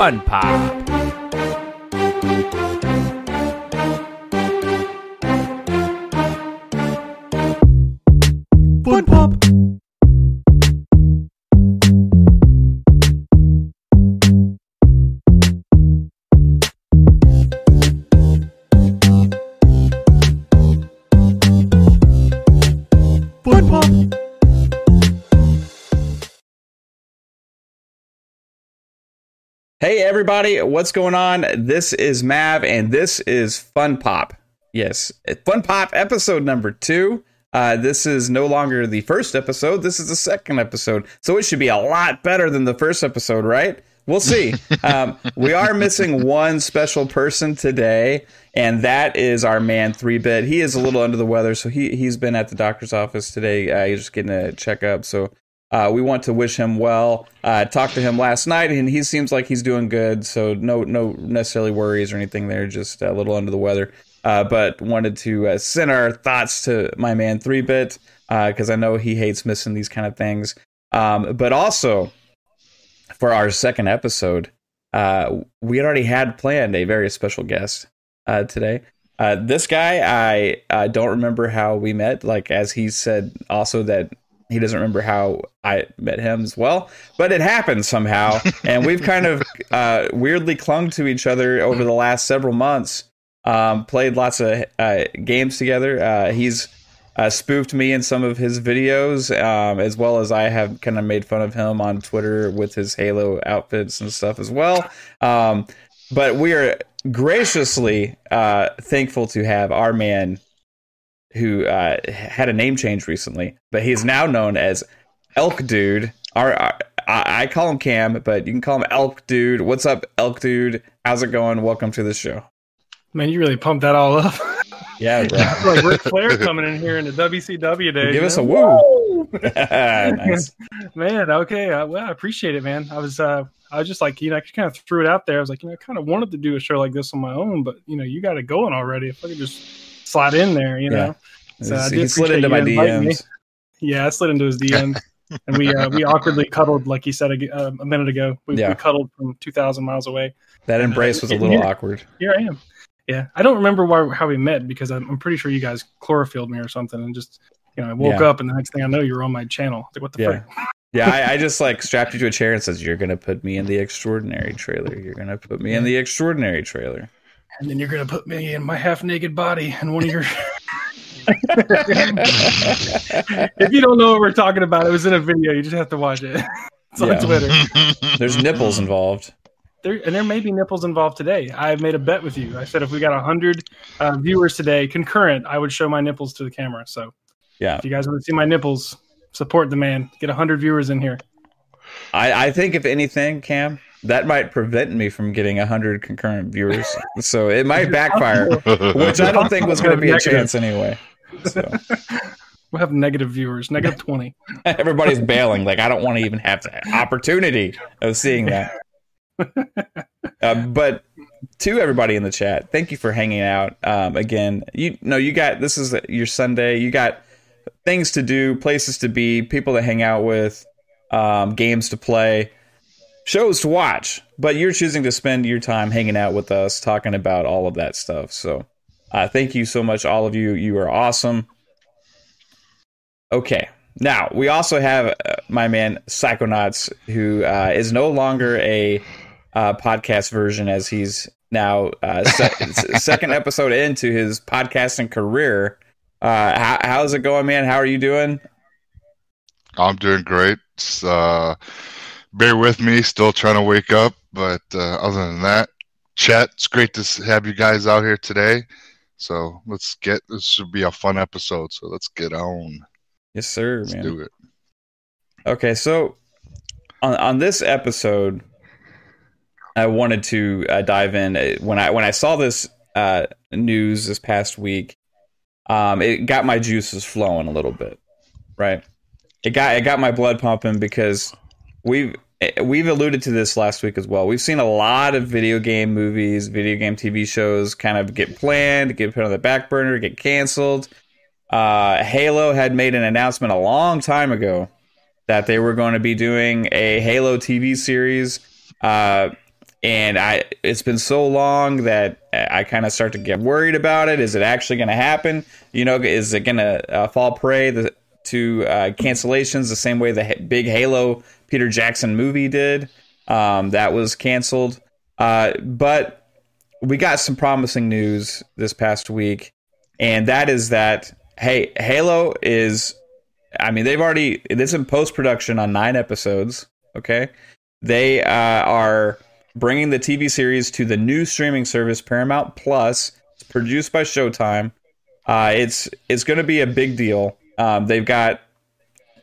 Fun Pop. Hey everybody, what's going on? This is Mav and this is Fun Pop. Yes, Fun Pop episode number two. Uh, this is no longer the first episode. This is the second episode. So it should be a lot better than the first episode, right? We'll see. um, we are missing one special person today, and that is our man Three Bit. He is a little under the weather, so he he's been at the doctor's office today. Uh, he's just getting a checkup. So uh, we want to wish him well. Uh, talked to him last night, and he seems like he's doing good. So no, no necessarily worries or anything there. Just a little under the weather. Uh, but wanted to uh, send our thoughts to my man Three Bit because I know he hates missing these kind of things. Um, but also for our second episode, uh, we had already had planned a very special guest uh, today. Uh, this guy, I uh, don't remember how we met. Like as he said, also that he doesn't remember how I met him as well, but it happened somehow, and we've kind of uh, weirdly clung to each other over the last several months. Um, played lots of uh, games together. Uh, he's uh, spoofed me in some of his videos, um, as well as I have kind of made fun of him on Twitter with his Halo outfits and stuff as well. Um, but we are graciously uh, thankful to have our man who uh, had a name change recently, but he's now known as Elk Dude. Our, our I, I call him Cam, but you can call him Elk Dude. What's up, Elk Dude? How's it going? Welcome to the show. Man, you really pumped that all up. Yeah, bro. Like Ric Flair coming in here in the WCW days. Give us a man. woo. nice. man. Okay, uh, well, I appreciate it, man. I was, uh, I was just like, you know, I kind of threw it out there. I was like, you know, I kind of wanted to do a show like this on my own, but you know, you got it going already. If I could just slide in there, you know. So I did slid into my me. DMs. Yeah, I slid into his DM, and we uh, we awkwardly cuddled, like he said a, uh, a minute ago. We, Yeah. we cuddled from two thousand miles away. That embrace was a little awkward. Here I am. Yeah, I don't remember why, how we met because I'm, I'm pretty sure you guys chlorophyled me or something, and just you know I woke Yeah. up and the next thing I know you were on my channel. Like what the Yeah. frick? Yeah, I, I just like strapped you to a chair and says, "You're gonna put me in the extraordinary trailer. You're gonna put me in the extraordinary trailer." And then you're gonna put me in my half naked body and one of your. if you don't know what we're talking about, it was in a video. You just have to watch it. It's Yeah. on Twitter. There's nipples involved. There, and there may be nipples involved today. I've made a bet with you. I said if we got hundred uh, viewers today, concurrent, I would show my nipples to the camera. So Yeah, if you guys want to see my nipples, support the man. Get hundred viewers in here. I, I think if anything, Cam, that might prevent me from getting hundred concurrent viewers. So it might backfire, which I don't think was going to be a chance anyway. So We'll have negative viewers, negative twenty. everybody's bailing. Like I don't want to even have the opportunity of seeing that. Uh, but to everybody in the chat, thank you for hanging out. Um, again, you know, you got this is your Sunday. You got things to do, places to be, people to hang out with, um, games to play, shows to watch. But you're choosing to spend your time hanging out with us, talking about all of that stuff. So, uh, thank you so much, all of you. You are awesome. Okay. Now, we also have uh, my man Psychonauts, who uh, is no longer a uh, podcast version, as he's now uh, se- second episode into his podcasting career. Uh, how, how's it going, man? How are you doing? I'm doing great. It's, Uh, bear with me, still trying to wake up. But uh, other than that, chat. It's great to have you guys out here today. So let's get. This should be a fun episode. So let's get on. Yes, sir, Let's man. do it. Okay, so on on this episode, I wanted to uh, dive in Uh, when I when I saw this uh, news this past week. Um, it got my juices flowing a little bit, right? It got it got my blood pumping because we've eh, we've alluded to this last week as well. We've seen a lot of video game movies, video game TV shows kind of get planned, get put on the back burner, get canceled. Uh, Halo had made an announcement a long time ago that they were going to be doing a Halo TV series. Uh, and I it's been so long that I kind of start to get worried about it. Is it actually going to happen? You know, is it going to uh, fall prey to uh, cancellations the same way the big Halo Peter Jackson movie did? Um, that was canceled. Uh, but we got some promising news this past week, and that is that hey, Halo is. I mean, they've already it's in post production on nine episodes. Okay, they uh, are bringing the TV series to the new streaming service Paramount Plus. It's produced by Showtime. Uh, it's it's going to be a big deal. Um, they've got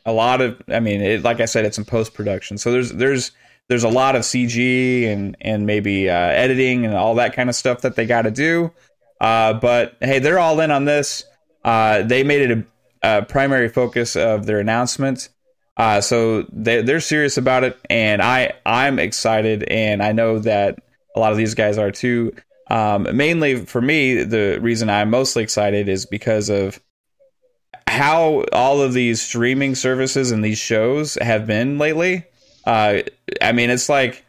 a lot of. I mean, it, like I said, it's in post production, so there's there's there's a lot of CG and and maybe uh, editing and all that kind of stuff that they got to do. Uh, but hey, they're all in on this. Uh, they made it a, a primary focus of their announcement. Uh, so they they're serious about it, and I I'm excited, and I know that a lot of these guys are too. Um, mainly for me, the reason I'm mostly excited is because of how all of these streaming services and these shows have been lately. Uh, I mean, it's like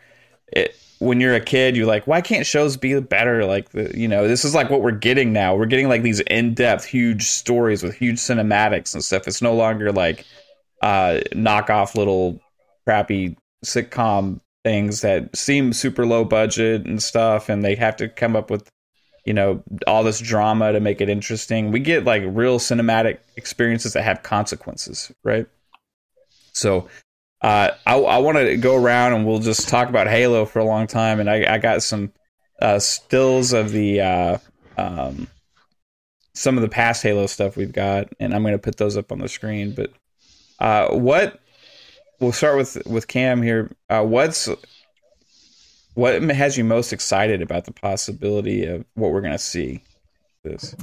it, when you're a kid, you're like, why can't shows be better? Like, the, you know, this is like what we're getting now. We're getting like these in depth, huge stories with huge cinematics and stuff. It's no longer like uh, knockoff little crappy sitcom things that seem super low budget and stuff, and they have to come up with you know all this drama to make it interesting. We get like real cinematic experiences that have consequences, right? So uh, I, I want to go around and we'll just talk about Halo for a long time, and I, I got some uh, stills of the uh, um, some of the past Halo stuff we've got, and I'm going to put those up on the screen. But uh, what we'll start with with Cam here. Uh, what's what has you most excited about the possibility of what we're going to see? This.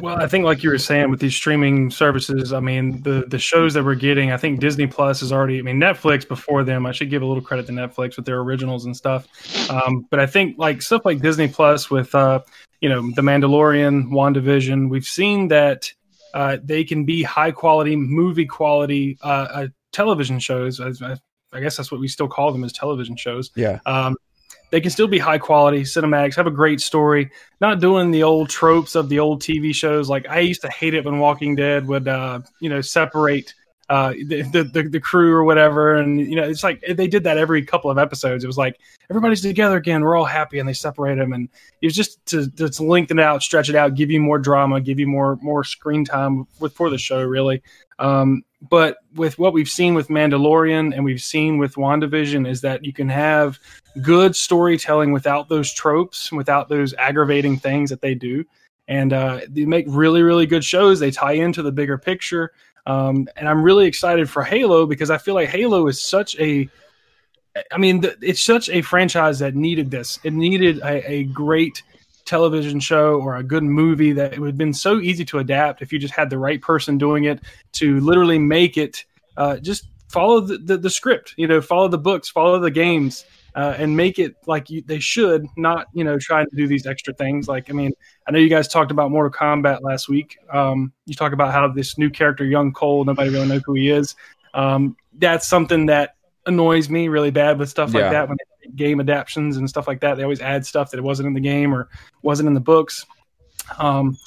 Well, I think like you were saying with these streaming services, I mean the the shows that we're getting, I think Disney Plus is already. I mean Netflix before them. I should give a little credit to Netflix with their originals and stuff. Um, but I think like stuff like Disney Plus with uh, you know The Mandalorian, WandaVision, we've seen that uh, they can be high quality movie quality uh, uh, television shows. Guess that's what we still call them as television shows. Yeah. Um, they can still be high quality cinematics, have a great story, not doing the old tropes of the old TV shows. Like I used to hate it when Walking Dead would, uh, you know, separate uh, the, the, the crew or whatever, and you know, it's like they did that every couple of episodes. It was like everybody's together again, we're all happy, and they separate them, and it was just to, to lengthen it out, stretch it out, give you more drama, give you more more screen time with for the show, really. Um, but with what we've seen with Mandalorian and we've seen with WandaVision is that you can have good storytelling without those tropes, without those aggravating things that they do. And uh, they make really, really good shows. They tie into the bigger picture. Um, and I'm really excited for Halo because I feel like Halo is such a, I mean, it's such a franchise that needed this. It needed a, a great television show or a good movie that it would have been so easy to adapt if you just had the right person doing it to literally make it uh, just follow the, the, the, script, you know, follow the books, follow the games, uh, and make it like you, they should, not, you know, trying to do these extra things. Like, I mean, I know you guys talked about Mortal Kombat last week. Um, you talk about how this new character, Young Cole, nobody really knows who he is. Um, that's something that annoys me really bad with stuff like yeah. that when game adaptations and stuff like that. They always add stuff that wasn't in the game or wasn't in the books. Um,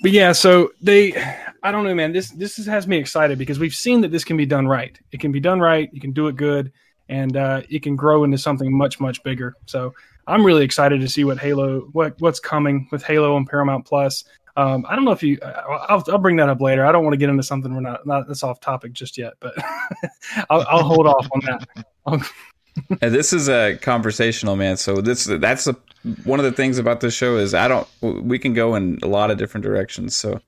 but yeah, so they, I don't know, man. This this has me excited because we've seen that this can be done right. It can be done right. You can do it good, and uh, it can grow into something much much bigger. So I'm really excited to see what Halo, what what's coming with Halo and Paramount Plus. Um, I don't know if you. I'll, I'll, bring that up later. I don't want to get into something we're not not that's off topic just yet, but I'll, I'll, hold off on that. and this is a conversational man. So this that's a, one of the things about this show is I don't. We can go in a lot of different directions. So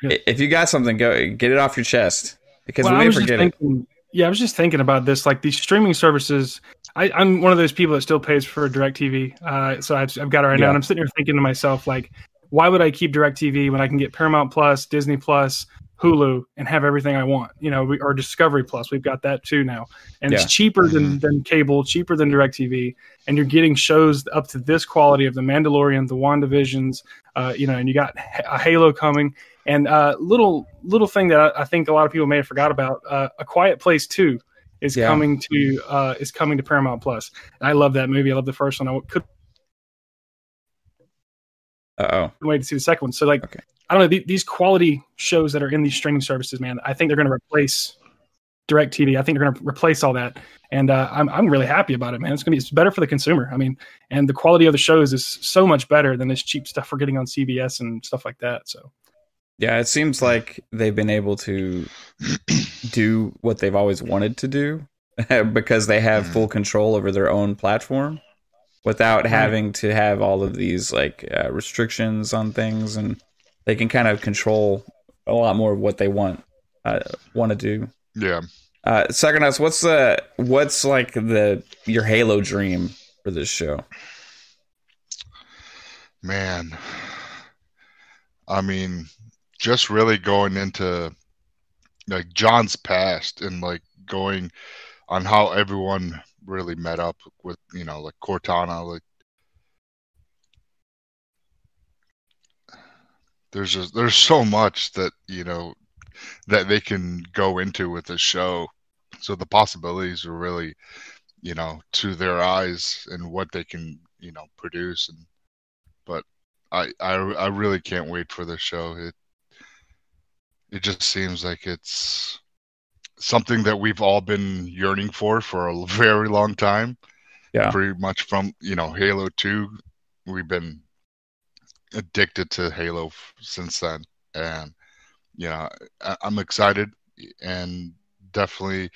Good. if you got something, go get it off your chest because well, we may forget thinking, it. Yeah, I was just thinking about this. Like these streaming services, I, am one of those people that still pays for DirecTV. Uh, so I've, I've got it right yeah. now, and I'm sitting here thinking to myself, like, why would I keep DirecTV when I can get Paramount Plus, Disney Plus, Hulu, and have everything I want? You know, we, or Discovery Plus, we've got that too now, and yeah. it's cheaper than mm-hmm. than cable, cheaper than DirecTV, and you're getting shows up to this quality of the Mandalorian, the WandaVisions, uh, you know, and you got a Halo coming, and uh, little little thing that I, I, think a lot of people may have forgot about, uh, A Quiet Place Two is Yeah. coming to uh, is coming to Paramount Plus. And I love that movie. I love the first one. I couldn't Uh oh. wait to see the second one. So like, Okay. I don't know the, these quality shows that are in these streaming services, man. I think they're going to replace DirecTV. I think they're going to replace all that, and uh, I'm I'm really happy about it, man. It's going to be it's better for the consumer. I mean, and the quality of the shows is so much better than this cheap stuff we're getting on CBS and stuff like that. So Yeah, it seems like they've been able to do what they've always wanted to do because they have Mhm. full control over their own platform without having to have all of these like uh, restrictions on things and they can kind of control a lot more of what they want uh, want to do. Yeah. Uh Psychonauts, what's the what's like the your Halo dream for this show? Man, I mean, just really going into like John's past and like going on how everyone really met up with, you know, like Cortana. Like, there's just there's so much that you know that they can go into with the show. So the possibilities are really, you know, to their eyes and what they can, you know, produce and but I, I I really can't wait for the show. It it just seems like it's something that we've all been yearning for for a very long time. Yeah. Pretty much from you know Halo Two, we've been addicted to Halo f- since then, and you know I, I'm excited and definitely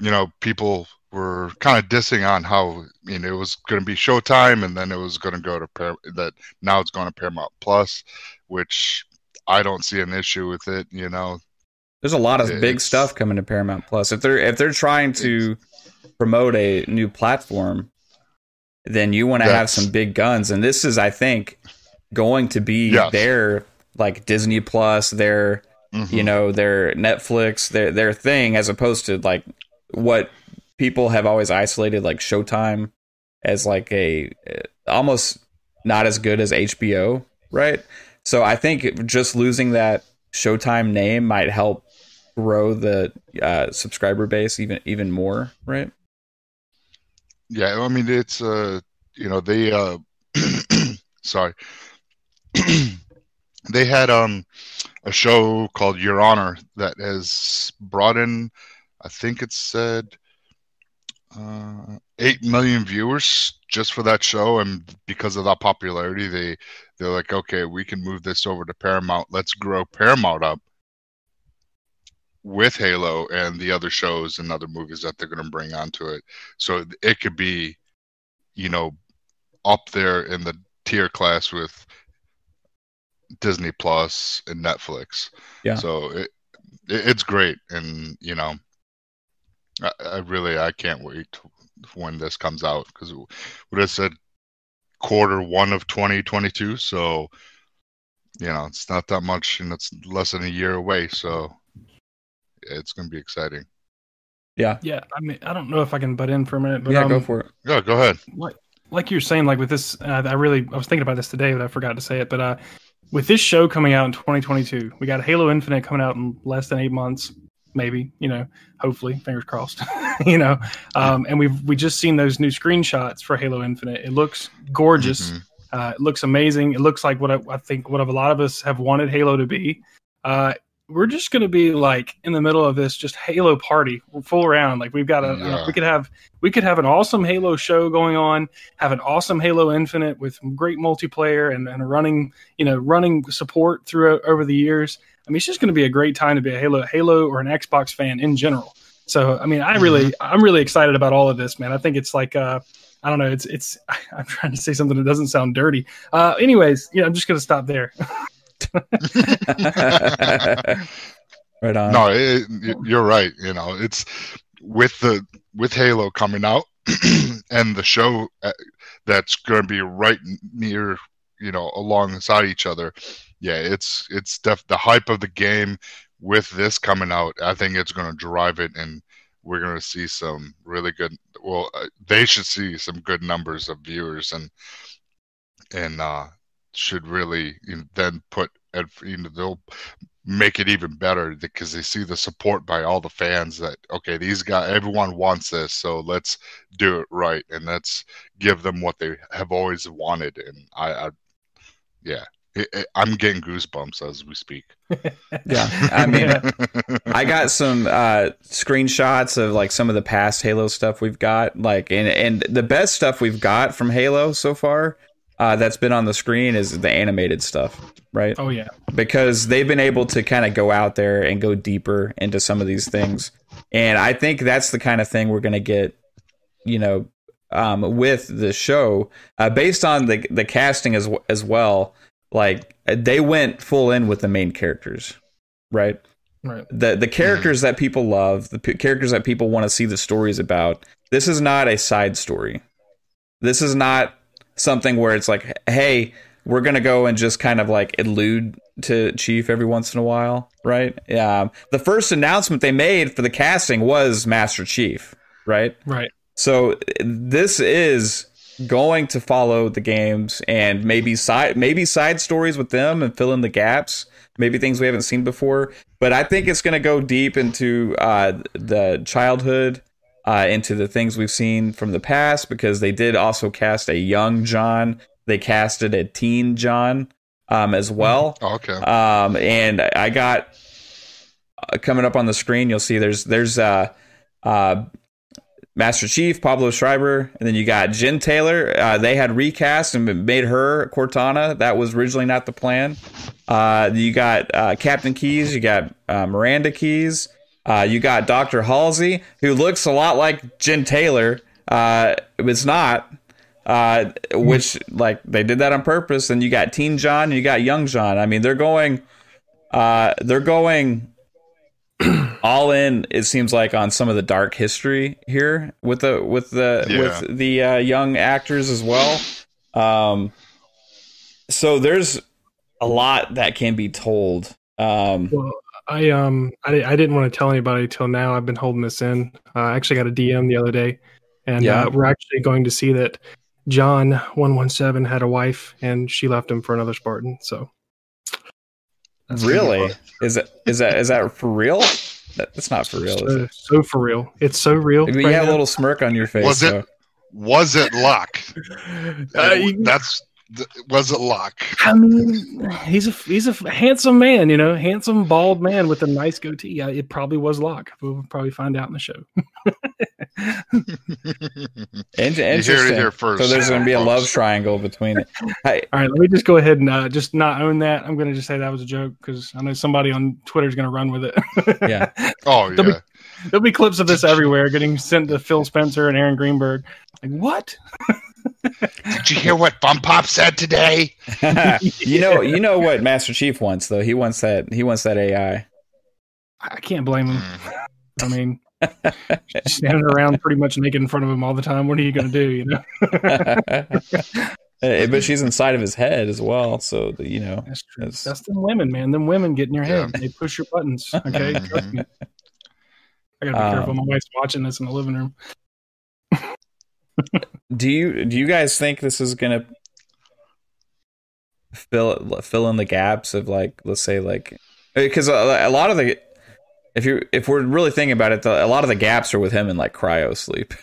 you know people were kind of dissing on how you know it was going to be Showtime and then it was going to go to Par- that now it's going to Paramount Plus, which I don't see an issue with it. You know, There's a lot of big stuff coming to Paramount Plus. If they're if they're trying to promote a new platform, then you want to have some big guns. And this is, I think, going to be Yes. their like Disney Plus, their Mhm. you know their Netflix, their their thing, as opposed to like what people have always isolated like Showtime as like a uh, almost not as good as HBO, right? So I think just losing that Showtime name might help grow the uh, subscriber base even even more, right? Yeah, I mean it's uh you know they uh sorry they had um a show called Your Honor that has brought in I think it said uh, eight million viewers just for that show, and because of that popularity, they they're like, okay, we can move this over to Paramount. Let's grow Paramount up with Halo and the other shows and other movies that they're going to bring onto it. So it could be, you know, up there in the tier class with Disney Plus and Netflix. Yeah. So it, it it's great, and you know, I, I really I can't wait when this comes out because what I said quarter one of 2022. So you know, it's not that much, and it's less than a year away. So it's going to be exciting. Yeah, yeah, I mean, I don't know if I can butt in for a minute, but yeah, um, go for it. Yeah, go ahead. like like you're saying, like with this, uh, I really I was thinking about this today, but I forgot to say it. But uh, with this show coming out in 2022, we got Halo Infinite coming out in less than eight months, maybe. You know, hopefully, fingers crossed. you know, um, and we've we just seen those new screenshots for Halo Infinite. It looks gorgeous. Mhm. Uh, it looks amazing. It looks like what I, I think what a lot of us have wanted Halo to be. Uh, we're just going to be like in the middle of this just Halo party, full round. Like we've got a, Yeah. we could have we could have an awesome Halo show going on, have an awesome Halo Infinite with great multiplayer and, and running, you know, running support throughout over the years. I mean, it's just going to be a great time to be a Halo Halo or an Xbox fan in general. So, I mean, I really, I'm really excited about all of this, man. I think it's like, uh, I don't know, it's, it's. I'm trying to say something that doesn't sound dirty. Uh, anyways, yeah, I'm just gonna stop there. right on. No, it, it- you're right. You know, it's with the with Halo coming out and the show uh, that's going to be right near, you know, alongside each other. Yeah, it's it's def- the hype of the game with this coming out. I think it's going to drive it, and we're going to see some really good. Well, uh, they should see some good numbers of viewers, and and uh, should really then put at you know they'll make it even better because they see the support by all the fans that okay these guys everyone wants this so let's do it right and let's give them what they have always wanted. And i, I yeah it, it, i'm getting goosebumps as we speak. Yeah, I mean, I got some uh, screenshots of like some of the past Halo stuff we've got, like, and and the best stuff we've got from Halo so far uh, that's been on the screen is the animated stuff, right? Oh yeah, because they've been able to kind of go out there and go deeper into some of these things, and I think that's the kind of thing we're gonna get, you know, um, with the show uh, based on the the casting as as well. Like they went full in with the main characters, right? right. the the characters that people love, the p- characters that people want to see the stories about. This is not a side story. This is not something where it's like, hey, we're gonna go and just kind of like elude to Chief every once in a while, right? Yeah. The first announcement they made for the casting was Master Chief, right? Right. So this is going to follow the games and maybe side maybe side stories with them and fill in the gaps, maybe things we haven't seen before. But I think it's going to go deep into uh, the childhood, uh, into the things we've seen from the past because they did also cast a young John. They casted a teen John um, as well. Oh, okay Um, and I got uh, coming up on the screen. You'll see there's there's uh, uh, Master Chief Pablo Schreiber, and then you got Jen Taylor. Uh, they had recast and made her Cortana. That was originally not the plan. Uh, you got uh, Captain Keyes. You got uh, Miranda Keyes. Uh, you got Doctor Halsey, who looks a lot like Jen Taylor. Uh, it's not. Uh, which like they did that on purpose. And you got Teen John, and you got Young John. I mean, they're going, uh, they're going all in. It seems like on some of the dark history here with the with the Yeah. with the uh, young actors as well. Um, so there's a lot that can be told. Um, Well, I um I, I didn't want to tell anybody till now. I've been holding this in. Uh, I actually got a DM the other day, and Yeah. uh, we're actually going to see that John one one seven had a wife, and she left him for another Spartan. So really, is it is that is that for real? That's not for real. Is so, it? so for real, it's so real. I mean, right you have a little smirk on your face. Was it- was it Locke Uh, that's th- was it luck I mean, he's a he's a handsome man, you know, handsome bald man with a nice goatee. Yeah, it probably was Locke. We'll probably find out in the show. In- You heard it interesting. here first. So there's going to be a love triangle between it. Hey, All right, let me just go ahead and uh, just not own that. I'm going to just say that was a joke because I know somebody on Twitter is going to run with it. Yeah. Oh There'll yeah. There'll be clips of this everywhere getting sent to Phil Spencer and Aaron Greenberg. Like, what? Did you hear what Bum Pop said today? you know, you know what Master Chief wants though. He wants that. He wants that AI. I can't blame him. Mm. I mean, standing around pretty much naked in front of him all the time. What are you going to do? You know, Eh, but she's inside of his head as well. So the, you know, that's true. That's- That's, them women, man. Them women get in your head. Yeah. They push your buttons. Okay, trust me. I gotta be Um, careful. My wife's watching this in the living room. Do you do you guys think this is gonna fill fill in the gaps of like let's say like because a, lot of the if you if we're really thinking about it, the, a lot of the gaps are with him in like cryo sleep.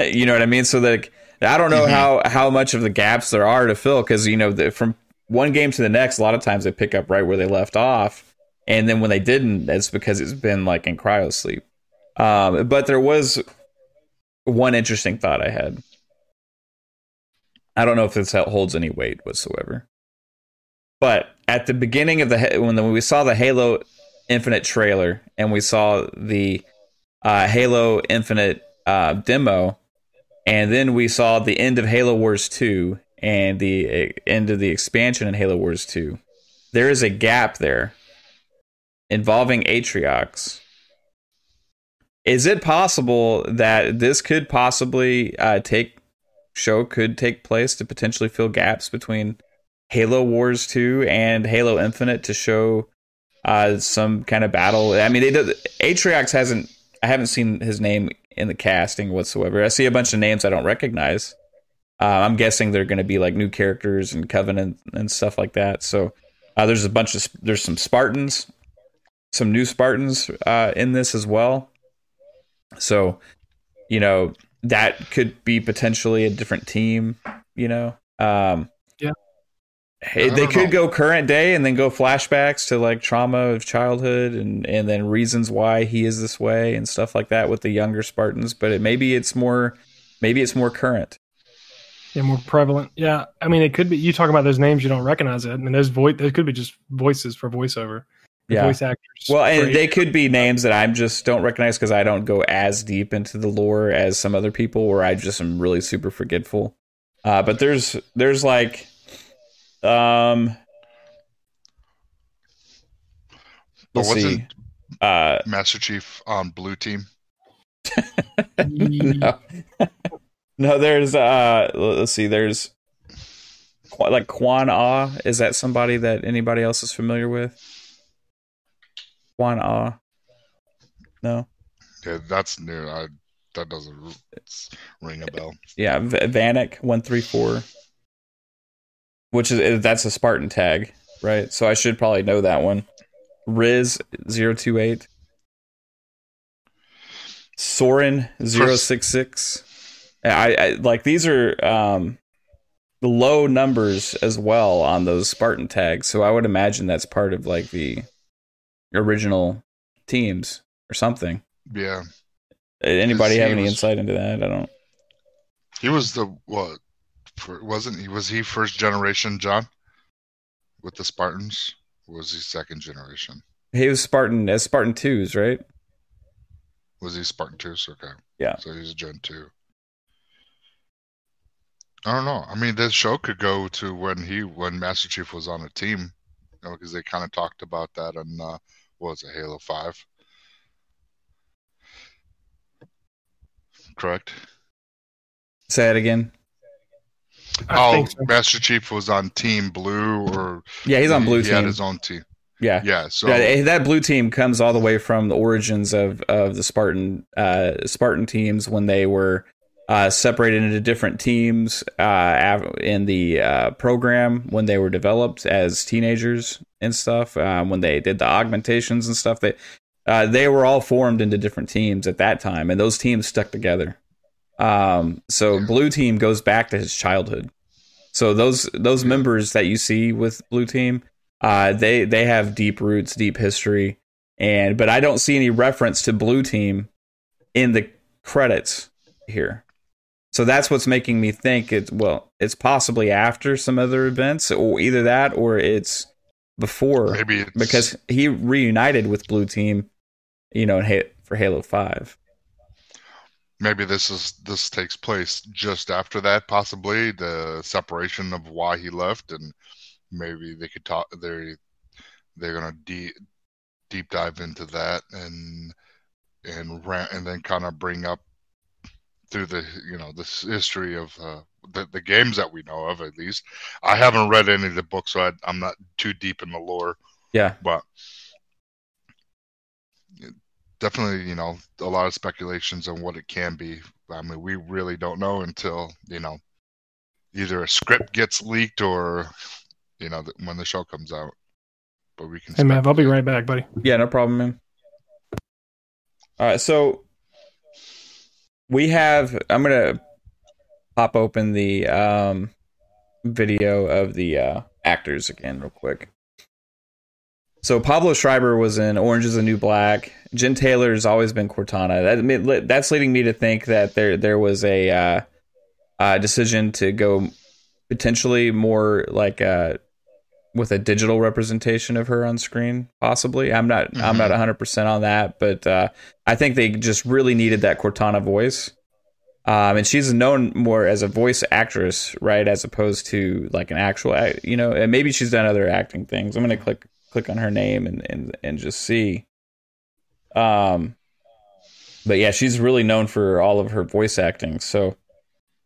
You know what I mean? So like I don't know Mhm. how how much of the gaps there are to fill because you know the, from one game to the next, a lot of times they pick up right where they left off, and then when they didn't, it's because it's been like in cryo sleep. Um, but there was one interesting thought I had. I don't know if this holds any weight whatsoever. But at the beginning of the when, the, when we saw the Halo Infinite trailer and we saw the uh, Halo Infinite uh, demo, and then we saw the end of Halo Wars 2 and the uh, end of the expansion in Halo Wars 2, there is a gap there involving Atriox. Is it possible that this could possibly uh, take show could take place to potentially fill gaps between Halo Wars 2 and Halo Infinite to show uh, some kind of battle? I mean, they did, Atriox hasn't. I haven't seen his name in the casting whatsoever. I see a bunch of names I don't recognize. Uh, I'm guessing they're going to be like new characters and Covenant and stuff like that. So uh, there's a bunch of there's some Spartans some new Spartans uh, in this as well. So, you know, that could be potentially a different team. You know, um, Yeah. Hey, they could know. go current day and then go flashbacks to like trauma of childhood and and then reasons why he is this way and stuff like that with the younger Spartans. But it, maybe it's more, maybe it's more current. Yeah, more prevalent. Yeah, I mean, it could be. You talk about those names, you don't recognize it. I mean, those voice, those could be just voices for voiceover. Yeah. voice actors. Well, and Great. they could be names that I just don't recognize because I don't go as deep into the lore as some other people, where I just am really super forgetful. Uh, but there's there's like, um, But let's wasn't see, uh, Master Chief on Blue Team? no, no, there's uh, let's see, there's like Quan Ah. Is that somebody that anybody else is familiar with? Quan Ah. No. Yeah, that's new. I, that doesn't ring a bell. Yeah, v- Vannak one three four, which is that's a Spartan tag, right? So I should probably know that one. Riz 028 Soren 066 I, I like these are um low numbers as well on those Spartan tags, so I would imagine that's part of like the original teams or something. Yeah, Anybody have any was- insight into that? I don't. he was the what? Wasn't he? Was he first generation, John? With the Spartans, or was he second generation? He was Spartan as Spartan twos, right? Was he Spartan two? Okay. Yeah. So he's a Gen two. I don't know. I mean, this show could go to when he when Master Chief was on a team, you know, because they kind of talked about that on uh, was it, Halo Five? Correct. Say it again. I oh, so. Master Chief was on Team Blue, or Yeah, he's on he- blue he had team. his own team. Yeah. Yeah. So Yeah, eh, that blue team comes all the way from the origins of, of the Spartan uh, Spartan teams when they were uh, separated into different teams uh, in the uh, program when they were developed as teenagers and stuff. Um, when they did the augmentations and stuff, they uh, they were all formed into different teams at that time, and those teams stuck together. Um, so blue team goes back to his childhood. So those those members that you see with blue team, uh, they they have deep roots, deep history, and but I don't see any reference to blue team in the credits here. So that's what's making me think it's well, it's possibly after some other events, or either that or it's before maybe it's, because he reunited with blue team, you know, in Ha- for Halo Five. maybe this is this takes place just after that, possibly the separation of why he left, and maybe they could talk. They they're gonna deep deep dive into that and and rant and then kind of bring up through the you know this history of uh, the the games that we know of at least. I haven't read any of the books, so I, I'm not too deep in the lore Yeah, but definitely you know a lot of speculations on what it can be i mean we really don't know until you know either a script gets leaked or you know when the show comes out but we can Hey, Mav, I'll be right back, buddy. Yeah, no problem, man. All right, so we have. I'm gonna pop open the um, video of the uh, actors again, real quick. So Pablo Schreiber was in Orange Is the New Black. Jen Taylor's always been Cortana. That that's leading me to think that there there was a uh, uh, decision to go potentially more like uh, with a digital representation of her on screen possibly i'm not i'm not 100% on that but uh, i think they just really needed that cortana voice um, and she's known more as a voice actress right as opposed to like an actual you know and maybe she's done other acting things i'm gonna click click on her name and and, and just see um but yeah she's really known for all of her voice acting so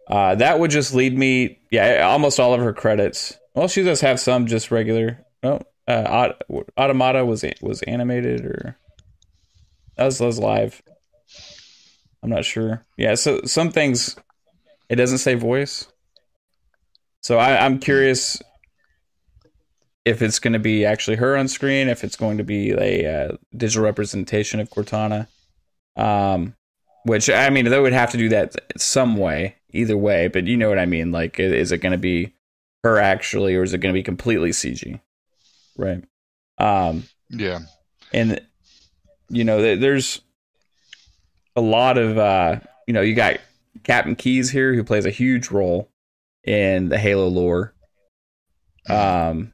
uh, that would just lead me yeah almost all of her credits well, she does have some just regular. No, uh, Aut- Automata was was animated or that was, that was live. I'm not sure. Yeah, so some things it doesn't say voice. So I, I'm curious if it's going to be actually her on screen, if it's going to be a uh, digital representation of Cortana. Um, which I mean, they would have to do that some way, either way. But you know what I mean? Like, is it going to be her actually, or is it going to be completely CG? Right. Um, Yeah. and you know there's a lot of uh you know you got captain keyes here who plays a huge role in the halo lore um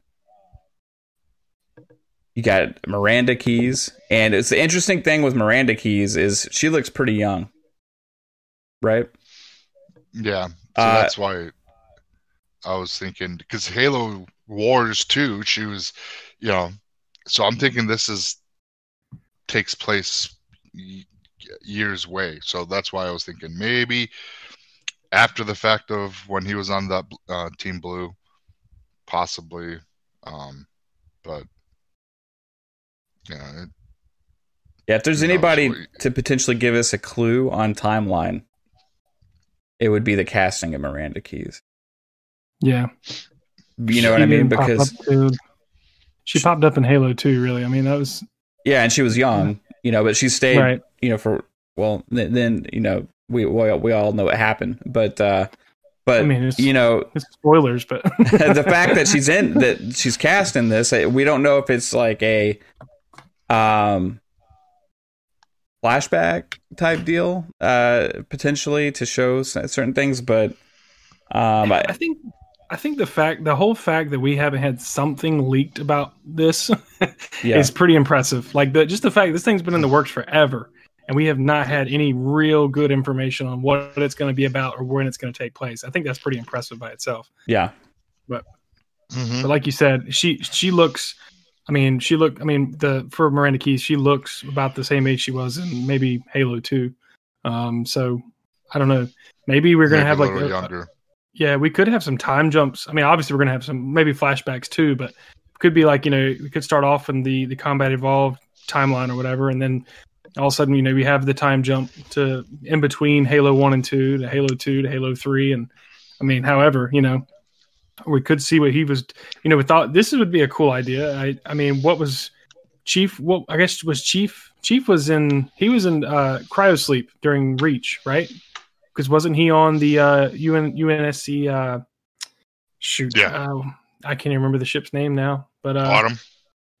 you got miranda keyes and it's the interesting thing with miranda keyes is she looks pretty young right Yeah. So Uh, that's why I was thinking because Halo Wars 2, she was, you know, so I'm thinking this is takes place years way. So that's why I was thinking maybe after the fact of when he was on that uh, Team Blue, possibly. Um, but yeah, it, yeah if there's Who knows anybody what- to potentially give us a clue on timeline it would be the casting of miranda keyes. Yeah, you know what i mean? didn't pop because up she popped up in Halo 2, Really, I mean that was Yeah, and she was young, you know, but she stayed, right. you know, for well, th- then you know, we we, we all know what happened, but uh but I mean, it's- you know, It's spoilers, but the fact that she's in that she's cast in this, we don't know if it's like a um flashback type deal, uh potentially to show certain things, but um I I, think I think the fact the whole fact that we haven't had something leaked about this yeah, is pretty impressive. Like the just the fact this thing's been in the works forever, and we have not had any real good information on what it's going to be about or when it's going to take place. I think that's pretty impressive by itself. yeah, mhm. But like you said, she she looks. I mean, she look. I mean, the for Miranda Keyes, she looks about the same age she was in maybe Halo Two. Um, so I don't know. Maybe we're gonna Maybe have a like a- younger. Yeah, we could have some time jumps. I mean, obviously we're gonna have some maybe flashbacks too, but could be like you know we could start off in the the combat evolved timeline or whatever, and then all of a sudden you know we have the time jump to in between Halo One and Two to Halo Two to Halo Three, and I mean, however, you know, we could see what he was. You know, we thought this would be a cool idea. I I mean, what was Chief? What I guess was Chief. Chief was in he was in uh, cryosleep during Reach, right? Because wasn't he on the uh, UN UNSC? Uh, shoot, Yeah. uh, I can't even remember the ship's name now. But uh, Autumn.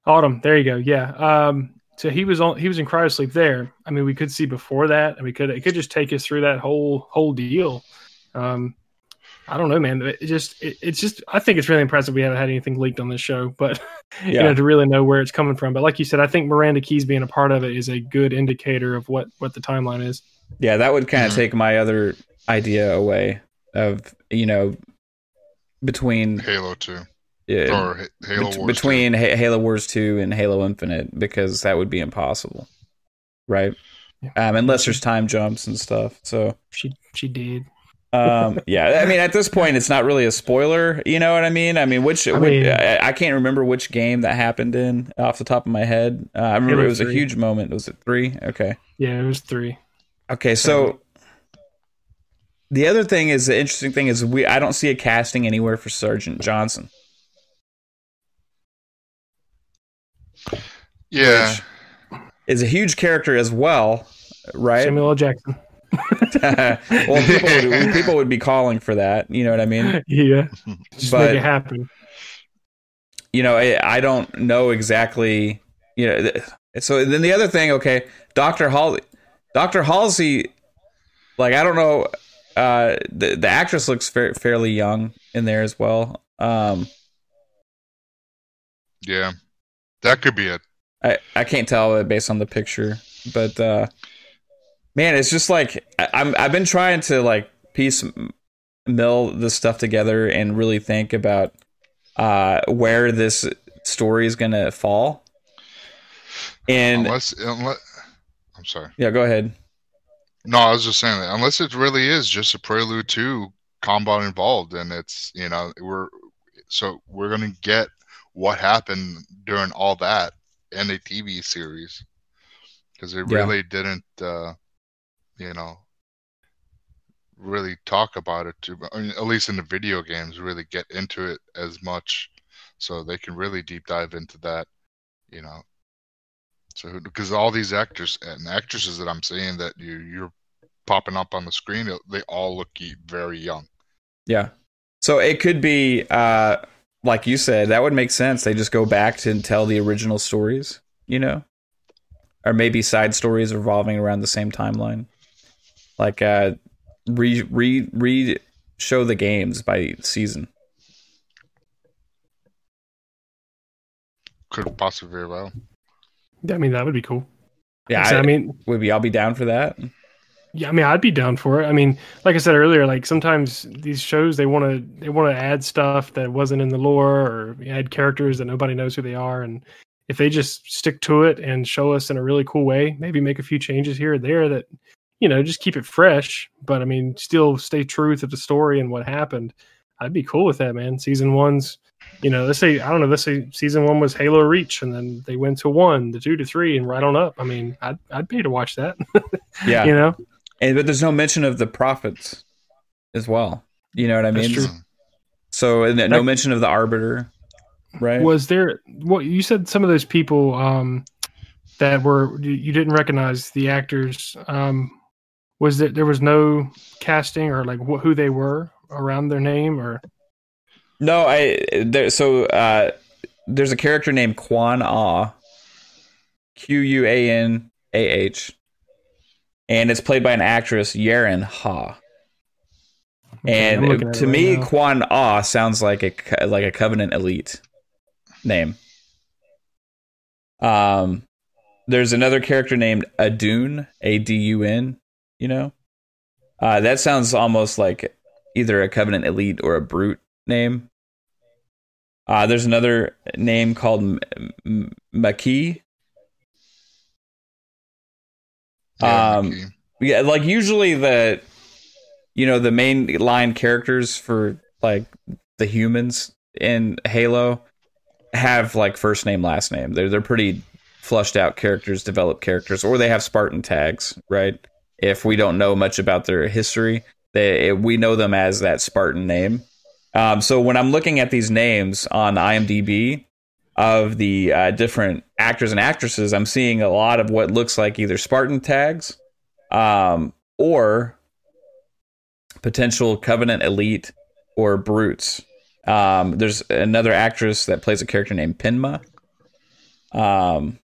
Autumn. There you go. Yeah. Um, so he was on. He was in cryosleep there. I mean, we could see before that, and we could. It could just take us through that whole whole deal. Um, I don't know, man. It just. It, it's just. I think it's really impressive. We haven't had anything leaked on this show, but you know, to really know where it's coming from. But like you said, I think Miranda Keyes being a part of it is a good indicator of what what the timeline is. Yeah. That would kind of Mhm. take my other idea away of you know between Halo 2. yeah, or Halo Bet- Wars between Ha- Halo Wars 2 and Halo Infinite because that would be impossible. Right? Yeah. Um, unless there's time jumps and stuff. So, She she did. um, yeah, I mean, at this point, it's not really a spoiler. You know what I mean? I mean, which, I which- mean- I, I can't remember which game that happened in off the top of my head. Uh, I remember Halo it was a huge moment. Was it three? Okay. Yeah, it was three. Okay, so the other thing is the interesting thing is we I don't see a casting anywhere for Sergeant Johnson. Yeah. Which is a huge character as well, right? Samuel L. Jackson. well, people would, people would be calling for that. You know what I mean? yeah, just But- make it happen. You know, I, I don't know exactly. You know, th- so then the other thing, okay, Doctor Hall, Doctor Halsey, like I don't know, uh, the the actress looks fa- fairly young in there as well. Um, Yeah. That could be it. I, I can't tell it based on the picture, but uh, man, it's just like I, I'm I've been trying to like piece mill the stuff together and really think about uh, where this story is gonna fall. And unless, unless, I'm sorry. yeah, go ahead. No, I was just saying that unless it really is just a prelude to combat evolved, and it's you know we're so we're gonna get what happened during all that in a TV series because they Yeah. really didn't, uh, you know, really talk about it too. I mean, at least in the video games, really get into it as much. so they can really deep dive into that. You know, so because all these actors and actresses that I'm seeing that you you're popping up on the screen, they all look very young. Yeah. So it could be, uh, like you said, that would make sense. They just go back to tell the original stories, you know, or maybe side stories revolving around the same timeline, like uh, re re re show the games by season. Could possibly very well. I mean, that would be cool. Yeah, I, I mean, would be. I'll be down for that. Yeah, I mean, I'd be down for it. I mean, like I said earlier, like sometimes these shows they want to they want to add stuff that wasn't in the lore or add characters that nobody knows who they are, and if they just stick to it and show us in a really cool way, maybe make a few changes here or there that you know just keep it fresh, but I mean, still stay true to the story and what happened. I'd be cool with that, man. Season one's, you know, let's say I don't know, let's say season one was Halo Reach, and then they went to one, the two to three, and right on up. I mean, I'd I'd pay to watch that. Yeah, you know. and but there's no mention of the prophets as well. You know what I That's mean? true. So and then no mention of the arbiter, right? was there what you said some of those people um that were you, you didn't recognize the actors um was that there was no casting or like wh- who they were around their name or No, I there. So uh, there's a character named Quan Ah, Q U A N A H, and it's played by an actress Yerin Ha. Okay, And to right me, now. Quan Ah sounds like a like a Covenant elite name. Um, there's another character named Adun, A D U N. You know, uh, that sounds almost like either a Covenant elite or a brute name. Uh, there's another name called M- M- Makee. Yeah, Um. Yeah, like usually the, you know, the main line characters for like the humans in Halo have like first name, last name. They're they're pretty flushed out characters, developed characters, or they have Spartan tags, right? If we don't know much about their history, they we know them as that Spartan name. Um, so when I'm looking at these names on IMDb of the uh, different actors and actresses, I'm seeing a lot of what looks like either Spartan tags um, or potential Covenant elite or brutes. Um, there's another actress that plays a character named Pinma. Um,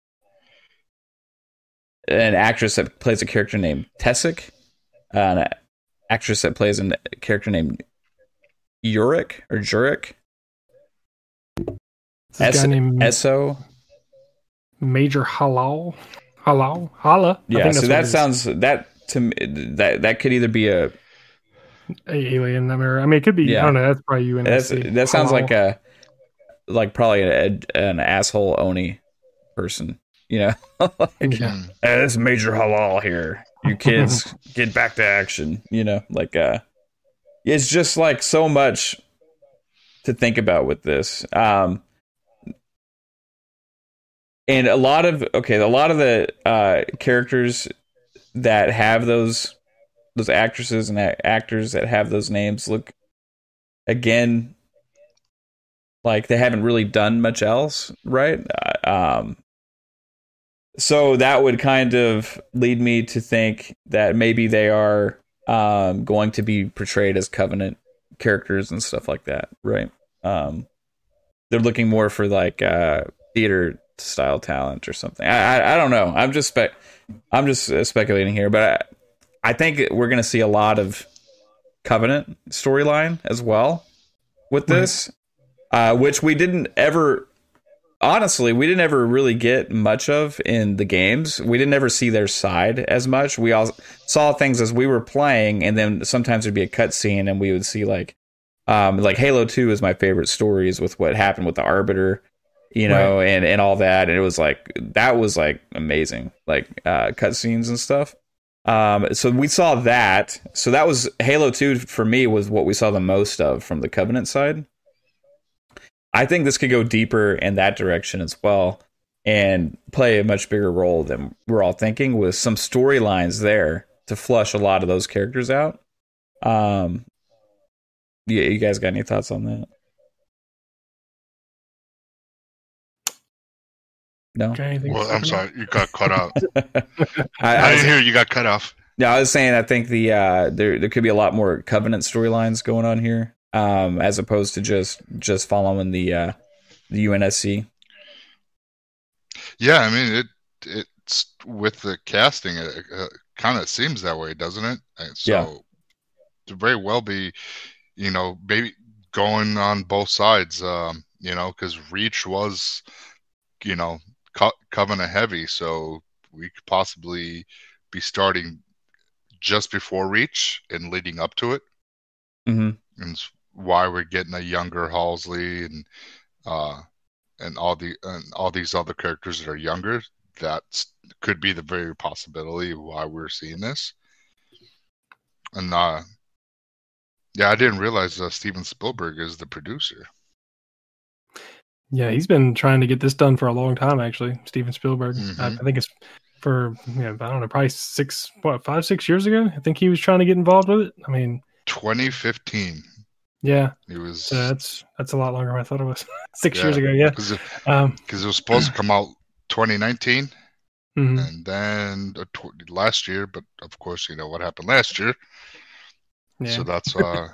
an actress that plays a character named Tessic. An actress that plays a character named Uric or this S- guy named Esso. Major Halal Halal Hala I Yeah, so that what it is. sounds that to me that that could either be a alien I mean, I mean it could be Yeah. I don't know that's probably you that's, that sounds like a like probably a, an asshole oni person, you know. like, Yeah. "Hey, this major halal here. You kids get back to action, you know, like uh it's just like so much to think about with this. Um and a lot of okay, a lot of the uh characters that have those those actresses and actors that have those names look again like they haven't really done much else, right? Uh, Um so that would kind of lead me to think that maybe they are um, going to be portrayed as covenant characters and stuff like that, right? Um, they're looking more for like uh, theater style talent or something. I, I I don't know. I'm just spec I'm just uh, speculating here, but I, I think we're going to see a lot of covenant storyline as well with this, uh, which we didn't ever honestly, we didn't ever really get much of in the games. We didn't ever see their side as much. We all saw things as we were playing, and then sometimes there'd be a cutscene, and we would see like, um, like Halo Two is my favorite stories with what happened with the Arbiter, you know, and and all that, and it was like that was like amazing, like uh, cutscenes and stuff. Um, so we saw that. So that was Halo Two for me was what we saw the most of from the Covenant side. I think this could go deeper in that direction as well and play a much bigger role than we're all thinking with some storylines there to flush a lot of those characters out. Um yeah, you guys got any thoughts on that? No, Well, I'm sorry, you got cut out. I, I I, didn't hear you got cut off. no, I was saying I think the uh, there there could be a lot more Covenant storylines going on here, um, as opposed to just just following the uh, the UNSC. Yeah, I mean it. It's with the casting. It uh, kind of seems that way, doesn't it? And so, Yeah. to very well be, you know, maybe going on both sides. Um, you know, because Reach was, you know, co- Covenant heavy, so we could possibly be starting just before Reach and leading up to it. hmm and why we're getting a younger Halsey and uh and all the and all these other characters that are younger. That could be the very possibility of why we're seeing this. And uh yeah, I didn't realize uh, Steven Spielberg is the producer. Yeah, he's been trying to get this done for a long time. Actually, Steven Spielberg. I, I Mhm. think it's for you know, I don't know, probably six, what, five, six years ago. I think he was trying to get involved with it. I mean, 2015. Yeah, It was so that's that's a lot longer than I thought it was. six Yeah. years ago. Yeah. because it, Um, 'cause it was supposed to come out 2019 mhm. and then uh, tw- last year, but of course you know what happened last year. Yeah. So that's uh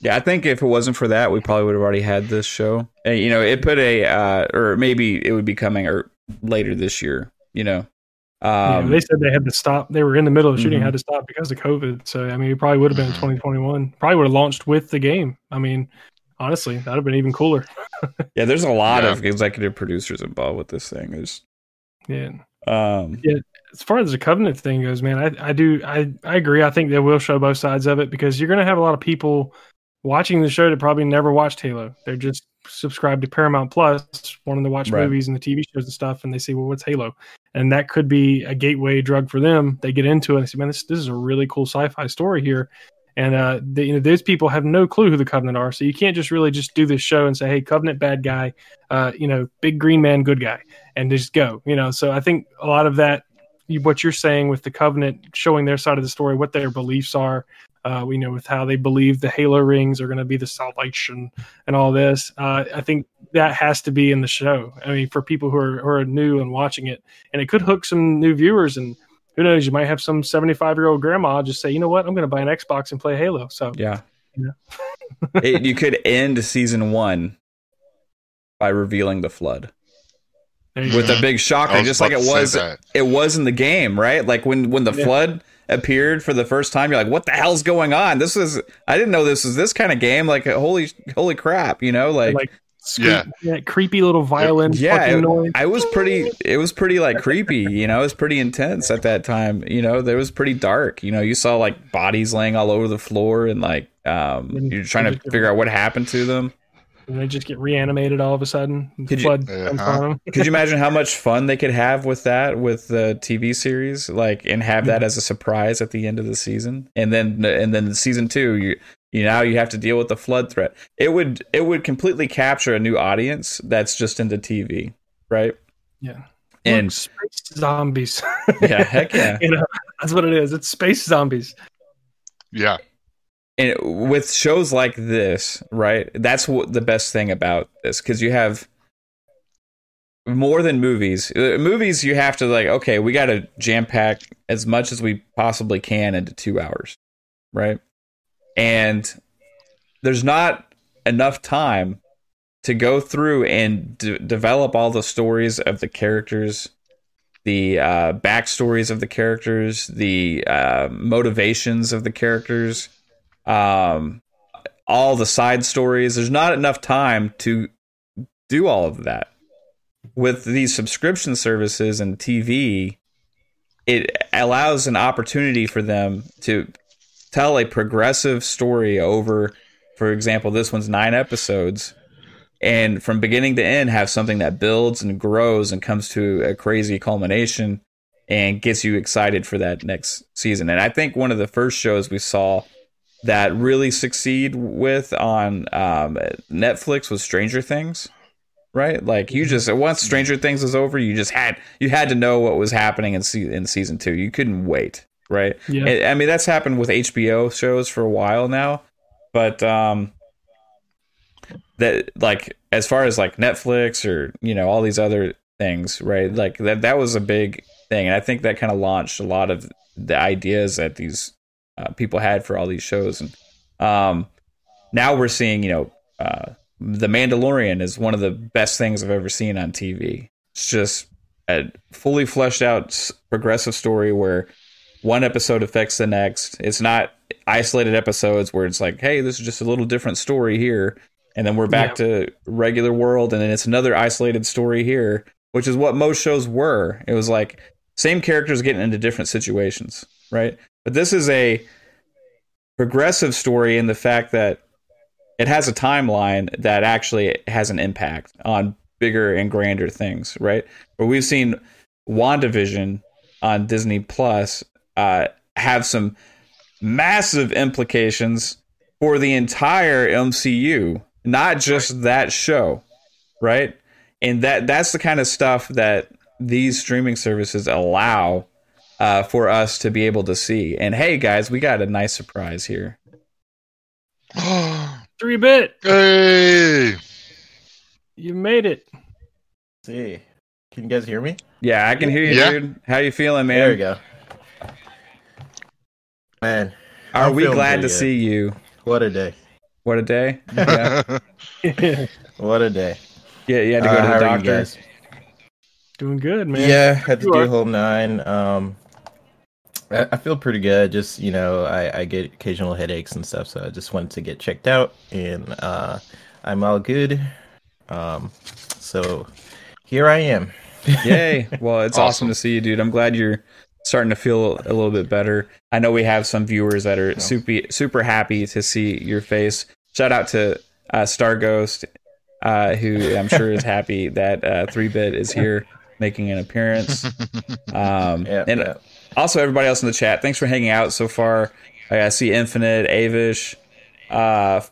Yeah, I think if it wasn't for that, we probably would have already had this show. And, you know, it put a, uh, or maybe it would be coming or later this year. You know, Yeah, um, they said they had to stop. They were in the middle of shooting, Mhm. had to stop because of COVID. So I mean, it probably would have been Mhm. 2021. Probably would have launched with the game. I mean, honestly, that'd have been even cooler. yeah, there's a lot Yeah. of executive producers involved with this thing. There's, Yeah. um, Yeah. As far as the covenant thing goes, man, I, I do I, I agree. I think they will show both sides of it because you're gonna have a lot of people watching the show that probably never watched Halo. They're just subscribed to Paramount Plus, wanting to watch Right. movies and the TV shows and stuff, and they say, Well, what's Halo? And that could be a gateway drug for them. They get into it and say, Man, this this is a really cool sci-fi story here. And uh, they, you know, those people have no clue who the Covenant are, so you can't just really just do this show and say, "Hey, Covenant bad guy," uh, you know, big green man good guy, and just go. You know, so I think a lot of that what you're saying with the covenant showing their side of the story what their beliefs are uh you know with how they believe the halo rings are going to be the salvation and all this uh i think that has to be in the show i mean for people who are who are new and watching it and it could hook some new viewers and who knows you might have some 75 year old grandma just say you know what i'm going to buy an xbox and play halo so yeah, Yeah. it, you could end season one by revealing the flood with go. a big I shocker, just like it was it was in the game, right? Like when when the Yeah. flood appeared for the first time, you're like, "What the hell's going on?" This is I didn't know this was this kind of game. Like holy holy crap, you know? Like, like squeak, Yeah. that creepy little violin yeah, fucking it- noise I was pretty. It was pretty like creepy, you know. It was pretty intense at that time. You know, there was pretty dark. You know, you saw like bodies laying all over the floor, and like um, And- you're trying to figure out what happened to them. and they just get reanimated all of a sudden Could you- flood Yeah, comes huh? Could you imagine how much fun they could have with that with the TV series, like, and have that as a surprise at the end of the season, and then and then season two, you you now you have to deal with the flood threat. It would it would completely capture a new audience that's just into TV, right? Yeah. And Look, space zombies. yeah, heck yeah. you know, that's what it is. It's space zombies. Yeah. and with shows like this, right? That's what the best thing about this because you have more than movies. Uh, Movies, you have to like, okay, we got to jam pack as much as we possibly can into two hours, right? And there's not enough time to go through and d- develop all the stories of the characters, the uh, backstories of the characters, the uh, motivations of the characters, um, all the side stories. There's not enough time to do all of that. With these subscription services and TV, it allows an opportunity for them to tell a progressive story over, for example, this one's nine episodes, and from beginning to end have something that builds and grows and comes to a crazy culmination and gets you excited for that next season. And I think one of the first shows we saw that really succeed with on um, Netflix was Stranger Things. Right, like you just once Stranger Things was over, you just had you had to know what was happening in se- in season two. You couldn't wait, right? Yeah. I- I mean, that's happened with HBO shows for a while now, but um, that like as far as like Netflix or you know all these other things, right? Like that that was a big thing, and I think that kind of launched a lot of the ideas that these uh, people had for all these shows. And um, now we're seeing, you know, uh, the Mandalorian is one of the best things I've ever seen on TV. It's just a fully fleshed out progressive story where one episode affects the next. It's not isolated episodes where it's like, hey, this is just a little different story here. And then we're back to regular world, and then it's another isolated story here, which is what most shows were. It was like same characters getting into different situations, right? But this is a progressive story in the fact that it has a timeline that actually has an impact on bigger and grander things, right? But we've seen WandaVision on Disney Plus uh, have some massive implications for the entire MCU, not just that show, right? And that that's the kind of stuff that these streaming services allow uh, for us to be able to see. And hey, guys, we got a nice surprise here. Three bit. hey, You made it. see. Can you guys hear me? Yeah, I can hear you, Yeah. dude. How you feeling, man? There we go. Man, Are I'm we glad to pretty good. see you? what a day. What a day. Yeah, What a day. yeah you had to go Uh, to the are doctor. Doing good, man. Yeah, had to You do are. whole nine. Um, I, I feel pretty good. Just you know, I, I get occasional headaches and stuff, so I just wanted to get checked out, and uh, I'm all good. Um, so here I am. Yay. Well, it's awesome. Awesome. to see you, dude. I'm glad you're starting to feel a little bit better. I know we have some viewers that are super super happy to see your face. Shout out to uh, Star Ghost, uh, who I'm sure is happy that uh, 3-Bit is here making an appearance. Um, and also everybody else in the chat, thanks for hanging out so far. I see Infinite, Avish, uh,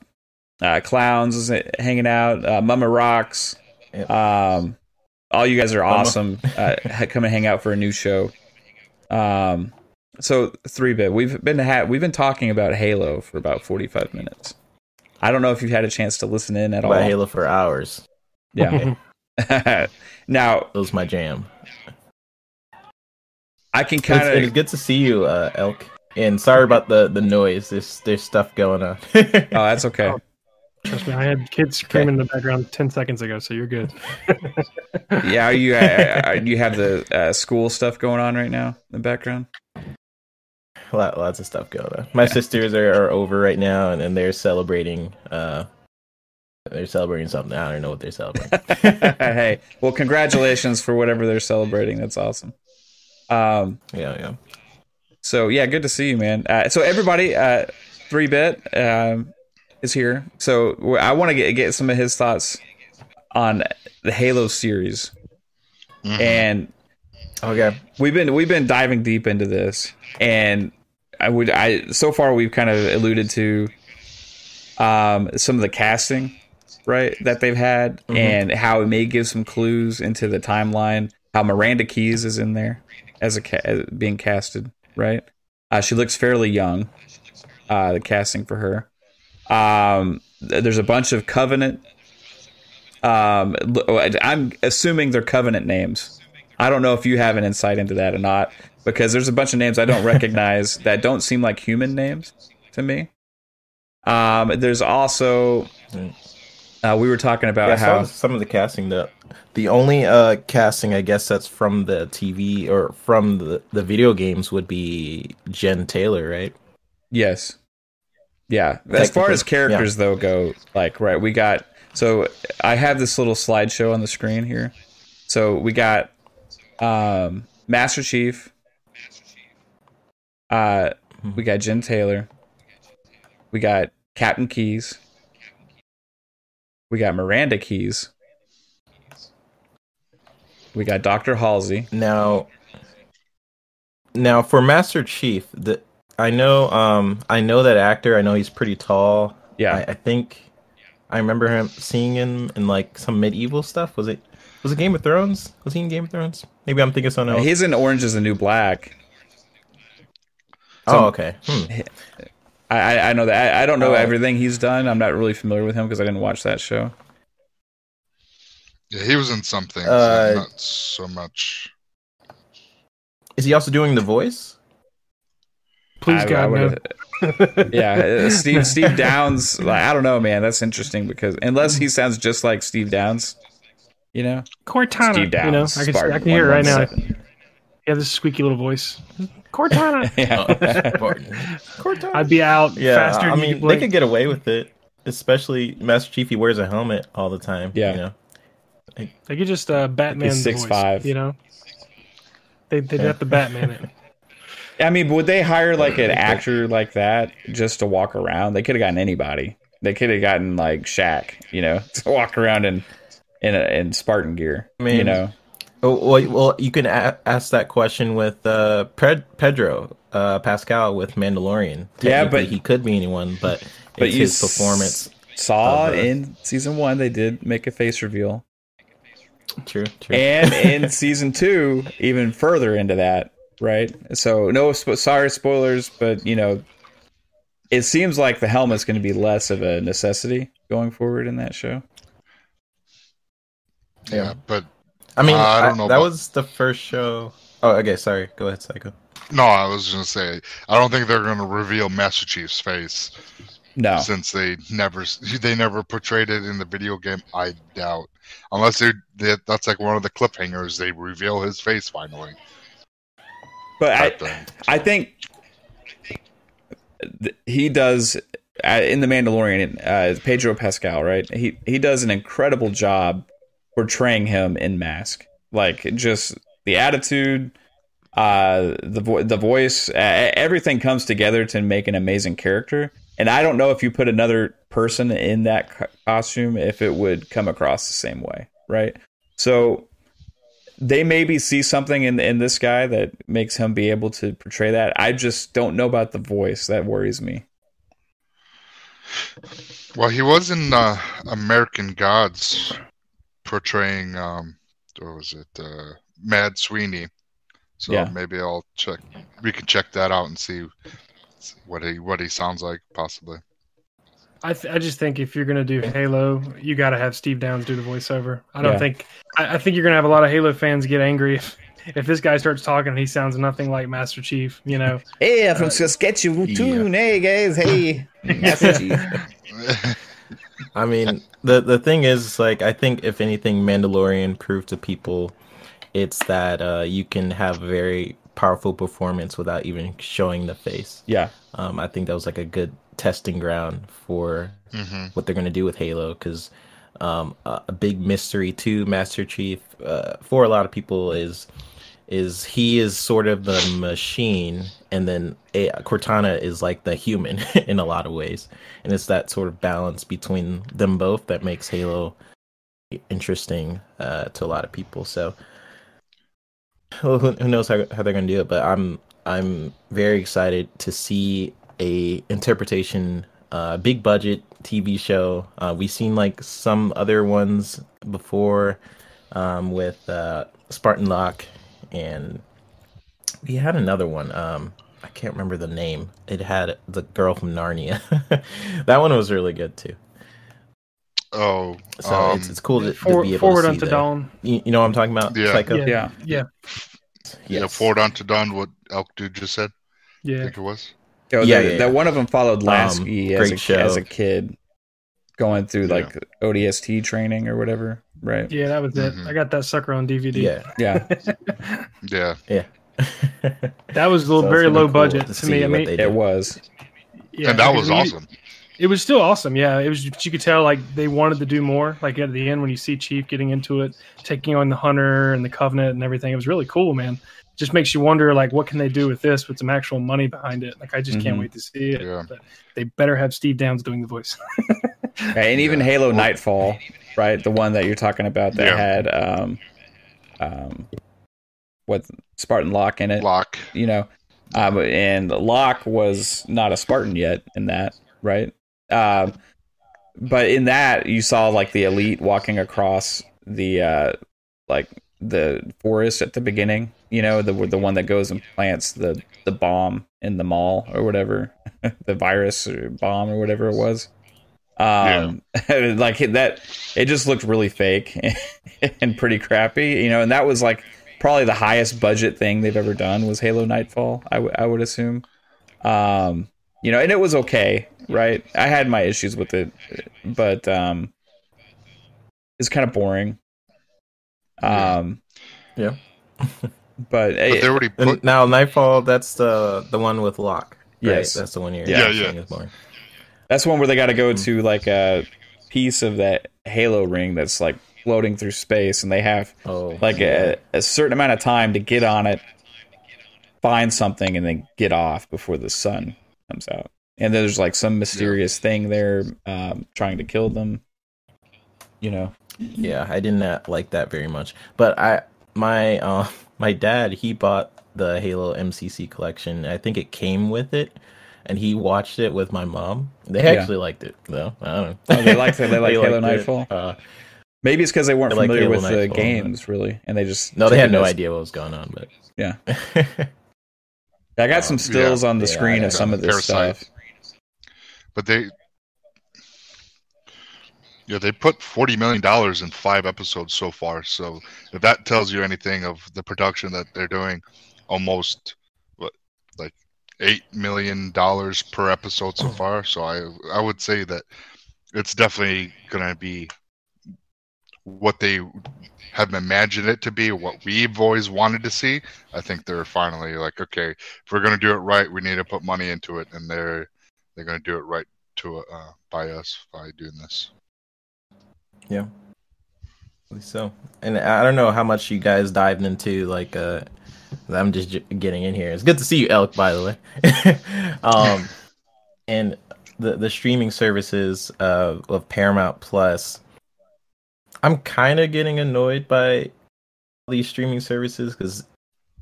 uh, Clowns is hanging out, uh, Mama Rocks. Yep. Um, all you guys are awesome. uh, come and hang out for a new show. Um, so three bit, we've been ha- we've been talking about Halo for about forty five minutes. I don't know if you've had a chance to listen in at all. About Halo for hours. Yeah. now That was my jam. I can It's, kind it's of. good to see you, uh, Elk. And sorry about the the noise. There's there's stuff going on. Oh, that's okay. Trust me, I had kids screaming in the background ten seconds ago, so you're good. Yeah, are you uh, you have the uh, school stuff going on right now in the background. Lot, lots of stuff going on. My sisters are, are over right now, and, and they're celebrating. Uh, they're celebrating something. I don't know what they're celebrating. hey, well, congratulations for whatever they're celebrating. That's awesome. Um, yeah, yeah. so yeah, good to see you, man. Uh, so everybody, uh, three bit um, is here. So I want to get get some of his thoughts on the Halo series, Mhm. and Okay. we've been we've been diving deep into this, and I would I so far we've kind of alluded to um, some of the casting, right, that they've had, Mhm. and how it may give some clues into the timeline. How Miranda Keyes is in there as a ca- as being casted, right? Uh, she looks fairly young. Uh, the casting for her. Um, there's a bunch of Covenant. Um, l- I'm assuming they're Covenant names. I don't know if you have an insight into that or not, because there's a bunch of names I don't recognize that don't seem like human names to me. Um, there's also uh, we were talking about Yeah, how some, some of the casting. The the only uh casting, I guess, that's from the TV or from the the video games would be Jen Taylor, right? Yes. Yeah. As far as characters though go, like right, we got so I have this little slideshow on the screen here. So we got um Master Chief. Uh we got Jen Taylor. We got Captain Keyes. We got Miranda Keyes. We got Dr. Halsey. Now, now for Master Chief, the I know um I know that actor. I know he's pretty tall. Yeah. I, I think I remember him seeing him in like some medieval stuff. Was it was it Game of Thrones? Was he in Game of Thrones? Maybe I'm thinking something else. He's in Orange is the New Black. oh, okay. Hmm. I, I I know that I, I don't know Oh. everything he's done. I'm not really familiar with him because I didn't watch that show. Yeah, he was in something. Uh, not so much. Is he also doing the voice? Please I- I God no. yeah, uh, Steve Steve Downes. Like, I don't know, man. That's interesting because unless he sounds just like Steve Downes, you know, Cortana. Steve Downes. you know, I can, Spartan I can hear it right now. Yeah, this squeaky little voice. Cortana. Yeah. Barton. I'd be out Yeah, faster. I than mean, could they could get away with it, especially Master Chief. He wears a helmet all the time. Yeah. you know. They could just uh, Batman He's the 6'5". voice, You know, they they'd have to Batman it. I mean, would they hire like an actor like that just to walk around? They could have gotten anybody. They could have gotten like Shaq, you know, to walk around in in, a, in Spartan gear. I mean, you know, Oh, well, well, you can a- ask that question with uh, Ped- Pedro uh, Pascal with Mandalorian. Yeah, but- he could be anyone, but, but it's his performance. saw of the- in season one they did make a face reveal, True, true. and in season two, even further into that, right? So no, sp- sorry spoilers, but you know, it seems like the helmet's going to be less of a necessity going forward in that show. Yeah, but I mean, Uh, I don't I- know that about- was the first show. Oh, okay. Sorry. Go ahead, Psycho. no, I was gonna say I don't think they're gonna reveal Master Chief's face No, since they never they never portrayed it in the video game. I doubt, unless they they- that's like one of the cliffhangers. They reveal his face finally. But I. I think he does uh, in the Mandalorian. Uh, Pedro Pascal, right? He he does an incredible job portraying him in mask. Like just the attitude, uh, the vo- the voice, uh, everything comes together to make an amazing character. And I don't know if you put another person in that co- costume, if it would come across the same way, right? So they maybe see something in in this guy that makes him be able to portray that. I just don't know about the voice. That worries me. Well, he was in uh, American Gods, portraying um, what was it, uh, Mad Sweeney. So Yeah. maybe I'll check. We can check that out and see what he what he sounds like, possibly. I th- I just think if you're gonna do Halo, you got to have Steve Downes do the voiceover. I don't Yeah. think I, I think you're gonna have a lot of Halo fans get angry if if this guy starts talking and he sounds nothing like Master Chief. You know, Hey, I'm from Saskatchewan. Hey guys, hey. I mean, the the thing is, like, I think if anything, Mandalorian proved to people, it's that uh, you can have very powerful performance without even showing the face. yeah, Um, I think that was like a good testing ground for hmm what they're going to do with Halo because um, a, a big mystery to Master Chief uh, for a lot of people is is he is sort of the machine and then a, Cortana is like the human in a lot of ways. And it's that sort of balance between them both that makes Halo interesting uh, to a lot of people. So well, who, who knows how, how they're going to do it but I'm I'm very excited to see a interpretation uh, big budget TV show. Uh, we've seen like some other ones before um, with uh, Spartan Locke, and we had another one. Um, I can't remember the name. It had the girl from Narnia. that one was really good too. Oh, So um, it's it's cool to, to For, be able forward to see unto that. dawn. You, you know what I'm talking about? Yeah. Psycho? Yeah. yeah. Yeah, yeah, Yes. Forward Unto Dawn what Elk Dude just said. I yeah. think it was. Yo, Yeah, that, yeah, that one of them followed Lasky as, a, show. as a kid, going through Yeah. like ODST training or whatever, right? Yeah, that was it. Mhm. I got that sucker on DVD. Yeah. Yeah, Yeah, that was a little So very low cool budget to to, me. I mean, it was. yeah, and that was you- awesome. It was still awesome. Yeah, it was. You could tell like they wanted to do more. Like at the end when you see Chief getting into it, taking on the Hunter and the Covenant and everything, it was really cool, man. Just makes you wonder like what can they do with this with some actual money behind it. Like I just can't Mhm. wait to see it. Yeah. But they better have Steve Downes doing the voice. Yeah, and even Yeah. Halo Well- Nightfall, right? The one that you're talking about that Yeah. had um, um, what Spartan Locke in it. Locke. you know um, and Locke was not a Spartan yet in that, right? Um, but in that, you saw like the elite walking across the uh, like the forest at the beginning. You know, the the one that goes and plants the the bomb in the mall or whatever, the virus or bomb or whatever it was. Um, like that, it just looked really fake and pretty crappy, you know. And that was like probably the highest budget thing they've ever done was Halo Nightfall. I, w- I would assume. Um, you know, and it was okay, right? I had my issues with it, but um, it's kind of boring. Um, Yeah. But but, they already put. Now Nightfall, that's the the one with Locke. right? Yes. that's the one you're Yeah, saying yeah. is boring. that's one where they got to go to like a piece of that Halo ring that's like floating through space, and they have Oh, like a, a certain amount of time to get on it, find something, and then get off before the sun comes out. And there's like some mysterious thing there um, trying to kill them. You know, Yeah, I did not like that very much. But I my uh my dad, he bought the Halo MCC collection. I think it came with it and he watched it with my mom. They Yeah. actually liked it though. I don't know. Oh, they liked it? They liked Halo liked it. Nightfall? Uh, maybe it's because they weren't They familiar Halo with the Nightfall, games really, and they just no, they had no as- idea what was going on, but Yeah. I got some stills on the Yeah, screen of some of this Parasite. stuff. But they, yeah, they put forty million dollars in five episodes so far. So if that tells you anything of the production that they're doing, almost what like eight million dollars per episode so far. So I I would say that it's definitely gonna be what they have imagined it to be, what we've always wanted to see. I think they're finally like, okay, if we're gonna do it right, we need to put money into it, and they're they're gonna do it right to uh, by us by doing this. Yeah. So, and I don't know how much you guys dived into like uh I'm just j- getting in here. It's good to see you, Elk, by the way. um, and the the streaming services uh, of Paramount Plus. I'm kind of getting annoyed by these streaming services because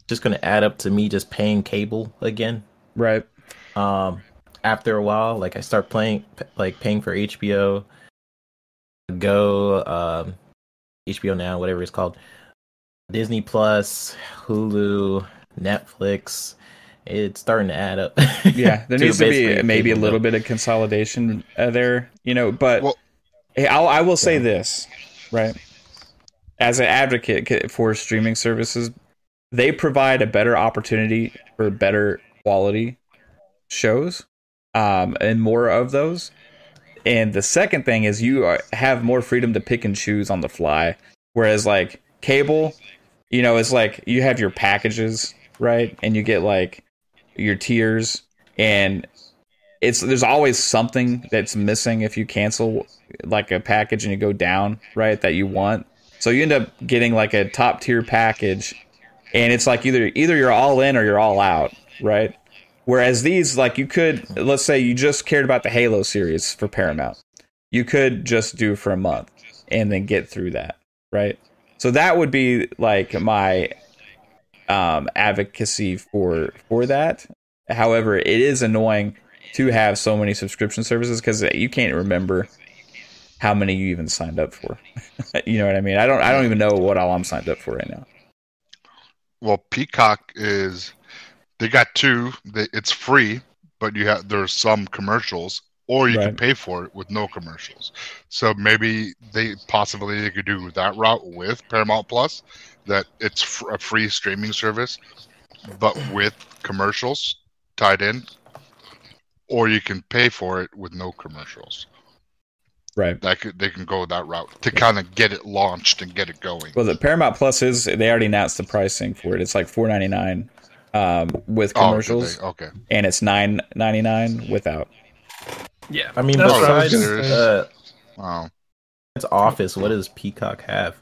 just going to add up to me just paying cable again. Right. Um, after a while, like I start playing, like paying for HBO, Go, um, HBO Now, whatever it's called, Disney Plus, Hulu, Netflix. It's starting to add up. Yeah, there needs to be maybe a little bill. bit of consolidation uh, there, you know. But Well- hey, I'll, I will say Yeah. this, right? As an advocate for streaming services, they provide a better opportunity for better quality shows, um, and more of those. And the second thing is you are, have more freedom to pick and choose on the fly, whereas like cable, you know, it's like you have your packages, right? And you get like your tiers and it's there's always something that's missing if you cancel like a package and you go down, right? That you want. So you end up getting like a top tier package and it's like either either you're all in or you're all out, right? Whereas these like you could let's say you just cared about the Halo series for Paramount. You could just do for a month and then get through that, right? So that would be like my um, advocacy for for that. However, it is annoying to have so many subscription services because you can't remember how many you even signed up for. you know what I mean? I don't. I don't even know what all I'm signed up for right now. Well, Peacock is they got two. They, it's free, but you have there's some commercials, or you can pay for it with no commercials. So maybe they possibly they could do that route with Paramount Plus, that it's fr- a free streaming service, but with commercials tied in, or you can pay for it with no commercials. Right. That could, they can go that route to kind of get it launched and get it going. Well, the Paramount Plus is they already announced the pricing for it. It's like four ninety nine um, with Oh, commercials, they? okay. and it's nine ninety nine without. Yeah, I mean, That's what I was besides gonna uh, Wow. it's Office, what does Peacock have?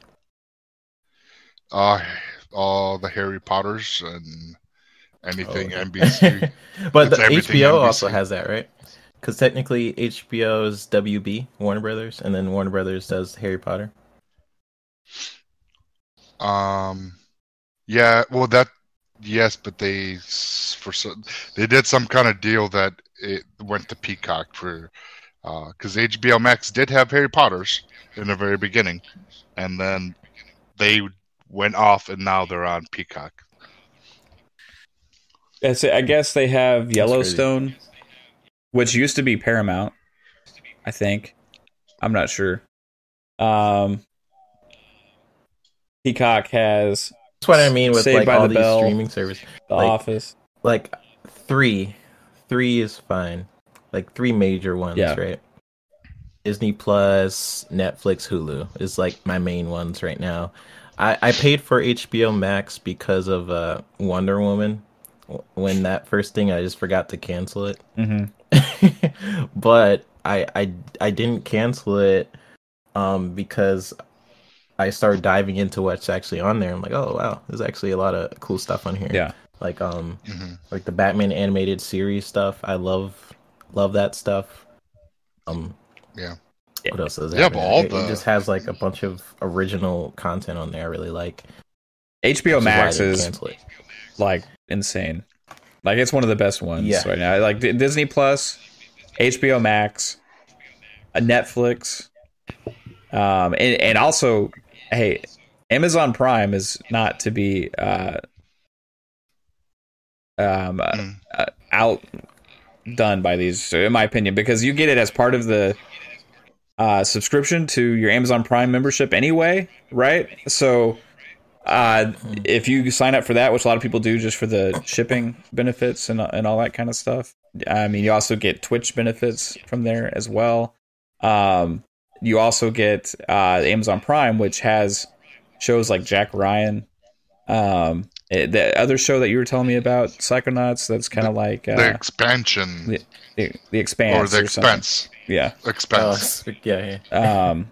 Uh, all the Harry Potters and anything Oh, okay. NBC. but the It's everything HBO NBC. also has that, right? Because technically HBO is WB Warner Brothers, and then Warner Brothers does Harry Potter. um, yeah, well that yes, but they for some they did some kind of deal that it went to Peacock for because HBO Max did have Harry Potters in the very beginning, and then they went off and now they're on Peacock. That's it. I guess they have. Yellowstone, which used to be Paramount, I think. I'm not sure. Um, Peacock has That's what I mean with Saved like by all the these Bell. streaming services. The Like- Office. Like three, three is fine. Like three major ones, Yeah. right? Disney Plus, Netflix, Hulu is like my main ones right now. I, I paid for HBO Max because of uh, Wonder Woman. When that first thing, I just forgot to cancel it. hmm but I, I I didn't cancel it um because I started diving into what's actually on there. I'm like, oh wow, there's actually a lot of cool stuff on here. Yeah. Like um hmm like the Batman animated series stuff. I love love that stuff. Um Yeah. What else is Yeah, there? but all it, the- it just has like a bunch of original content on there. I really like. HBO which is Max is like insane. Like it's one of the best ones Yeah. right now. Like Disney Plus, HBO Max, uh, Netflix, um, and, and also, hey, Amazon Prime is not to be uh, um, uh, Mm. uh, outdone by these, in my opinion, because you get it as part of the uh, subscription to your Amazon Prime membership anyway, right? So uh, if you sign up for that, which a lot of people do just for the shipping benefits and, and all that kind of stuff, I mean, you also get Twitch benefits from there as well. Um, you also get uh, Amazon Prime, which has shows like Jack Ryan. Um, eh, the other show that you were telling me about, Psychonauts, that's kind of like the uh, expansion the, the, the Expanse. or the or something. expense. Yeah. Oh, Expanse. s- yeah, yeah. um,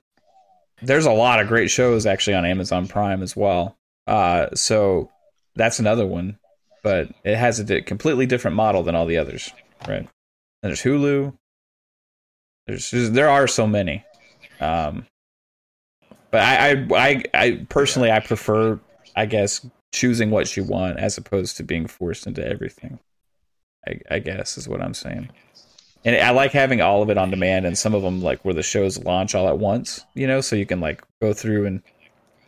there's a lot of great shows actually on Amazon Prime as well. Uh, so that's another one, but it has a di- completely different model than all the others, right? And there's Hulu. There's, there's- there are so many, um, but I, I I I personally I prefer I guess choosing what you want as opposed to being forced into everything. I, I guess is what I'm saying. And I like having all of it on demand, and some of them like where the shows launch all at once, you know, so you can like go through and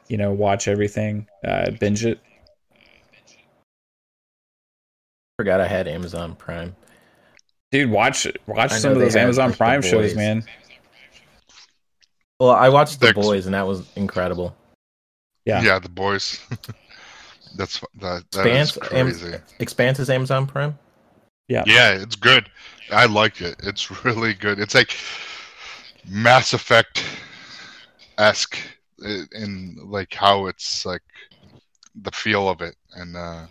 you know watch everything, uh, binge it. Forgot I had Amazon Prime. Dude, watch watch some of those Amazon Prime shows, man. Well, I watched The Boys, and that was incredible. Yeah. Yeah, the boys. That's that. That is Expanse, Am- crazy. Expanse is Amazon Prime. Yeah, yeah, it's good. I like it. It's really good. It's like Mass Effect esque in like how it's like the feel of it, and uh,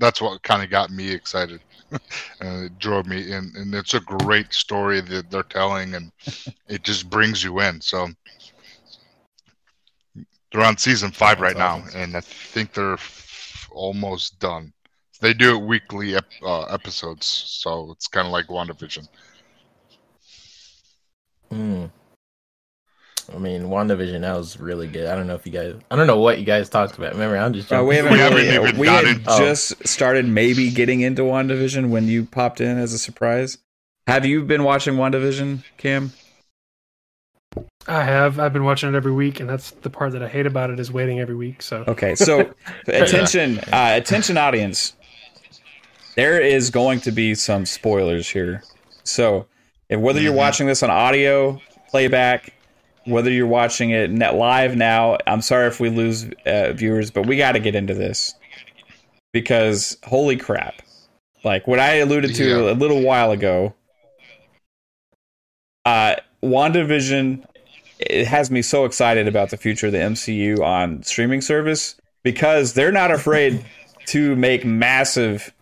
that's what kind of got me excited. and it drove me in, and it's a great story that they're telling, and it just brings you in. So they're on season five That's right now, and I think they're f- almost done. They do it weekly ep- uh, episodes, so it's kind of like WandaVision. Hmm. I mean, WandaVision, that was really good. I don't know if you guys, I don't know what you guys talked about. Remember, I'm just. Uh, we haven't, We haven't even we had in- Oh. just started maybe getting into WandaVision when you popped in as a surprise. Have you been watching WandaVision, Cam? I have. I've been watching it every week, and that's the part that I hate about it is waiting every week. So Okay, so attention, uh, attention, audience. There is going to be some spoilers here. So, if whether you're Mhm. watching this on audio playback, whether you're watching it net live now, I'm sorry if we lose uh, viewers, but we got to get into this because holy crap! Like what I alluded to Yeah. a little while ago. Uh, WandaVision it has me so excited about the future of the MCU on streaming service because they're not afraid to make massive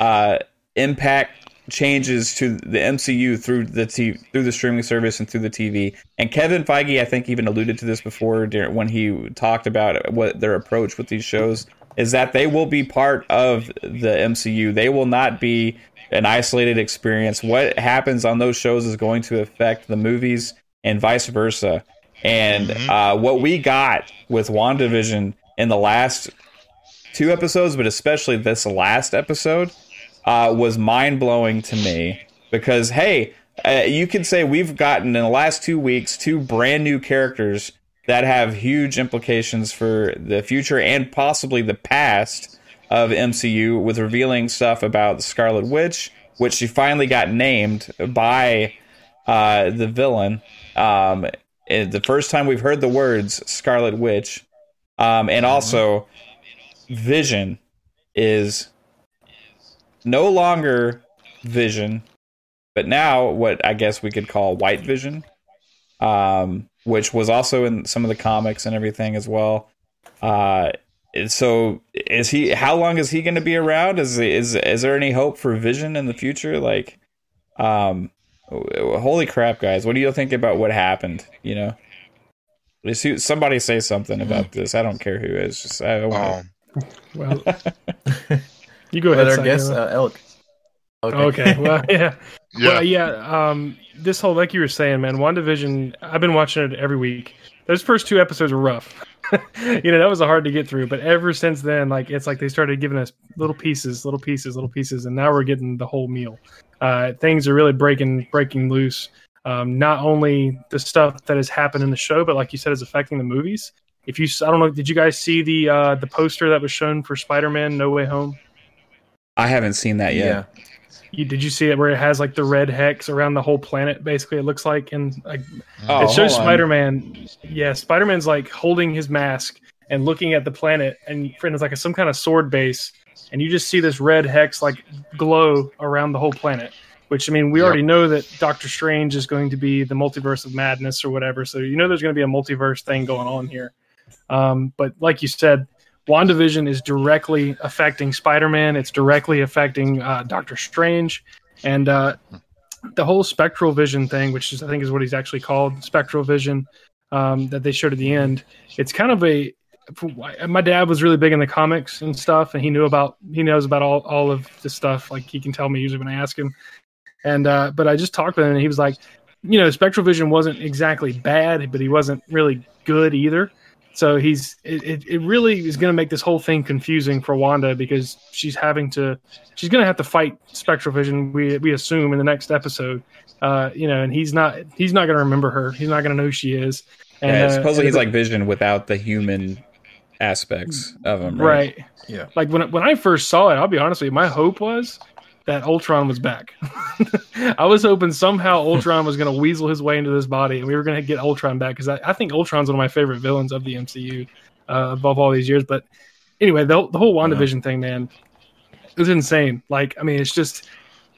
uh, impact changes to the MCU through the t- through the streaming service and through the TV. And Kevin Feige, I think, even alluded to this before when he talked about what their approach with these shows is that they will be part of the MCU. They will not be an isolated experience. What happens on those shows is going to affect the movies and vice versa. And Mhm. uh, what we got with WandaVision in the last two episodes, but especially this last episode, uh, was mind blowing to me because, hey, uh, you could say we've gotten in the last two weeks two brand new characters that have huge implications for the future and possibly the past of MCU with revealing stuff about the Scarlet Witch, which she finally got named by uh, the villain. Um, the first time we've heard the words Scarlet Witch, um, and also Vision is no longer Vision, but now what I guess we could call White Vision, um, which was also in some of the comics and everything as well. Uh, so is he? How long is he going to be around? Is is is there any hope for Vision in the future? Like, um, holy crap, guys! What do you think about what happened? You know, somebody say something about this. I don't care who is. Just I don't Um, Well, you go ahead. But our guest, uh, Elk. Okay. Well, yeah. yeah. Well, yeah. Um, this whole, like you were saying, man, WandaVision, I've been watching it every week. Those first two episodes were rough. you know, that was hard to get through. But ever since then, like, it's like they started giving us little pieces, little pieces, little pieces, and now we're getting the whole meal. Uh, things are really breaking, breaking loose. Um, not only the stuff that has happened in the show, but like you said, is affecting the movies. If you, I don't know, did you guys see the uh, the poster that was shown for Spider-Man: No Way Home? I haven't seen that yet. Yeah. You, did you see it where it has like the red hex around the whole planet? Basically, it looks like, and like Oh, it shows. Spider Man. Yeah, Spider Man's like holding his mask and looking at the planet, and friend is like a, some kind of SWORD base, and you just see this red hex like glow around the whole planet. Which I mean, we Yep. already know that Doctor Strange is going to be the multiverse of madness or whatever. So you know there's going to be a multiverse thing going on here. Um, but like you said, WandaVision is directly affecting Spider Man. It's directly affecting uh, Doctor Strange, and uh, the whole spectral vision thing, which is I think is what he's actually called, spectral vision, um, that they showed at the end. It's kind of a. My dad was really big in the comics and stuff, and he knew about he knows about all all of this stuff. Like he can tell me usually when I ask him. And uh, but I just talked with him, and he was like, you know, spectral vision wasn't exactly bad, but he wasn't really good either. So he's it, it, it really is going to make this whole thing confusing for Wanda because she's having to she's going to have to fight spectral vision we we assume in the next episode. Uh, you know, and he's not he's not going to remember her. He's not going to know who she is. And yeah, uh, supposedly and- he's like Vision without the human aspects of him. Right. right. Yeah. Like when when I first saw it, I'll be honest with you, my hope was that Ultron was back. I was hoping somehow Ultron was going to weasel his way into this body, and we were going to get Ultron back because I, I think Ultron's one of my favorite villains of the MCU uh, above all these years. But anyway, the, the whole WandaVision thing, man, it was insane. Like, I mean, it's just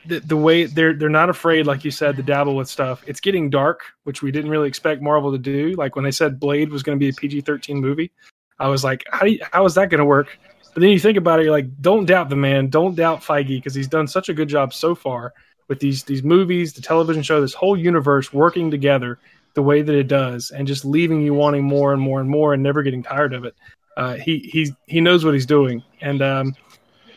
the, the way they're they're not afraid, like you said, to dabble with stuff. It's getting dark, which we didn't really expect Marvel to do. Like when they said Blade was going to be a PG thirteen movie, I was like, how do you, how is that going to work? But then you think about it, you're like, don't doubt the man, don't doubt Feige because he's done such a good job so far with these these movies, the television show, this whole universe working together the way that it does, and just leaving you wanting more and more and more, and never getting tired of it. Uh, he he he knows what he's doing, and um,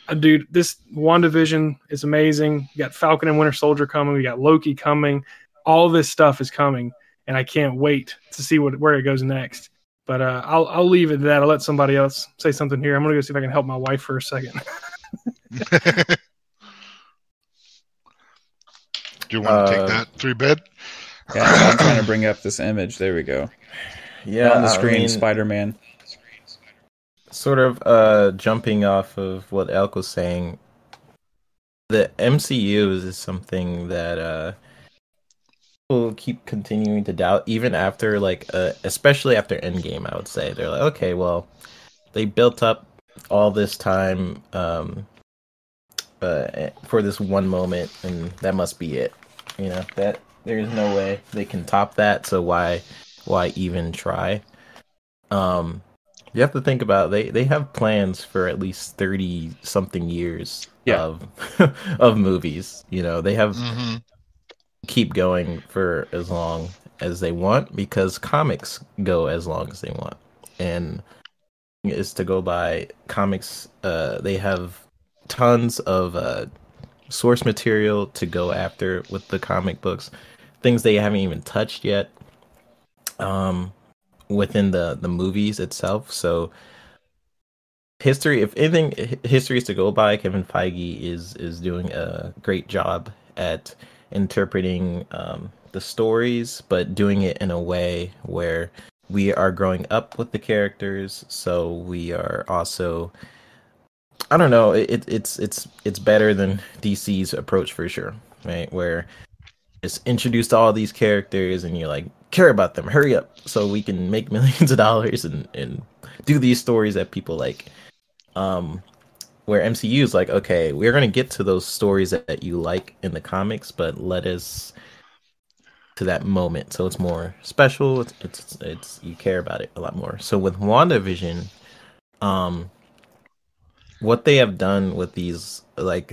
uh, dude, this WandaVision is amazing. We got Falcon and Winter Soldier coming, we got Loki coming, all this stuff is coming, and I can't wait to see what where it goes next. But uh, I'll I'll leave it at that. I'll let somebody else say something here. I'm gonna go see if I can help my wife for a second. Do you want to Uh, take that three bed? Yeah, I'm trying to bring up this image. There we go. Yeah. on the I screen, mean, Spider Man. sort of uh jumping off of what Elk was saying the MCU is something that uh people keep continuing to doubt even after like uh, especially after Endgame I would say. They're like okay well they built up all this time um uh, for this one moment and that must be it. You know that there's no way they can top that so why why even try? Um you have to think about they they have plans for at least 30 something years Yeah. of of movies you know? They have hmm keep going for as long as they want because comics go as long as they want. And is to go by comics uh they have tons of uh source material to go after with the comic books things they haven't even touched yet um within the the movies itself. So history if anything hi- history is to go by. Kevin feige is is doing a great job at interpreting um, the stories, but doing it in a way where we are growing up with the characters. So we are also, I don't know, it, it's it's it's better than DC's approach for sure, right? Where it's introduced all these characters and you're like care about them hurry up so we can make millions of dollars and and do these stories that people like um where mcu is like okay we're to get to those stories that, that you like in the comics but let us to that moment. So it's more special. It's, it's it's you care about it a lot more. So with wandavision um what they have done with these like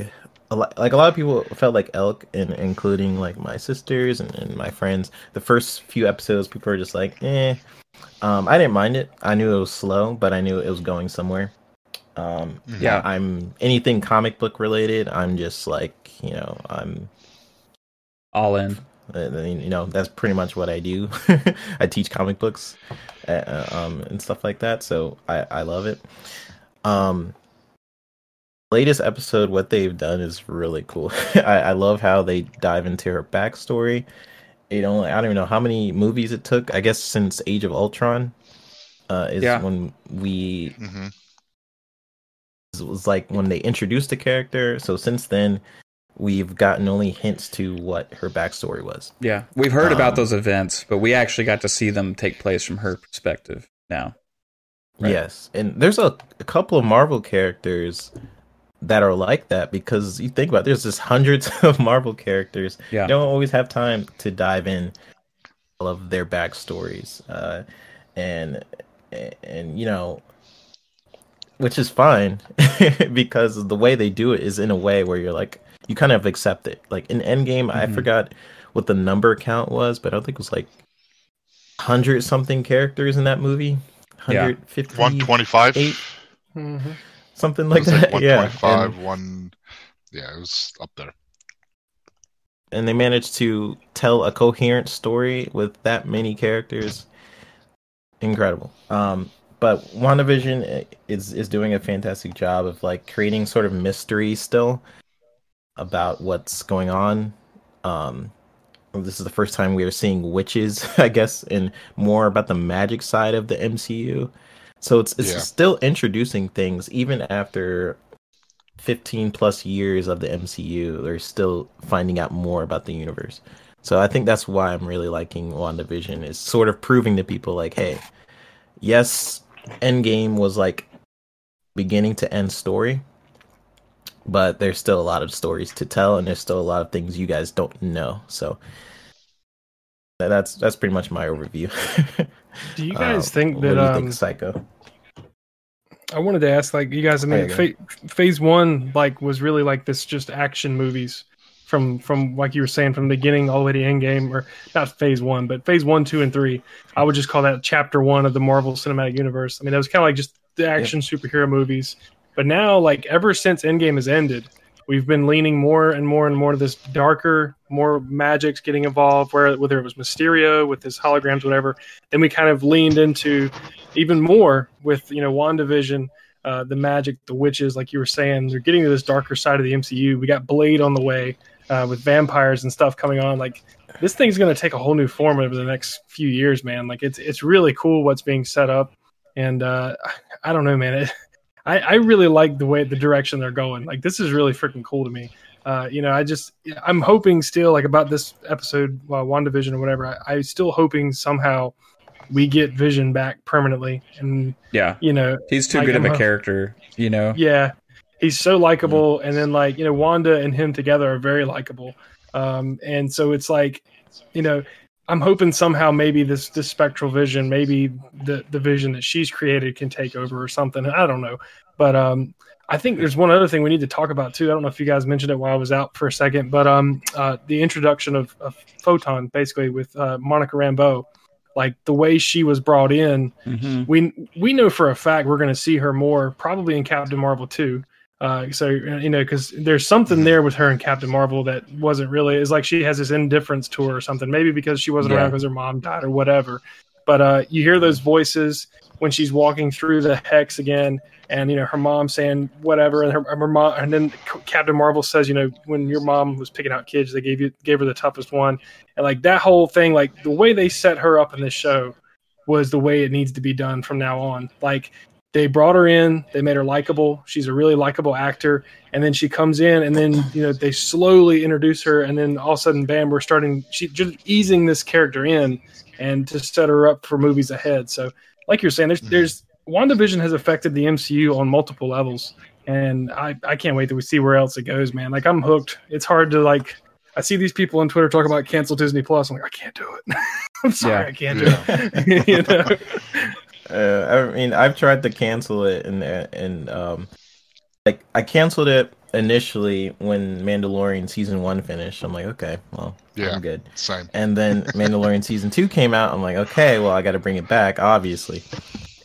a lot, like a lot of people felt like elk and including like my sisters and, and my friends the first few episodes people were just like eh. Um i didn't mind it. I knew it was slow but i knew it was going somewhere um Mhm. Yeah. i'm anything comic book related i'm just like you know i'm All in. you know that's pretty much what i do i teach comic books uh, uh, um and stuff like that so i i love it um latest episode what they've done is really cool I, I love how they dive into her backstory you know i don't even know how many movies it took i guess since age of ultron uh is Yeah. when we hmm it was like when they introduced the character so since then we've gotten only hints to what her backstory was Yeah. We've heard about Um, those events, but we actually got to see them take place from her perspective now. Right. Yes, and there's a, a couple of Marvel characters that are like that because you think about it, there's just hundreds of Marvel characters. Yeah. You don't always have time to dive in all of their backstories, uh, and and you know, which is fine because the way they do it is in a way where you're like you kind of accept it. Like in Endgame, I Mhm. forgot what the number count was, but I don't think it was like hundred something characters in that movie. Yeah. 150 125. Eight. Mhm. something like was that. like yeah, 125, and, one. Yeah, it was up there. and they managed to tell a coherent story with that many characters. Incredible. Um, but WandaVision is is doing a fantastic job of like creating sort of mystery still about what's going on. Um, this is the first time we are seeing witches, I guess, and more about the magic side of the MCU. So it's it's Yeah. still introducing things even after 15 plus years of the MCU. They're still finding out more about the universe. So I think that's why I'm really liking WandaVision is sort of proving to people like, hey, yes, Endgame was like beginning to end story, but there's still a lot of stories to tell, and there's still a lot of things you guys don't know. So that's that's pretty much my overview. Do you guys Um, think what that do you um, think, Psycho? I wanted to ask, like, you guys. I mean, fa- phase one, like, was really like this, just action movies from from like you were saying from the beginning all the way to end game, or not phase one, but phase one, two, and three. I would just call that chapter one of the Marvel Cinematic Universe. I mean, that was kind of like just the action superhero movies. But now, like, ever since Endgame has ended, we've been leaning more and more and more to this darker, more magics getting involved. Where whether it was Mysterio with his holograms, whatever, then we kind of leaned into even more with you know WandaVision, uh, the magic, the witches, like you were saying, they're getting to this darker side of the MCU. We got Blade on the way uh, with vampires and stuff coming on. Like this thing's going to take a whole new form over the next few years, man. Like it's it's really cool what's being set up, and uh, I don't know, man. It, I I really like the way the direction they're going. Like this is really freaking cool to me. Uh, you know, I just I'm hoping still like about this episode, uh, WandaVision or whatever. I, I'm still hoping somehow we get Vision back permanently, and Yeah. you know, He's too Like, good of I'm a a- character, you know? yeah, he's so likable, and then like you know, Wanda and him together are very likable, um, and so it's like, you know, I'm hoping somehow maybe this this spectral vision, maybe the the vision that she's created can take over or something. I don't know, but um, I think there's one other thing we need to talk about too. I don't know if you guys mentioned it while I was out for a second, but um, uh, the introduction of, of Photon, basically with uh, Monica Rambeau, like the way she was brought in hmm we we know for a fact we're going to see her more probably in Captain Marvel too. Uh, so you know, because there's something there with her and Captain Marvel that wasn't really. It's like she has this indifference to her or something. Maybe because she wasn't Yeah. around because her mom died or whatever. But uh, you hear those voices when she's walking through the hex again, and you know her mom saying whatever, and her, her mom, and then Captain Marvel says, you know, when your mom was picking out kids, they gave you gave her the toughest one, and like that whole thing, like the way they set her up in this show was the way it needs to be done from now on. Like they brought her in, they made her likable. She's a really likable actor, and then she comes in, and then you know they slowly introduce her, and then all of a sudden, bam, we're starting. She just easing this character in, and to set her up for movies ahead. So, like you're saying, there's Mhm. there's WandaVision has affected the MCU on multiple levels, and I I can't wait to we see where else it goes, man. Like I'm hooked. It's hard to like. I see these people on Twitter talk about cancel Disney Plus. I'm like, I can't do it. I'm sorry, Yeah. I can't do Yeah. it. you know? Uh, I mean, I've tried to cancel it, and and um, like I canceled it initially when Mandalorian season one finished. I'm like, okay, well, Yeah. I'm good. Same. And then Mandalorian season two came out. I'm like, okay, well, I got to bring it back, obviously.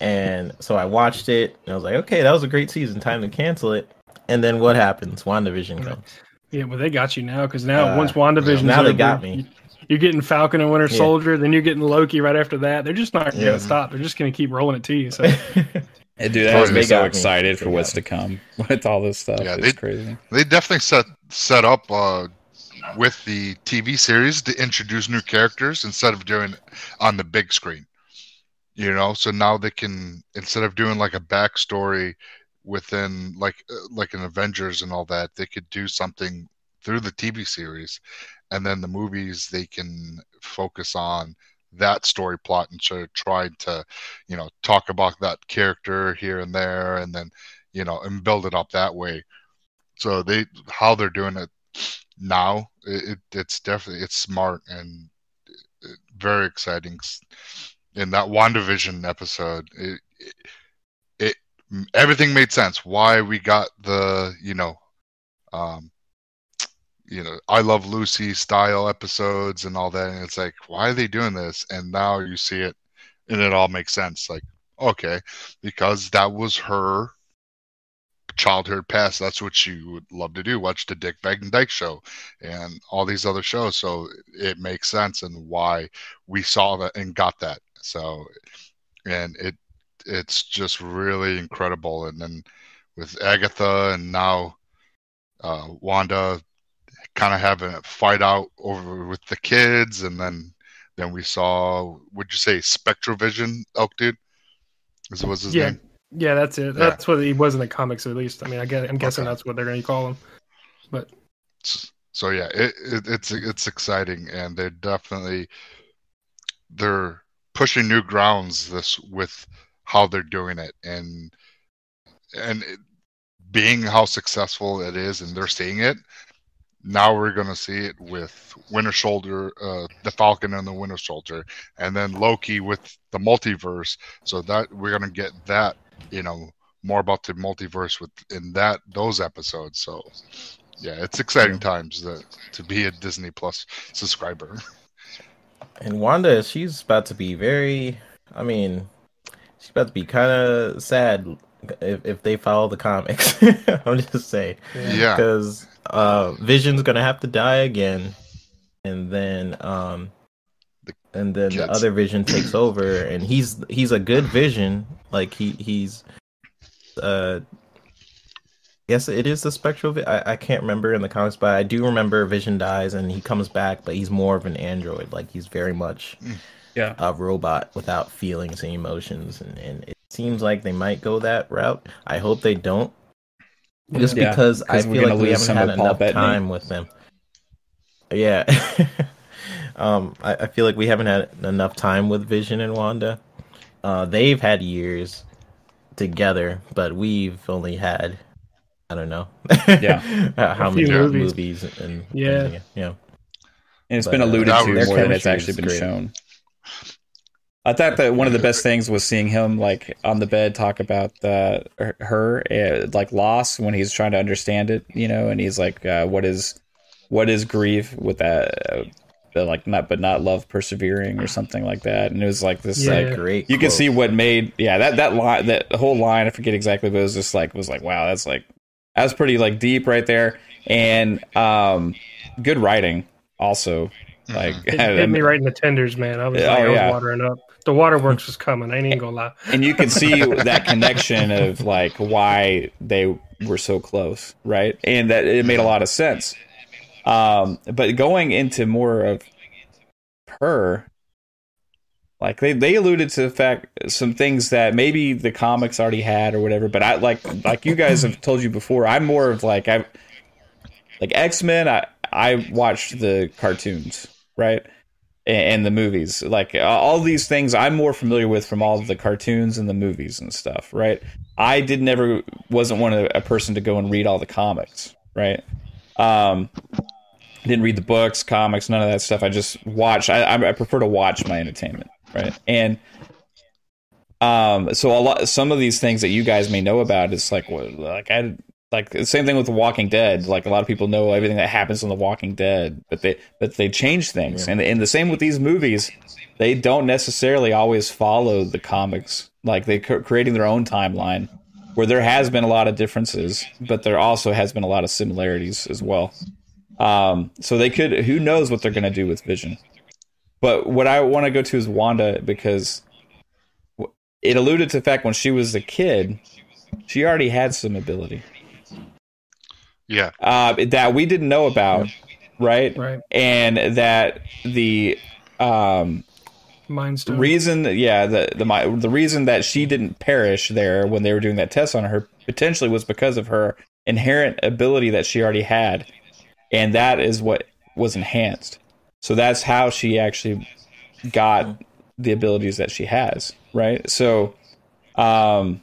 And so I watched it, and I was like, okay, that was a great season. Time to cancel it. And then what happens? WandaVision comes. Yeah, well, they got you now because now Uh, once WandaVision, now they got me. You're getting Falcon and Winter Yeah. Soldier, then you're getting Loki right after that. They're just not going to stop. They're just going to keep rolling it to you. So Hey, dude, that has me so got me. excited for what's to come with all this stuff. Yeah, it's they- crazy. They definitely set set up uh, with the TV series to introduce new characters instead of doing it on the big screen. You know, so now they can instead of doing like a backstory within like uh, like an Avengers and all that, they could do something through the TV series, and then the movies they can focus on that story plot instead of trying to, you know, talk about that character here and there, and then you know, and build it up that way. So they how they're doing it now, it it's definitely it's smart and uh, very exciting. In that WandaVision episode, it, it, it everything made sense. Why we got the you know, um, you know, I Love Lucy style episodes and all that, and it's like, why are they doing this? And now you see it, and it all makes sense. Like, okay, because that was her childhood past. That's what she would love to do. Watch the Dick Van Dyke Show and all these other shows. So it makes sense and why we saw that and got that. So, and it it's just really incredible. And then with Agatha and now uh, Wanda kind of having a fight out over with the kids, and then then we saw would you say Spectrovision Elk dude? Is was his Yeah. name? yeah, that's it. Yeah. That's what he was in the comics, at least. I mean, I guess, I'm guessing Okay. that's what they're going to call him. But so yeah, it, it, it's it's exciting, and they're definitely they're pushing new grounds this with how they're doing it, and and it, being how successful it is, and they're seeing it. Now we're gonna see it with Winter Soldier, uh, the Falcon and the Winter Soldier, and then Loki with the multiverse. So that we're gonna get that, you know, more about the multiverse with in that those episodes. So yeah, it's exciting times to, to be a Disney Plus subscriber. And Wanda, she's about to be very. I mean, she's about to be kind of sad if, if they follow the comics. I'm just saying Yeah, because uh, Vision's gonna have to die again, and then um, The and then the other Vision takes over, and he's he's a good Vision. Like he he's uh. Yes, it is the spectral. Vi- I, I can't remember in the comics, but I do remember Vision dies and he comes back, but he's more of an android. Like he's very much Yeah. a robot without feelings and emotions, and, and it seems like they might go that route. I hope they don't, just Yeah, because I feel like we haven't had of Paul enough Bettany. time with them. Yeah, um, I, I feel like we haven't had enough time with Vision and Wanda. Uh, they've had years together, but we've only had. I don't know. Yeah. how many movies, movies. and Yeah. and, yeah. And it's But, been uh, alluded that to was- more than it's actually been chemistry is shown. I thought that one of the best things was seeing him like on the bed talk about uh, her uh, like loss when he's trying to understand it, you know, and he's like, uh, "What is, what is grief with that, uh, like not but not love persevering or something like that." And it was like this, Yeah. like Great. you can see what made yeah that that line that whole line I forget exactly, but it was just like was like wow that's like that was pretty like deep right there and um good writing also like it hit me right in the tenders, man. I was Oh, like, I was yeah. watering up. The waterworks was coming. I ain't even gonna lie. and you can see that connection of like why they were so close, right? And that it made a lot of sense. Um, but going into more of her, Like they, they alluded to the fact some things that maybe the comics already had or whatever, but I like like you guys have told you before, I'm more of like I like X Men. I I watched the cartoons, right, and, the movies. Like all these things, I'm more familiar with from all the cartoons and the movies and stuff, right. I did never wasn't one of a person to go and read all the comics, right. Um, didn't read the books, comics, none of that stuff. I just watch. I, I prefer to watch my entertainment right? And um, so a lot, some of these things that you guys may know about is like, like I like the same thing with The Walking Dead. Like a lot of people know everything that happens in The Walking Dead, but they but they change things, yeah. and and the same with these movies. They don't necessarily always follow the comics. Like they are creating their own timeline, where there has been a lot of differences, but there also has been a lot of similarities as well. Um, so they could. Who knows what they're going to do with Vision? But what I want to go to is Wanda because it alluded to the fact when she was a kid, she already had some ability. Yeah. Uh, that we didn't know about, right? Right. And that the um, Mind Stone. reason, yeah, the the the reason that she didn't perish there when they were doing that test on her potentially was because of her inherent ability that she already had, and that is what was enhanced. So that's how she actually got the abilities that she has, right? So um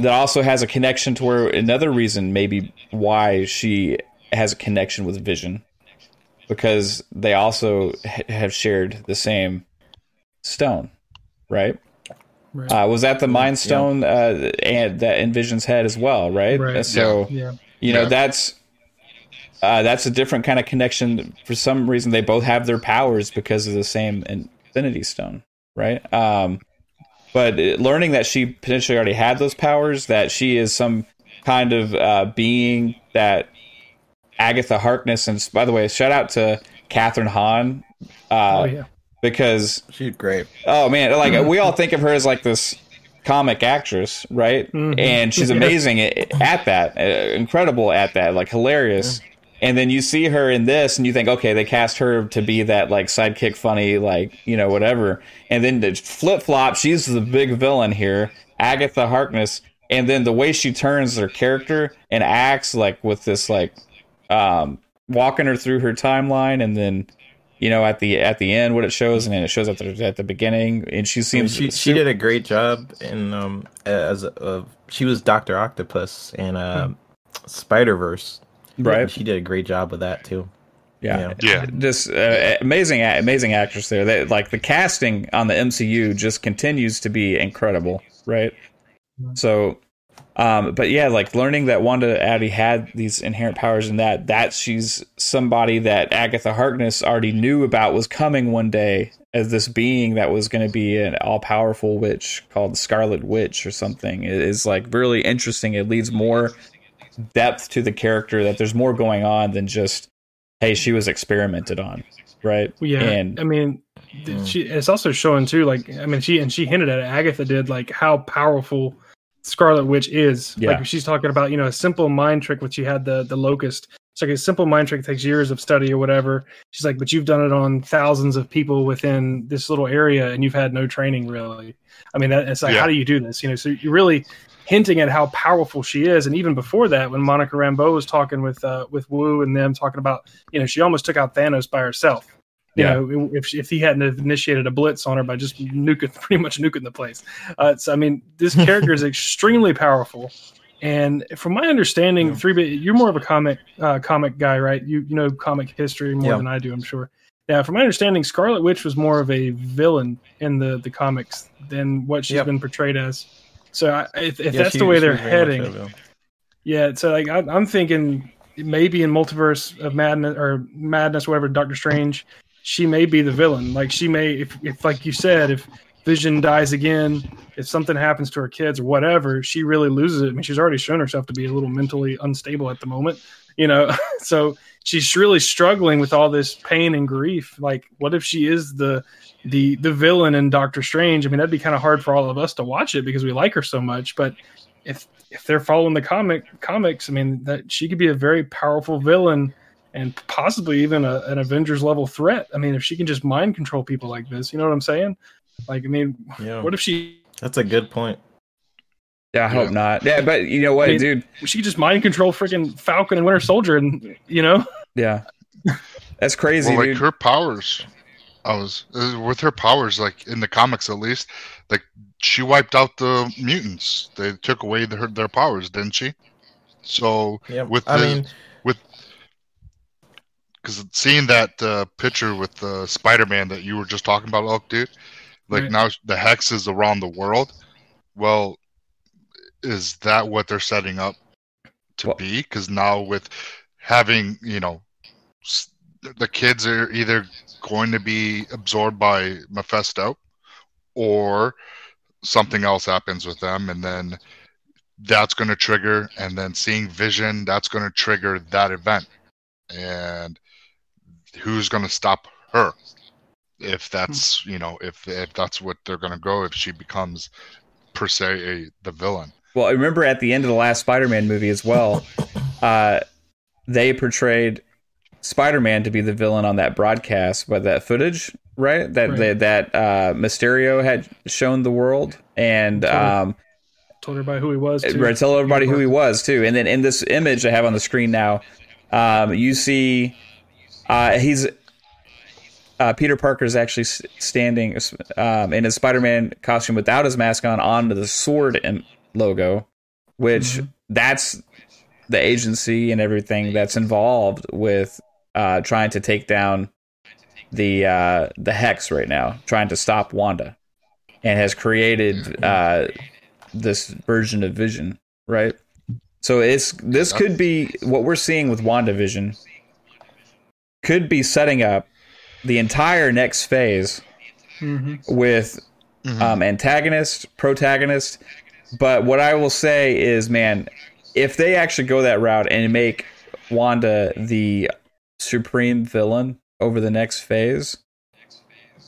that also has a connection to where another reason maybe why she has a connection with Vision because they also ha- have shared the same stone, right? right. Uh, was that the Mind Stone yeah. uh, and that in Vision's head as well, right? right. So yeah. you know yeah. that's uh, that's a different kind of connection. For some reason, they both have their powers because of the same Infinity Stone, right? Um, but learning that she potentially already had those powers, that she is some kind of uh, being that Agatha Harkness, and by the way, shout out to Kathryn Hahn. Uh, oh yeah, because she's great. Oh man, like we all think of her as like this comic actress, right? Mm-hmm. And she's amazing at, at that, uh, incredible at that, like hilarious. Yeah and then you see her in this and you think okay they cast her to be that like sidekick funny like you know whatever. And then the flip flop she's the big villain here agatha harkness. And then the way she turns her character and acts like with this like um walking her through her timeline and then you know at the at the end what it shows and then it shows at the at the beginning. And she seems she, she did a great job in um as a, she was dr octopus in uh, hmm. spider verse right? She did a great job with that too. Yeah, yeah, just uh, amazing, amazing actress there. They, like the casting on the MCU just continues to be incredible, right? So, um, but yeah, like learning that Wanda Addy had these inherent powers and that that she's somebody that Agatha Harkness already knew about was coming one day as this being that was going to be an all powerful witch called Scarlet Witch or something it is like really interesting. It leads more depth to the character that there's more going on than just hey she was experimented on right yeah and i mean mm. she it's also showing too like i mean she and she hinted at it agatha did like how powerful scarlet witch is yeah. like she's talking about you know a simple mind trick which she had the the locust it's like a simple mind trick takes years of study or whatever she's like but you've done it on thousands of people within this little area and you've had no training really i mean that, it's like yeah. how do you do this you know so you really hinting at how powerful she is. And even before that, when Monica Rambeau was talking with uh, with Woo and them talking about, you know, she almost took out Thanos by herself. You yeah. know, if if he hadn't initiated a blitz on her by just nuking, pretty much nuking the place. Uh, so I mean, this character is extremely powerful. And from my understanding, yeah. three bit, you're more of a comic uh, comic guy, right? You you know comic history more yeah. than I do, I'm sure. Yeah, from my understanding, Scarlet Witch was more of a villain in the the comics than what she's yep. been portrayed as. So if, if yeah, that's she, the way they're heading, yeah. So like I, am thinking maybe in multiverse of madness or madness, whatever. Doctor Strange, she may be the villain. Like she may, if, if like you said, if Vision dies again, if something happens to her kids or whatever, she really loses it. I mean, she's already shown herself to be a little mentally unstable at the moment, you know. so she's really struggling with all this pain and grief. Like, what if she is the the the villain in Doctor Strange. I mean, that'd be kind of hard for all of us to watch it because we like her so much. But if if they're following the comic comics, I mean, that she could be a very powerful villain and possibly even a, an Avengers level threat. I mean, if she can just mind control people like this, you know what I'm saying? Like, I mean, Yeah, what if she that's a good point. Yeah, I hope not. Yeah, but you know what, I mean- dude? she just mind control freaking Falcon and Winter Soldier, and you know, Yeah, that's crazy, well, like dude. her powers, I was uh, with her powers, like in the comics at least, like she wiped out the mutants. They took away their their powers, didn't she? So Yeah, With I the- mean, with because seeing that uh, picture with the Spider-Man that you were just talking about, Elk dude, like Right. now the hex is around the world. Well, is that what they're setting up to Well- be? Because now with having you know, s- the kids are either going to be absorbed by Mephisto, or something else happens with them, and then that's going to trigger, and then seeing Vision, that's going to trigger that event. And who's going to stop her? If that's you know if if that's what they're going to go if she becomes per se a, the villain. Well, I remember at the end of the last Spider-Man movie as well, uh, they portrayed Spider-Man to be the villain on that broadcast, but that footage, right? That Right. that, that uh, Mysterio had shown the world, and Totally. um, told everybody who he was. Too. right, tell everybody who he was too. And then in this image I have on the screen now, um, you see uh, he's uh, Peter Parker is actually standing um, in his Spider-Man costume without his mask on onto the SWORD and logo, which Mhm. that's the agency and everything that's involved with uh, trying to take down the uh, the hex right now, trying to stop Wanda, and has created uh, this version of Vision, right? So it's this could be what we're seeing with WandaVision could be setting up the entire next phase hmm with Mhm. um, antagonist, protagonist. But what I will say is, man, if they actually go that route and make Wanda the supreme villain over the next phase,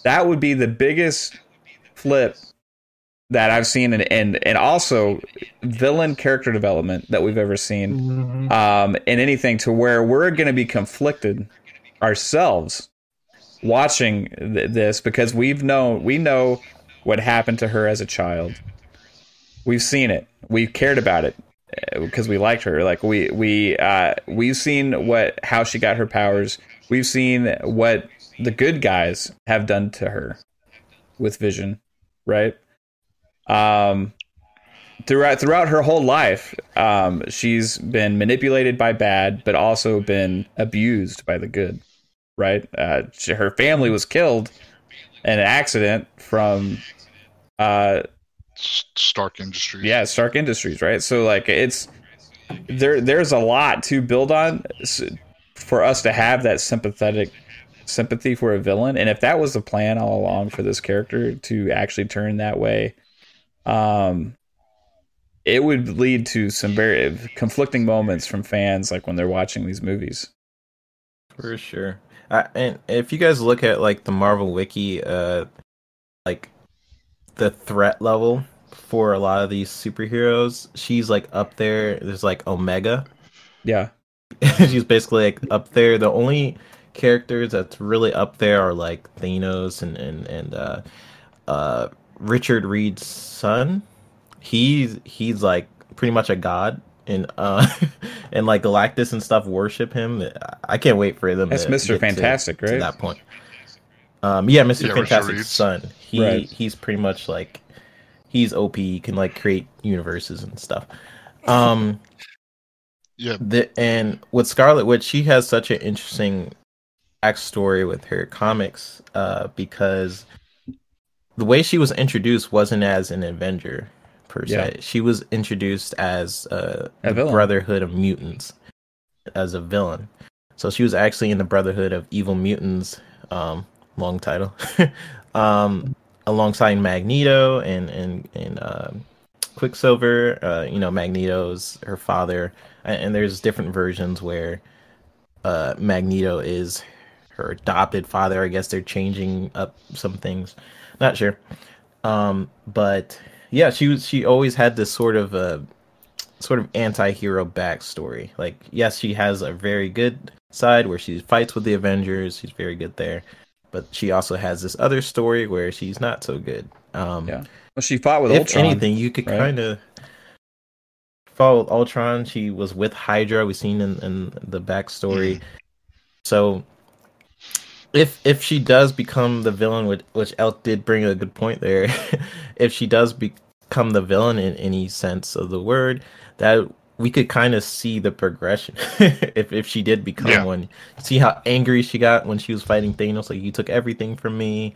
that would be the biggest flip that I've seen, and and, and also villain character development that we've ever seen hmm um, in anything to where we're going to be conflicted ourselves watching th- this because we've known we know what happened to her as a child. We've seen it. We've cared about it because we liked her. Like we we uh, we've seen what how she got her powers. We've seen what the good guys have done to her with Vision, right? Um, throughout throughout her whole life, um, she's been manipulated by bad, but also been abused by the good. Right? Uh, she, her family was killed in an accident from, uh, Stark Industries. yeah, Stark Industries. Right? So like it's there. There's a lot to build on for us to have that sympathetic sympathy for a villain, and if that was the plan all along for this character to actually turn that way, um, it would lead to some very conflicting moments from fans, like when they're watching these movies. For sure. Uh, and if you guys look at like the Marvel wiki, uh, like the threat level for a lot of these superheroes, she's like up there. There's like Omega. Yeah, she's basically like up there. The only characters that's really up there are like Thanos and and and uh, uh, Richard Reed's son. He's he's like pretty much a god, and uh, and like Galactus and stuff worship him. I can't wait for them. That's to Mr. get to- Fantastic, to right? that point. Um, yeah, Mr. Yeah, Fantastic's son. He Right. he's pretty much like he's OP. He can like create universes and stuff. Um, Yeah. the and with Scarlet Witch, she has such an interesting backstory with her comics, uh, because the way she was introduced wasn't as an Avenger per se. Yeah. She was introduced as uh, A the. Brotherhood of Mutants as a villain. So she was actually in the Brotherhood of Evil Mutants, um, long title, um, alongside Magneto and and and um Quicksilver. Uh, you know, Magneto's her father, and, and there's different versions where uh, Magneto is her adopted father. I guess they're changing up some things. Not sure. Um, but yeah, she was. She always had this sort of uh, sort of anti-hero backstory. Like, yes, she has a very good side where she fights with the Avengers. She's very good there, but she also has this other story where she's not so good. Um, Yeah. Well, she fought with if Ultron. anything, you could right? kind of follow Ultron. She was with Hydra. We've seen in, in the backstory. So, if if she does become the villain, which which Elk did bring a good point there, if she does become the villain in any sense of the word, that we could kind of see the progression. if if she did become Yeah. one, see how angry she got when she was fighting Thanos. Like you took everything from me.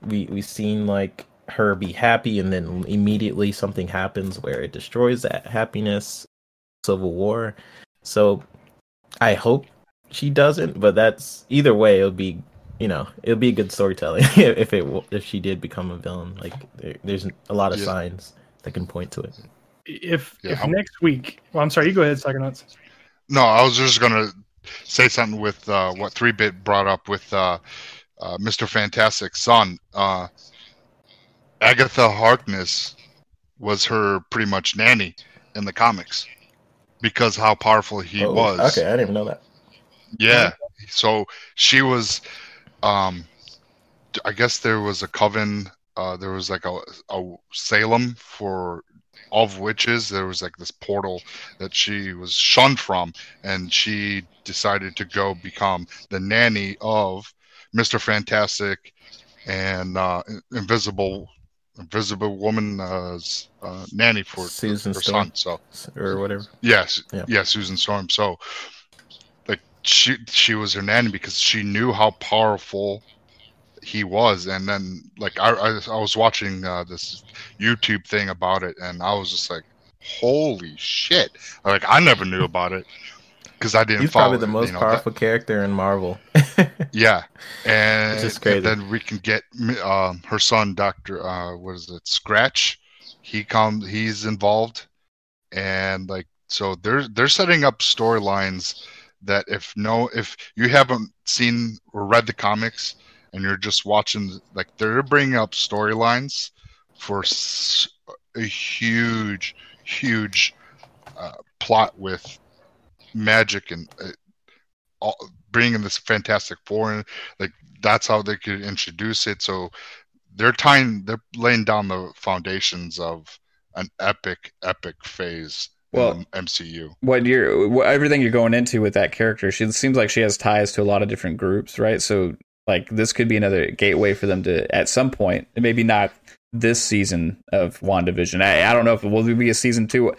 We we seen like her be happy and then immediately something happens where it destroys that happiness civil war so i hope she doesn't but that's either way it'll be you know it'll be a good storytelling if it if she did become a villain like there, there's a lot of Yeah. signs that can point to it If Yeah, if how- next week, well, I'm sorry, you go ahead, Psychonauts. No, I was just gonna say something with uh, what Three Bit brought up with uh, uh, Mr. Fantastic's son. Uh, Agatha Harkness was her pretty much nanny in the comics because how powerful he Oh, was. okay i didn't even know that Yeah. So she was, um, I guess there was a coven. Uh, there was like a, a Salem for all of witches. There was like this portal that she was shunned from, and she decided to go become the nanny of Mister Fantastic and uh, Invisible. Invisible Woman's uh, nanny for Susan her Storm. son. So or whatever Yes, Yeah. yeah. Susan Storm. So, like, she she was her nanny because she knew how powerful he was, and then like I I, I was watching uh, this YouTube thing about it, and I was just like, holy shit! Like I never knew about it because I didn't he's probably the it, most you know, that- powerful character in marvel yeah, and, Which crazy. and then we can get um, her son, Doctor. Uh, what is it? Scratch. He comes. He's involved, and like so, they're they're setting up storylines that if no, if you haven't seen or read the comics and you're just watching, like they're bringing up storylines for a huge, huge uh, plot with magic and uh, all, bringing this Fantastic Four in, like that's how they could introduce it. So they're tying, they're laying down the foundations of an epic, epic phase Well- in MCU. what you're what, everything you're going into with that character she seems like she has ties to a lot of different groups right so like this could be another gateway for them to at some point maybe not this season of WandaVision. I, I don't know if it will be a season two.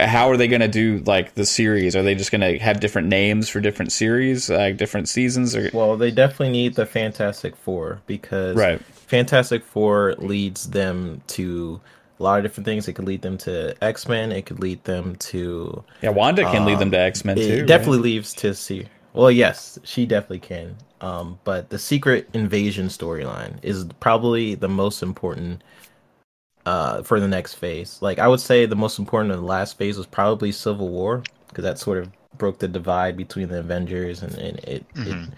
How are they going to do like the series? Are they just going to have different names for different series, like different seasons? Or Well, they definitely need the Fantastic Four because right, Fantastic Four leads them to a lot of different things. It could lead them to X Men. It could lead them to. yeah. Wanda can lead them Um, to X Men It too. right? definitely leads to see. Well, yes, she definitely can. Um, but the Secret Invasion storyline is probably the most important uh, for the next phase. Like I would say, the most important of the last phase was probably Civil War because that sort of broke the divide between the Avengers and, and it, it Mhm.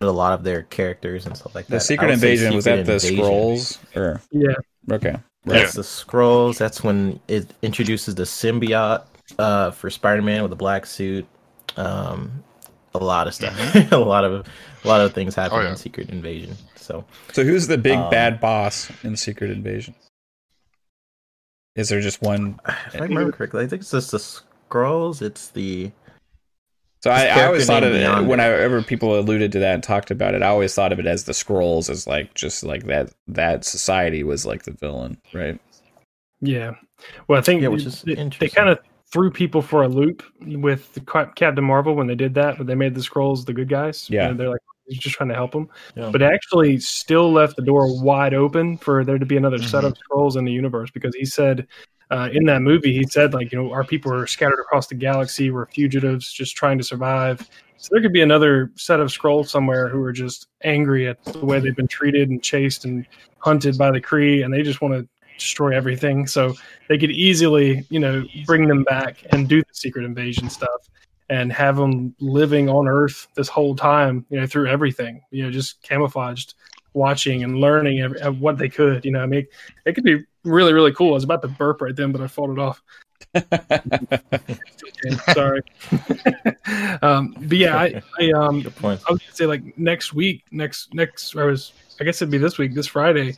a lot of their characters and stuff like that. The Secret would say Invasion was Secret that the Invasion. Skrulls or Yeah. okay. That's the Skrulls. That's when it introduces the symbiote uh, for Spider-Man with the black suit. Um, a lot of stuff. a lot of a lot of things happen Oh, yeah. in Secret Invasion. So So who's the big Um, bad boss in Secret Invasion? Is there just one? if I remember correctly, I think it's just the Skrulls. It's the So I, I always thought of it Yonder. whenever people alluded to that and talked about it. I always thought of it as the Skrulls, as like just like that that society was like the villain, right? Yeah. Well, I think Yeah, which is they, they kind of threw people for a loop with the Captain Marvel when they did that, but they made the Skrulls the good guys. Yeah. And they're like he's just trying to help them, Yeah. but actually still left the door wide open for there to be another set Mm-hmm. of Skrulls in the universe because he said. Uh, in that movie, he said, like, you know, our people are scattered across the galaxy. We're fugitives just trying to survive. So there could be another set of Skrulls somewhere who are just angry at the way they've been treated and chased and hunted by the Kree, and they just want to destroy everything. So they could easily, you know, bring them back and do the secret invasion stuff and have them living on Earth this whole time, you know, through everything, you know, just camouflaged, watching and learning every, what they could. You know, I mean, it could be really, really cool. I was about to burp right then, but I fought it off. Sorry. um, but yeah, I, I um. I was gonna say like next week, next next I was I guess it'd be this week, this Friday,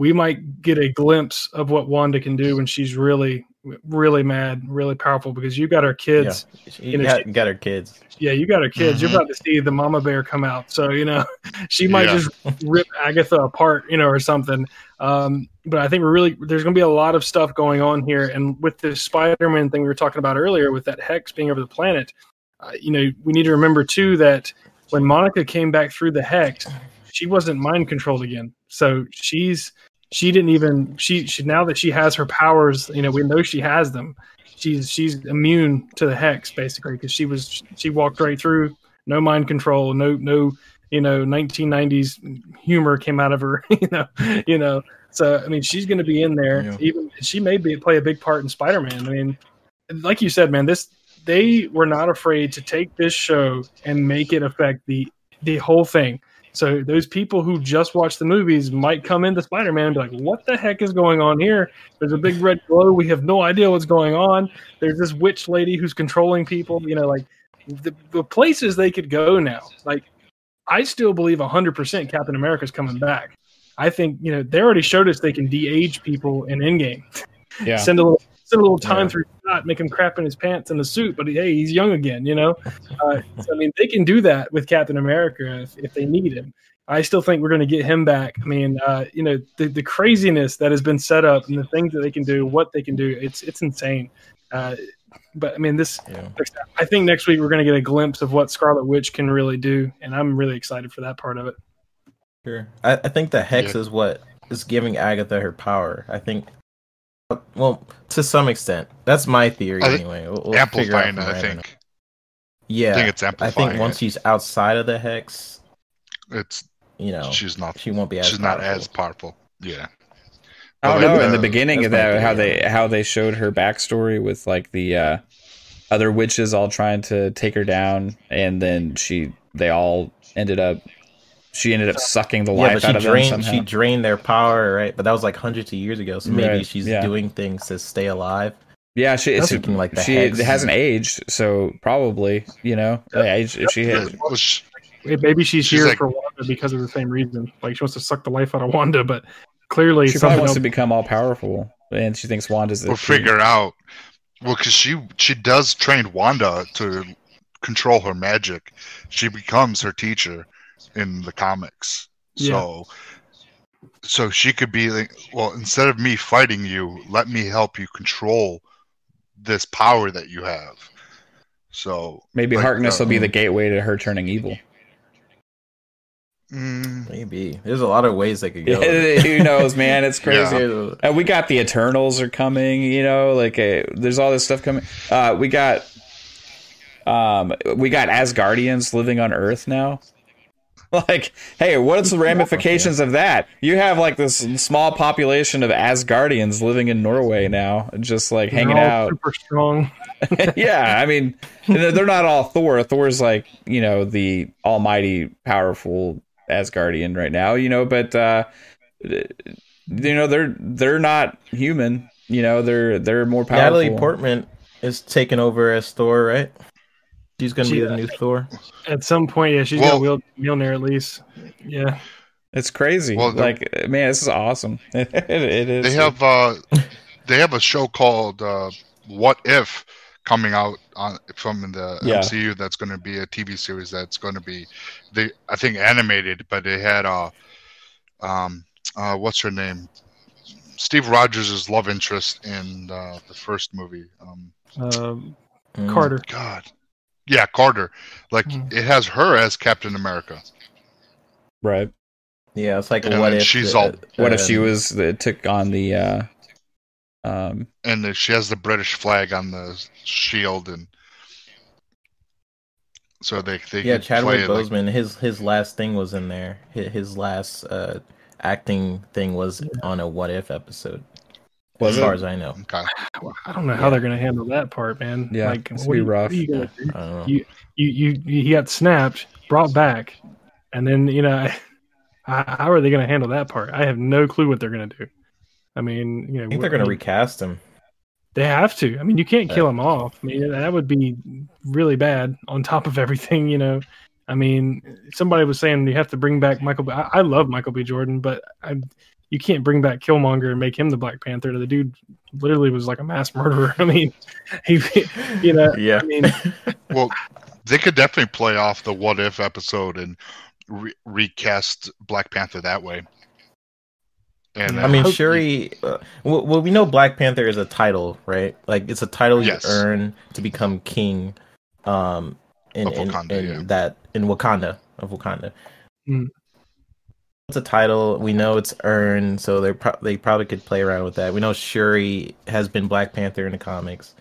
we might get a glimpse of what Wanda can do when she's really really mad, really powerful because you got her kids. Yeah. She You know, got, she- got her kids. Yeah, you got her kids. You're Mhm. about to see the mama bear come out. So, you know, she might Yeah. just rip Agatha apart, you know, or something. Um, but I think we're really there's gonna be a lot of stuff going on here. And with the Spider-Man thing we were talking about earlier, with that hex being over the planet, uh, you know, we need to remember too that when Monica came back through the hex, she wasn't mind controlled again. So she's she didn't even she, she now that she has her powers, you know, we know she has them. She's she's immune to the hex basically because she was she walked right through, no mind control, no no you know 1990s humor came out of her, you know, you know. So I mean, she's going to be in there. Yeah. Even she may be play a big part in Spider-Man. I mean, like you said, man, this they were not afraid to take this show and make it affect the the whole thing. So those people who just watch the movies might come into Spider-Man and be like, "What the heck is going on here? There's a big red glow. We have no idea what's going on. There's this witch lady who's controlling people. You know, like the, the places they could go now. Like, I still believe 100% Captain America's coming back. I think you know they already showed us they can de-age people in Endgame. Yeah. Send a little send a little time Yeah. through Scott, make him crap in his pants in the suit, but hey, he's young again. You know, uh, so, I mean, they can do that with Captain America if, if they need him. I still think we're going to get him back. I mean, uh, you know, the, the craziness that has been set up and the things that they can do, what they can do, it's it's insane. Uh, but I mean, this Yeah. I think next week we're going to get a glimpse of what Scarlet Witch can really do, and I'm really excited for that part of it. Sure. I, I think the hex Yeah. is what is giving Agatha her power. I think, well, to some extent, that's my theory I anyway. We'll, we'll amplifying it, I think. Yeah, I think it's amplifying. I think once it. she's outside of the hex, it's you know, she's not she won't be as she's not powerful. as powerful. Yeah. I don't Well, know. then In the the- beginning of that, how they how they showed her backstory with like the uh, other witches all trying to take her down, and then she they all ended up she ended up sucking the Yeah, life but out she of them drained somehow. she drained their power, right? But that was like hundreds of years ago. So maybe Right, she's yeah. doing things to stay alive. yeah, she it's, Thinking like the she hex. hasn't aged, so probably you know yeah, age, if she Yeah, had, Maybe she's, She's here like- for Wanda because of the same reason. Like she wants to suck the life out of Wanda, but clearly she probably wants else. to become all powerful, and she thinks Wanda's the we'll key. figure out. Well, because she she does train Wanda to control her magic. She becomes her teacher in the comics. So, so she could be like, well, instead of me fighting you, let me help you control this power that you have. So Maybe like, Harkness uh, will be the gateway to her turning evil. mm, Maybe there's a lot of ways they could go. Who knows, man? It's crazy. Yeah. Uh, we got the Eternals are coming. You know, like uh, there's all this stuff coming. Uh, we got, um, we got Asgardians living on Earth now. Like, hey, what's the ramifications of that? You have like this small population of Asgardians living in Norway now, just like hanging They're all out. super strong. yeah, I mean, they're they're not all Thor. Thor's like you know the almighty, powerful Asgardian right now. You know, but uh, you know they're they're not human. You know, they're they're more powerful. Natalie Portman is taking over as Thor, right? She's gonna be the new Thor. At some point, yeah, she's Well- got wield Mjolnir at least. Yeah, It's crazy. Well, like, man, this is awesome. it, it is. they have uh, they have a show called uh, What If coming out on from the Yeah. MCU. That's going to be a TV series. That's going to be they I think animated, but they had uh, um, uh, what's her name? Steve Rogers' love interest in uh, the first movie. Um, um. Carter. God, yeah, Carter. Like Mhm. it has her as Captain America. right. Yeah, it's like And what if she's the- all- What if she um, was the, took on the? uh um and then she has the British flag on the shield, and so they they Yeah, Chadwick it like- Boseman. his his last thing was in there. His, his last uh, acting thing was on a What If episode. Was as it? far as I know. okay. I don't know how Yeah. they're going to handle that part, man. Yeah, like it's what be you- rough. what are you gonna do? I. You, you, you, he got snapped, brought back, and then you know, how how are they going to handle that part? I have no clue what they're going to do. I mean, you know, I think they're gonna recast him. They have to. I mean, you can't kill him off. I mean, that would be really bad. On top of everything, you know. I mean, somebody was saying you have to bring back Michael. B- I, I love Michael B. Jordan, but I, you can't bring back Killmonger and make him the Black Panther. The dude literally was like a mass murderer. I mean, he, you know, Yeah. I mean, Well, they could definitely play off the what if episode and re- recast Black Panther that way. And Yeah. I mean, hope- Shuri. Uh, well, well, we know Black Panther is a title, right? Like it's a title Yes. you earn to become king. Um, in, Of in, in yeah. that in Wakanda of Wakanda. Mm. It's a title. We know it's earned, so they pro- they probably could play around with that. We know Shuri has been Black Panther in the comics.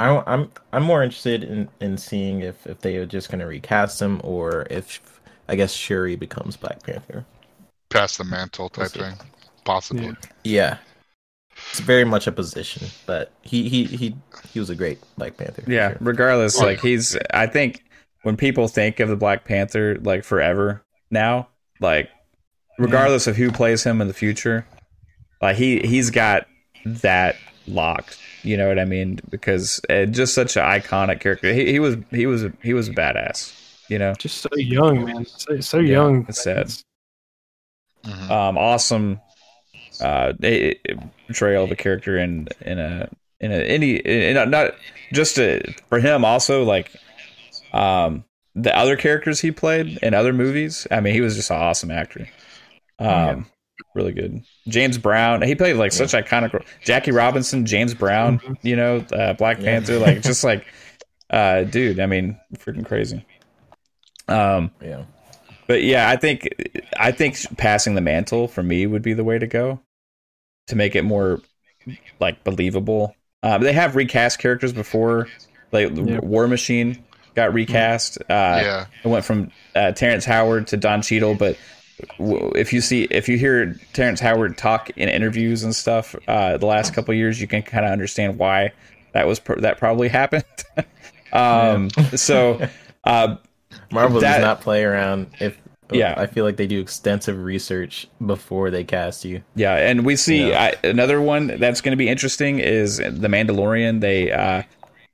I don't, I'm I'm more interested in, in seeing if, if they are just going to recast him or if I guess Shuri becomes Black Panther. pass the mantle type We'll thing, possibly. Yeah. Yeah. It's very much a position, but he he he, he was a great Black Panther. Yeah, sure. regardless, like he's. I think when people think of the Black Panther, like forever now, like regardless of who plays him in the future, like he he's got that locked. You know what I mean? Because uh, just such an iconic character. He, he was he was he was a badass. You know, just so young, man. So, so Yeah, young. it's sad. Mhm. um, awesome uh, a- a portrayal of a character in in a in a any in a, not just a, for him also like um the other characters he played in other movies. I mean, he was just an awesome actor. Um, Yeah. really good. James Brown, he played like such iconic. Jackie Robinson, James Brown, Mhm. you know, uh, Black Yeah. Panther, like just like, uh, dude. I mean, freaking crazy. Um, yeah. but yeah, I think I think passing the mantle for me would be the way to go to make it more like believable. Um, they have recast characters before, like Yeah. War Machine got recast. Uh, yeah, It went from uh, Terrence Howard to Don Cheadle, but w- if you see if you hear Terrence Howard talk in interviews and stuff uh, the last couple of years, you can kind of understand why that was pr- that probably happened. um, So. Uh, Marvel That- does not play around. If Yeah. I feel like they do extensive research before they cast you. Yeah, and we see Yeah. I, another one that's going to be interesting is the Mandalorian. They uh,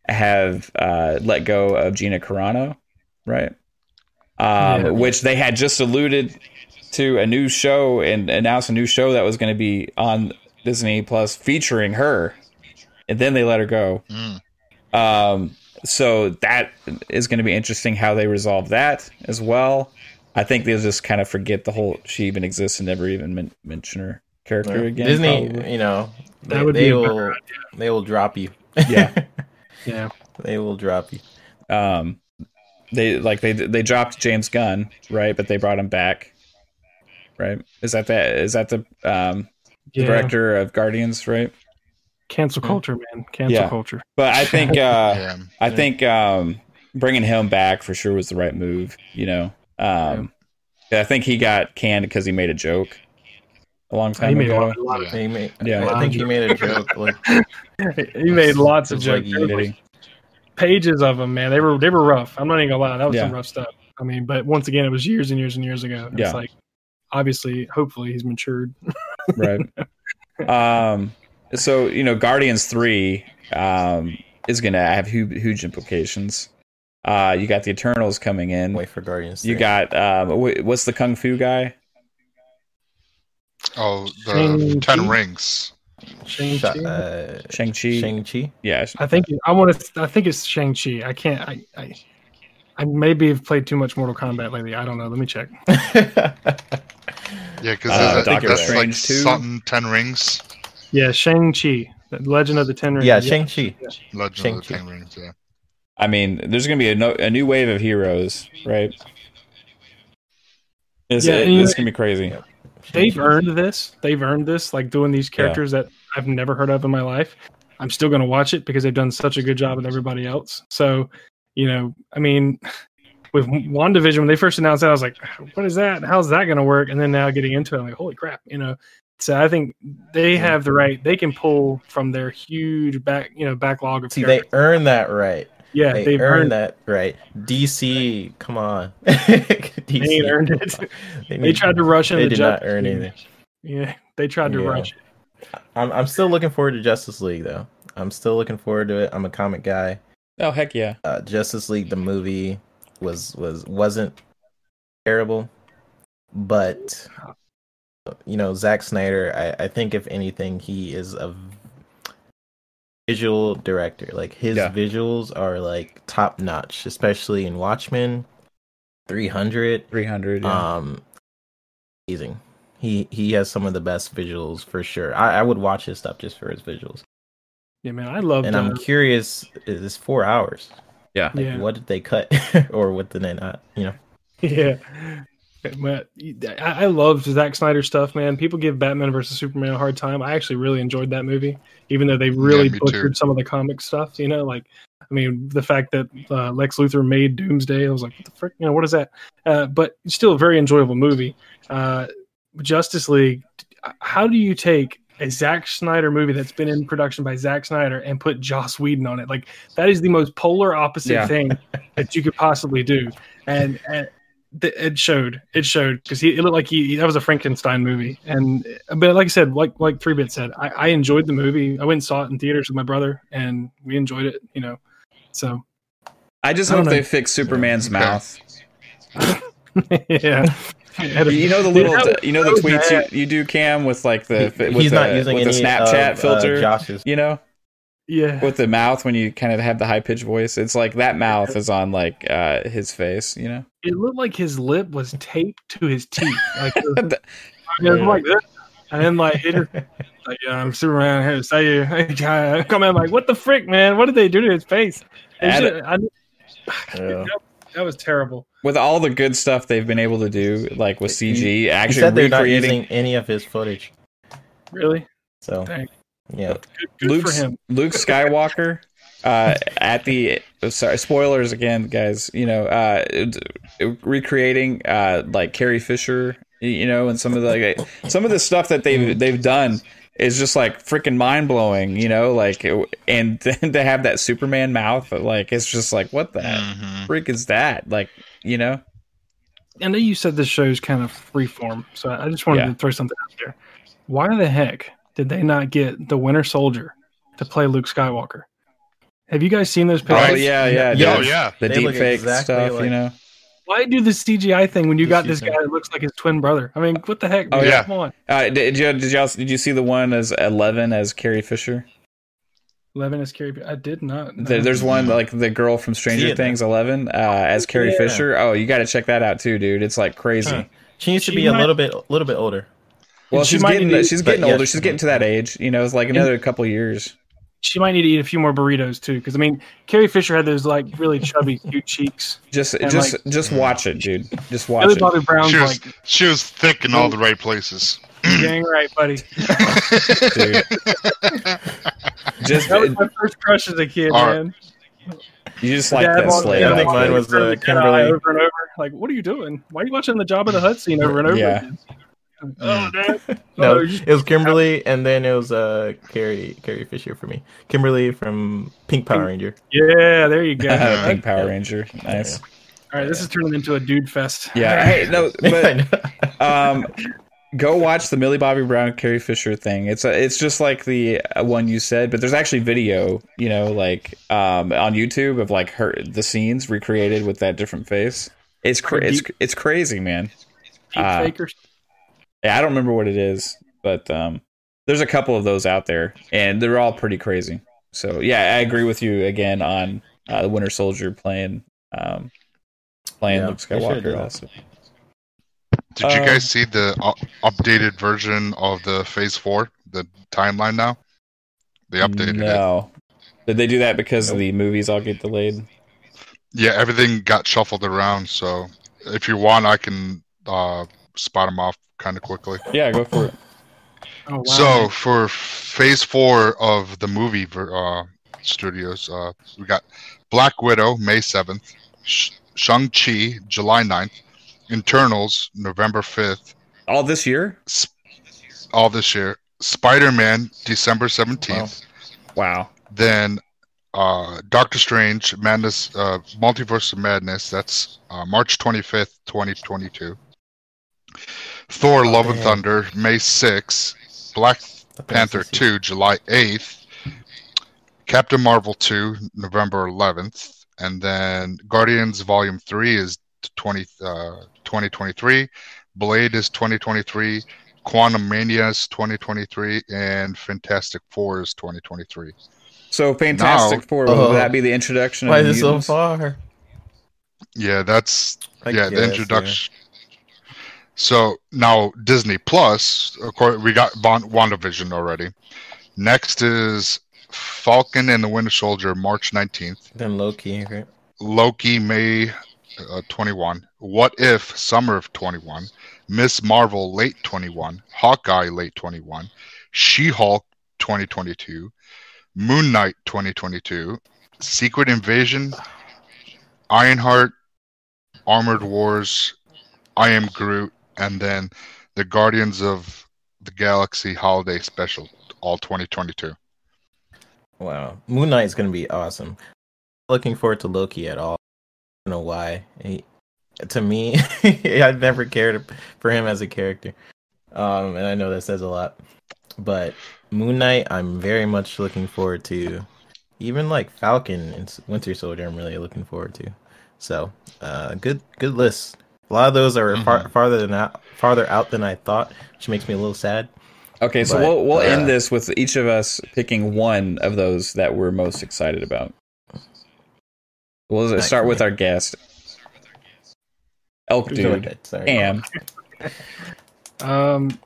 have uh, let go of Gina Carano, right? Um, Yeah. Which they had just alluded to a new show and announced a new show that was going to be on Disney Plus featuring her, and then they let her go. Mm. Um, so that is going to be interesting how they resolve that as well. I think they'll just kind of forget the whole she even exists and never even men- mention her character again. Disney, probably. you know, That they, would be they a will better they will drop you. Yeah. Yeah. they will drop you. Um, they like they they dropped James Gunn, right? But they brought him back, right? Is that that? Is that the um Yeah. director of Guardians, right? Cancel culture, man. Cancel Yeah. culture. But I think uh yeah. I think um bringing him back for sure was the right move. You know, um, I think he got canned because he made a joke a long He time made, ago. lot, a lot of, He made, Yeah. I think he made a joke. Like, he made lots of It's like jokes. you- Did he? Pages of them, man. They were they were rough. I'm not even gonna lie. That was Yeah. some rough stuff. I mean, but once again, it was years and years and years ago. It's Yeah. like obviously, hopefully, he's matured. right um so you know guardians 3 um is gonna have huge, huge implications uh you got the eternals coming in wait for Guardians. you 3. got um what's the kung fu guy Oh, the Shang-Chi? Ten Rings. Shang Chi. uh, shang-chi Shang-Chi. yeah I think I want to. I think it's Shang Chi. I can't. I, I I maybe have played too much Mortal Kombat lately. I don't know. Let me check. Yeah, because Uh, that, that's Strange like too? something Ten Rings. Yeah, Shang Chi, Legend of the Ten Rings. yeah, Shang-Chi. Legend of the Ten Rings. Yeah. i mean there's gonna be a, no, a new wave of heroes right it's, Yeah, it- and you- it's gonna be crazy They've earned this. They've earned this. Like doing these characters that I've never heard of in my life. I'm still going to watch it because they've done such a good job with everybody else. So, you know, I mean, with WandaVision, when they first announced that, I was like, what is that? How's that going to work? And then now getting into it, I'm like, holy crap, you know. So I think they have the right. They can pull from their huge back, you know, backlog of See, they earn that right. yeah, they they've earned earned that right. DC, come on. They DC. ain't earned it. They, They tried to rush into They did not earn League. anything. Yeah, they tried to Yeah. rush. it. I'm, I'm still looking forward to Justice League though. I'm still looking forward to it. I'm a comic guy. Oh heck yeah! Uh, Justice League the movie was was wasn't terrible, but you know Zack Snyder. I, I think if anything, he is a visual director. Like his Yeah. visuals are like top notch, especially in Watchmen, 300. Three hundred. Yeah. Um, amazing. He he has some of the best visuals for sure. I, I would watch his stuff just for his visuals. Yeah, man, I love And I'm curious, is this four hours? Yeah. Yeah. What did they cut, or what did they not? You know, Yeah. But I I love Zack Snyder stuff, man. People give Batman versus Superman a hard time. I actually really enjoyed that movie, even though they really me too. butchered some of the comic stuff. You know, like I mean, the fact that uh, Lex Luthor made Doomsday, I was like, what the frick? You know, what is that? Uh, but it's still a very enjoyable movie. Uh, Justice League. How do you take a Zack Snyder movie that's been in production by Zack Snyder and put Joss Whedon on it? Like that is the most polar opposite Yeah. thing that you could possibly do. And, and th- it showed. It showed because he it looked like he that was a Frankenstein movie. And but like I said, like like three bit said, I, I enjoyed the movie. I went and saw it in theaters with my brother, and we enjoyed it. You know, so I just I hope know. they fix Superman's Okay. mouth. yeah. You know the little, That you know the tweets you, you do, Cam, with like the with he's the, not using with any the Snapchat of, uh, filter. Josh's. you know, Yeah. with the mouth when you kind of have the high pitched voice. It's like that mouth is on like uh his face. You know, It looked like his lip was taped to his teeth. Like was, The- it like this. And then like he just like yeah, I'm Superman here to say you hey, guy. come in like what the frick, man? What did they do to his face? They Add should- I- Yeah. That was terrible. with all the good stuff they've been able to do, like with CG, He actually said they're not recreating using any of his footage. Really? So Dang. yeah, Good, good Luke's, for him. Luke Skywalker uh, at the sorry spoilers again, guys. You know, uh, it- recreating uh, like Carrie Fisher, you know, and some of the like, some of the stuff that they've they've done is just like freaking mind blowing. You know, like and then to have that Superman mouth, like it's just like what the Mhm. freak is that? Like you know, I know you said this show's kind of freeform, so I just wanted Yeah. to throw something out there. Why the heck did they not get the Winter Soldier to play Luke Skywalker? Have you guys seen those oh pictures? yeah, yeah, Yeah. Oh yeah. the They deep fake exactly stuff. like- you know, Why do the CGI thing when you got this guy that looks like his twin brother? I mean, what the heck? Oh, yeah. Come on. uh, did you did you did you see the one as Eleven as Carrie Fisher? Eleven is Carrie. I did not. know. There, there's one like the girl from Stranger See it Things, Eleven, uh, as Carrie Yeah. Fisher. Oh, you got to check that out too, dude. It's like crazy. Huh. she needs to She be a might- little bit, a little bit older. Well, She she's might getting need- she's getting but yeah, older. She's getting to that age. You know, it's like another couple years. She might need to eat a few more burritos too, because I mean, Carrie Fisher had those like really chubby, cute cheeks. Just And, just like- just watch it, dude. Just watch Millie it. Bobby Brown's She was like, she was thick in all the right places. dang right, buddy. Dude. Just That was my first crush as a kid, All right. man. you just like Dad that walked- slave. Yeah, I think mine was, uh, the Jedi Kimberly. Over and over. Like, what are you doing? Why are you watching the Jabba the Hutt scene over and over Yeah. again? Oh, No, Oh, it was Kimberly, and then it was uh Carrie Carrie Fisher for me. Kimberly from Pink Power Ranger. Yeah, there you go. Pink Power Ranger. Nice. All right, this is turning into a dude fest. Yeah. Hey, no, but um, go watch the Millie Bobby Brown Carrie Fisher thing. It's a, it's just like the uh, one you said, but there's actually video, you know, like um on YouTube of like her the scenes recreated with that different face. It's cra- it's it's crazy, man. Deep uh, fakers. Yeah, I don't remember what it is, but um, there's a couple of those out there, and they're all pretty crazy. So yeah, I agree with you again on uh, the Winter Soldier playing um, playing Yeah, Luke they Skywalker. Also, Did you Um, guys see the u- updated version of the Phase Four, the timeline now? They updated it. no, did they do that because the movies all get delayed? Yeah, everything got shuffled around. So if you want, I can uh, spot them off kind of quickly. Yeah, go for it. Oh, wow. So for Phase Four of the movie ver- uh, studios, uh, we got Black Widow May seventh, Sh- Shang Chi July 9th, Eternals November fifth, All this year? all this year. Spider Man December seventeenth. Wow. Then uh, Doctor Strange Madness uh, Multiverse of Madness. That's uh, March twenty fifth, twenty twenty two. Thor: Love and. Thunder May sixth. Black Panther 2, July 8th. Captain Marvel 2, November 11th. And then Guardians Volume 3 is 20, uh, 2023. Blade is 2023. Quantumania is 2023. And Fantastic Four is 2023. So Fantastic Now- Four, would Oh. that be the introduction Why of is it so far? Yeah, that's I yeah, the guess, introduction. So now Disney Plus, of course, we got WandaVision already. Next is Falcon and the Winter Soldier, March 19th. Then Loki, right? Loki, May uh, 21. What If, summer of 21. Miss Marvel, late 21. Hawkeye, late 21. She Hulk, 2022. Moon Knight, 2022. Secret Invasion, Ironheart, Armored Wars, I Am Groot, and then the Guardians of the Galaxy Holiday Special, all 2022. Wow, Moon Knight is gonna be awesome. Looking forward to Loki at all. I don't know why. He, to me, I've never cared for him as a character, um, and I know that says a lot. But Moon Knight, I'm very much looking forward to. Even like Falcon and Winter Soldier, I'm really looking forward to. So, uh, good, good list. A lot of those are far, Mhm. farther than out, farther out than I thought, which makes me a little sad. Okay, so But, we'll we'll uh, end this with each of us picking one of those that we're most excited about. We'll Nice. start with our guest, Elk Go Dude, ahead, sorry. Cam. Um,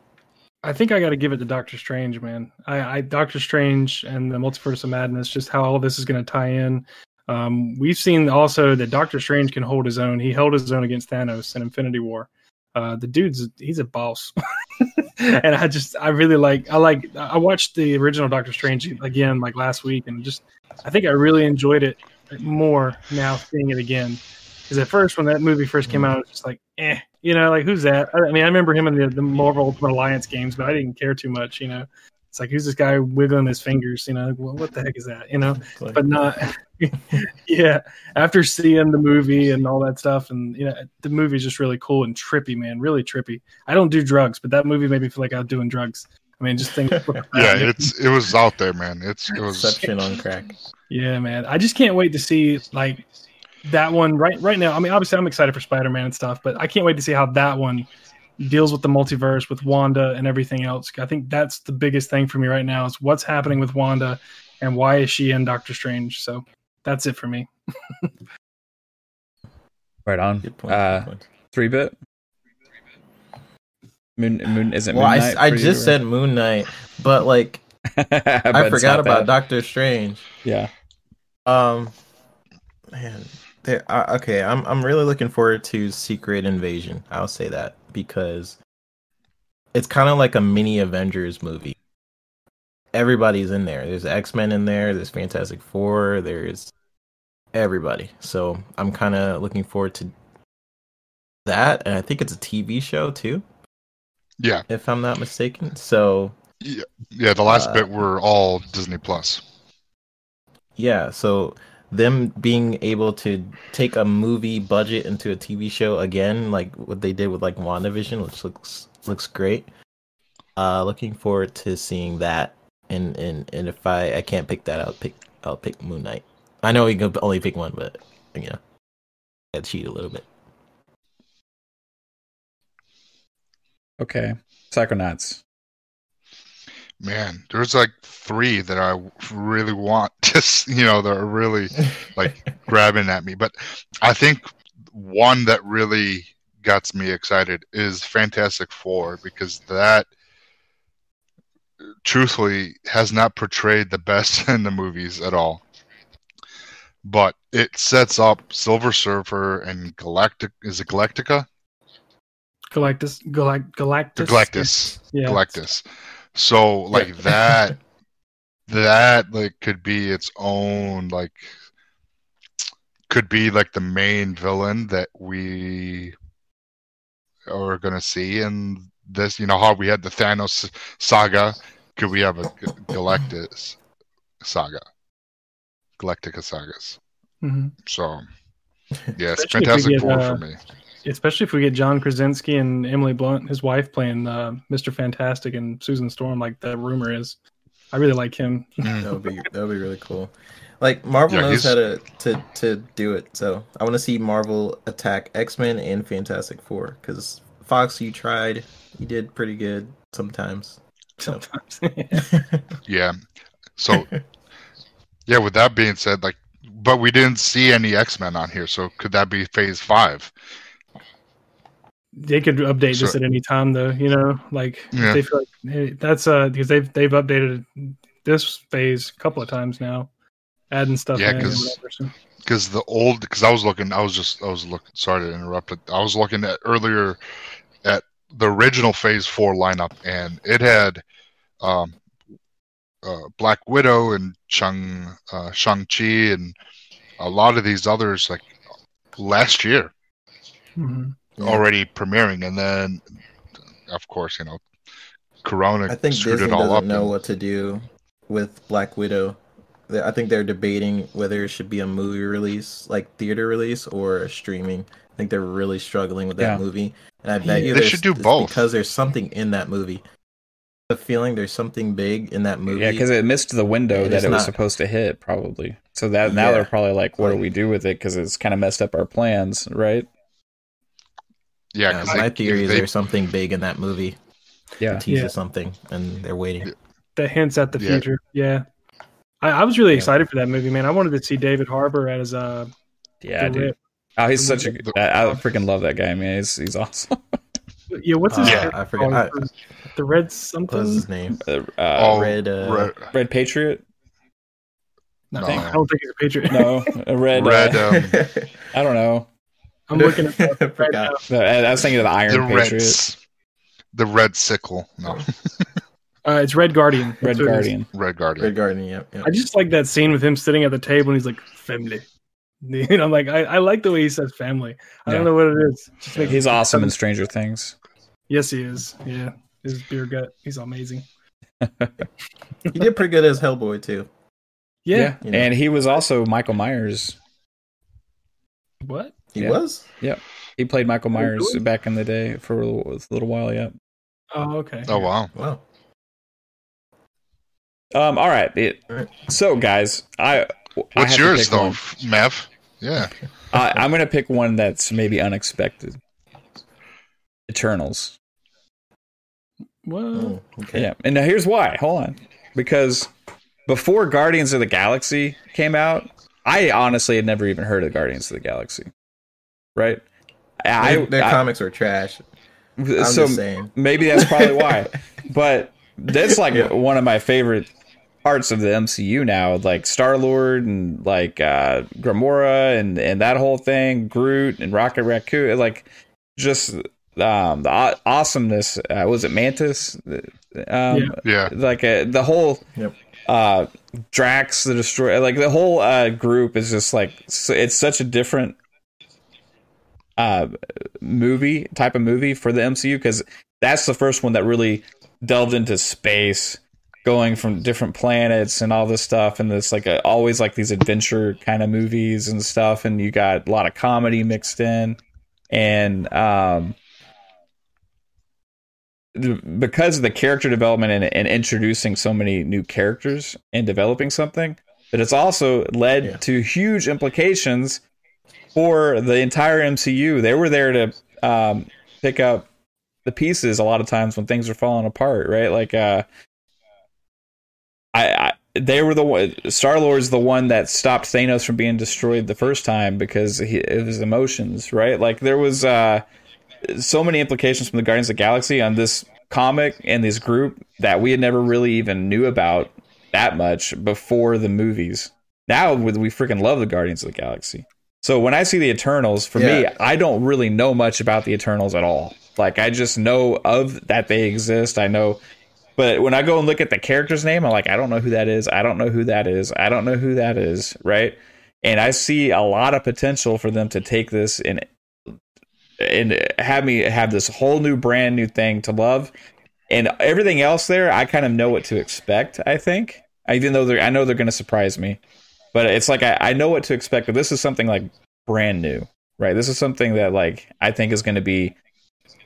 I think I got to give it to Doctor Strange, man. I, I Doctor Strange and the Multiverse of Madness, just how all this is going to tie in. Um, we've seen also that Doctor Strange can hold his own. He held his own against Thanos in Infinity War. Uh, the dude's he's a boss, and I just I really like I like I watched the original Doctor Strange again like last week, and just I think I really enjoyed it more now seeing it again. Because at first, when that movie first came out, it was just like, eh, you know, like who's that? I I mean, I remember him in the, the Marvel Ultimate Alliance games, but I didn't care too much, you know. It's like who's this guy wiggling his fingers? You know, like, well, what the heck is that? You know, Like, but not. yeah, after seeing the movie and all that stuff, and you know, the movie's just really cool and trippy, man, really trippy. I don't do drugs, but that movie made me feel like I was doing drugs. I mean, just think. Yeah, it's it was out there, man. It's it was Inception on crack. Yeah, man. I just can't wait to see like that one right right now. I mean, obviously I'm excited for Spider-Man and stuff, but I can't wait to see how that one deals with the multiverse with Wanda and everything else. I think that's the biggest thing for me right now is what's happening with Wanda and why is she in Doctor Strange? So that's it for me. Right on. Good point. Uh, good point. three bit. Moon Moon is it Well, Moon I, Knight I for you, just or- said Moon Knight, but like But I forgot about that. Doctor Strange. Yeah. Um, man, there, uh, okay, I'm I'm really looking forward to Secret Invasion. I'll say that because it's kind of like a mini Avengers movie. Everybody's in there. There's X Men in there. There's Fantastic Four. There's everybody. So I'm kind of looking forward to that, and I think it's a TV show too, yeah if I'm not mistaken. So yeah. The last Uh, bit were all Disney Plus. Yeah, so them being able to take a movie budget into a TV show again, like what they did with like WandaVision, which looks looks great. Uh looking forward to seeing that. And and and if I I can't pick that, I'll pick I'll pick Moon Knight. I know you can only pick one, but you know, I cheat a little bit. Okay. Psychonauts. Man, there's like three that I really want to, you know, that are really like grabbing at me. But I think one that really gets me excited is Fantastic Four because that, truthfully, has not portrayed the best in the movies at all. But it sets up Silver Surfer and Galactic. Is it Galactica? Galactus, Galact, Galactus, Galactus. yeah. Galactus. So like that that like could be its own like could be like the main villain that we are gonna see in this. You know how we had the Thanos saga? Could we have a Galactus saga? Galactica sagas. Mhm. so yeah it's Especially Fantastic get, Four uh, for me especially if we get John Krasinski and Emily Blunt, his wife, playing uh, Mr. Fantastic and Susan Storm, like the rumor is. I really like him. That would be that would be really cool. Like Marvel Yeah, knows he's- how to, to to do it, so I want to see Marvel attack X Men and Fantastic Four. Because Fox, you tried, you did pretty good sometimes. So. Sometimes. Yeah. So, yeah. With that being said, like, but we didn't see any X Men on here, so could that be Phase Five? They could update this at any time, though. You know, like Yeah. they feel like hey, that's uh because they've they've updated this phase a couple of times now, adding stuff Yeah, in. and 'cause- so- Because the old, because I was looking, I was just, I was looking. Sorry to interrupt, but I was looking at earlier at the original Phase Four lineup, and it had um, uh, Black Widow and Shang uh, Shang Chi and a lot of these others like last year. Mhm. Yeah. already premiering, and then of course you know Corona I think screwed Disney it all doesn't up. know and- what to do with Black Widow. I think they're debating whether it should be a movie release, like theater release, or a streaming. I think they're really struggling with that Yeah. movie, and I bet you They should do both. because there's something in that movie. The feeling there's something big in that movie. Yeah, because it missed the window It that is it was not- supposed to hit, probably. So that now Yeah. they're probably like, "What do we do with it?" Because it's kind of messed up our plans, right? Yeah, Yeah, 'cause my they- theory is they- there's something big in that movie. Yeah. Teases Yeah. something, and they're waiting. that hints at the Yeah. future. Yeah. I, I was really Yeah. excited for that movie, man. I wanted to see David Harbour as uh Yeah, dude. Rip. Oh, he's The- such a. I, I freaking love that guy, man. He's he's awesome. Yeah, what's his Uh, character I forget- called? I- the Red something. What's his name? Uh, oh, Red, uh, red, Red Patriot? No, No. I don't think he's a Patriot. No, a red. red, uh, um, I don't know. I'm looking at that I right now. forgot. I I was thinking of the the Iron red, Patriot, s- the red sickle, no, Uh, it's Red Guardian. Red That's what it is. Guardian. red guardian. Red Guardian. Yep. yep. I just like that scene with him sitting at the table and he's like, family. You know, I'm like, I, I like the way he says family. I Yeah. don't know what it is. Just makes He's awesome in Stranger Things. Yes, he is. Yeah. His beer gut. He's amazing. He did pretty good as Hellboy too. Yeah. You know. and he was also Michael Myers. What? He Yeah. was. Yep. He played Michael Oh, Myers really? back in the day for a little, a little while. Yeah. Oh, okay. Oh wow, Wow. Um. All right. It, so, guys, I. I what's have to yours pick though, one. Mev? Yeah, I, I'm gonna pick one that's maybe unexpected. Eternals. What? Oh, okay. Yeah, and now here's why. Hold on, because before Guardians of the Galaxy came out, I honestly had never even heard of Guardians of the Galaxy. Right? I, Their, their I- comics were trash. I'm so just saying. maybe that's probably why. but that's like Yeah. one of my favorite parts of the MCU now, like Star Lord and like uh Gamora and and that whole thing, Groot and Rocket Raccoon, like just um the aw- awesomeness. Uh, was it Mantis? Um, yeah. like uh, the whole Yep. uh Drax the Destroyer, like the whole uh group is just like it's such a different uh movie type of movie for the MCU because that's the first one that really delved into space going from different planets and all this stuff. And it's like a, always like these adventure kind of movies and stuff. And you got a lot of comedy mixed in. And um because of the character development and, and introducing so many new characters and developing something but it's also led Yeah. to huge implications for the entire MCU. They were there to um, pick up the pieces a lot of times when things are falling apart, right? Like, uh, I, I they were the one. Star Lord's the one that stopped Thanos from being destroyed the first time because he, of his emotions, right? Like there was uh, so many implications from the Guardians of the Galaxy on this comic and this group that we had never really even knew about that much before the movies. Now we we freaking love the Guardians of the Galaxy. So when I see the Eternals, for me, I don't really know much about the Eternals at all. Like I just know of that they exist. I know, but when I go and look at the character's name, I'm like, I don't know who that is. I don't know who that is. I don't know who that is. Right? And I see a lot of potential for them to take this and and have me have this whole new brand new thing to love. And everything else there, I kind of know what to expect. I think, even though they're, I know they're going to surprise me, but it's like I, I know what to expect. But this is something like brand new, right? This is something that like I think is going to be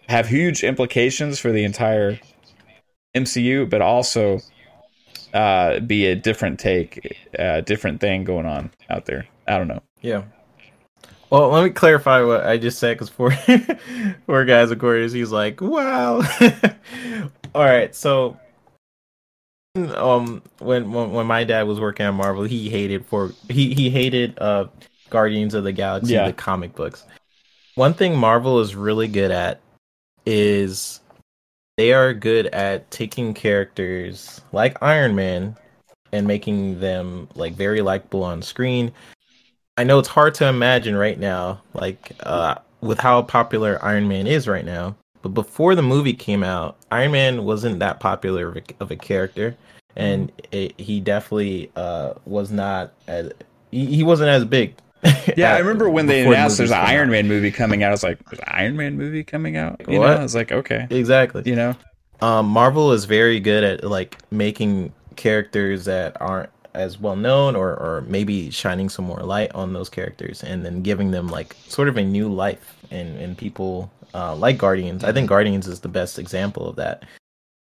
have huge implications for the entire MCU, but also uh, be a different take, uh, different thing going on out there. I don't know. Yeah. Well, let me clarify what I just said because for for guys of course he's like, wow. All right, so um, when, when when my dad was working on Marvel, he hated for he he hated uh Guardians of the Galaxy, Yeah. the comic books. One thing Marvel is really good at is they are good at taking characters like Iron Man and making them like very likable on screen. I know it's hard to imagine right now, like uh, with how popular Iron Man is right now. But before the movie came out, Iron Man wasn't that popular of a, of a character, and it, he definitely uh, was not as he, he wasn't as big. Yeah, I remember when they before the there's an Iron out. Man movie coming out. I was like, "There's an Iron Man movie coming out?" You What? know, I was like, "Okay," Exactly. you know. um marvel is very good at like making characters that aren't as well known or or maybe shining some more light on those characters and then giving them like sort of a new life and and people uh like guardians i think guardians is the best example of that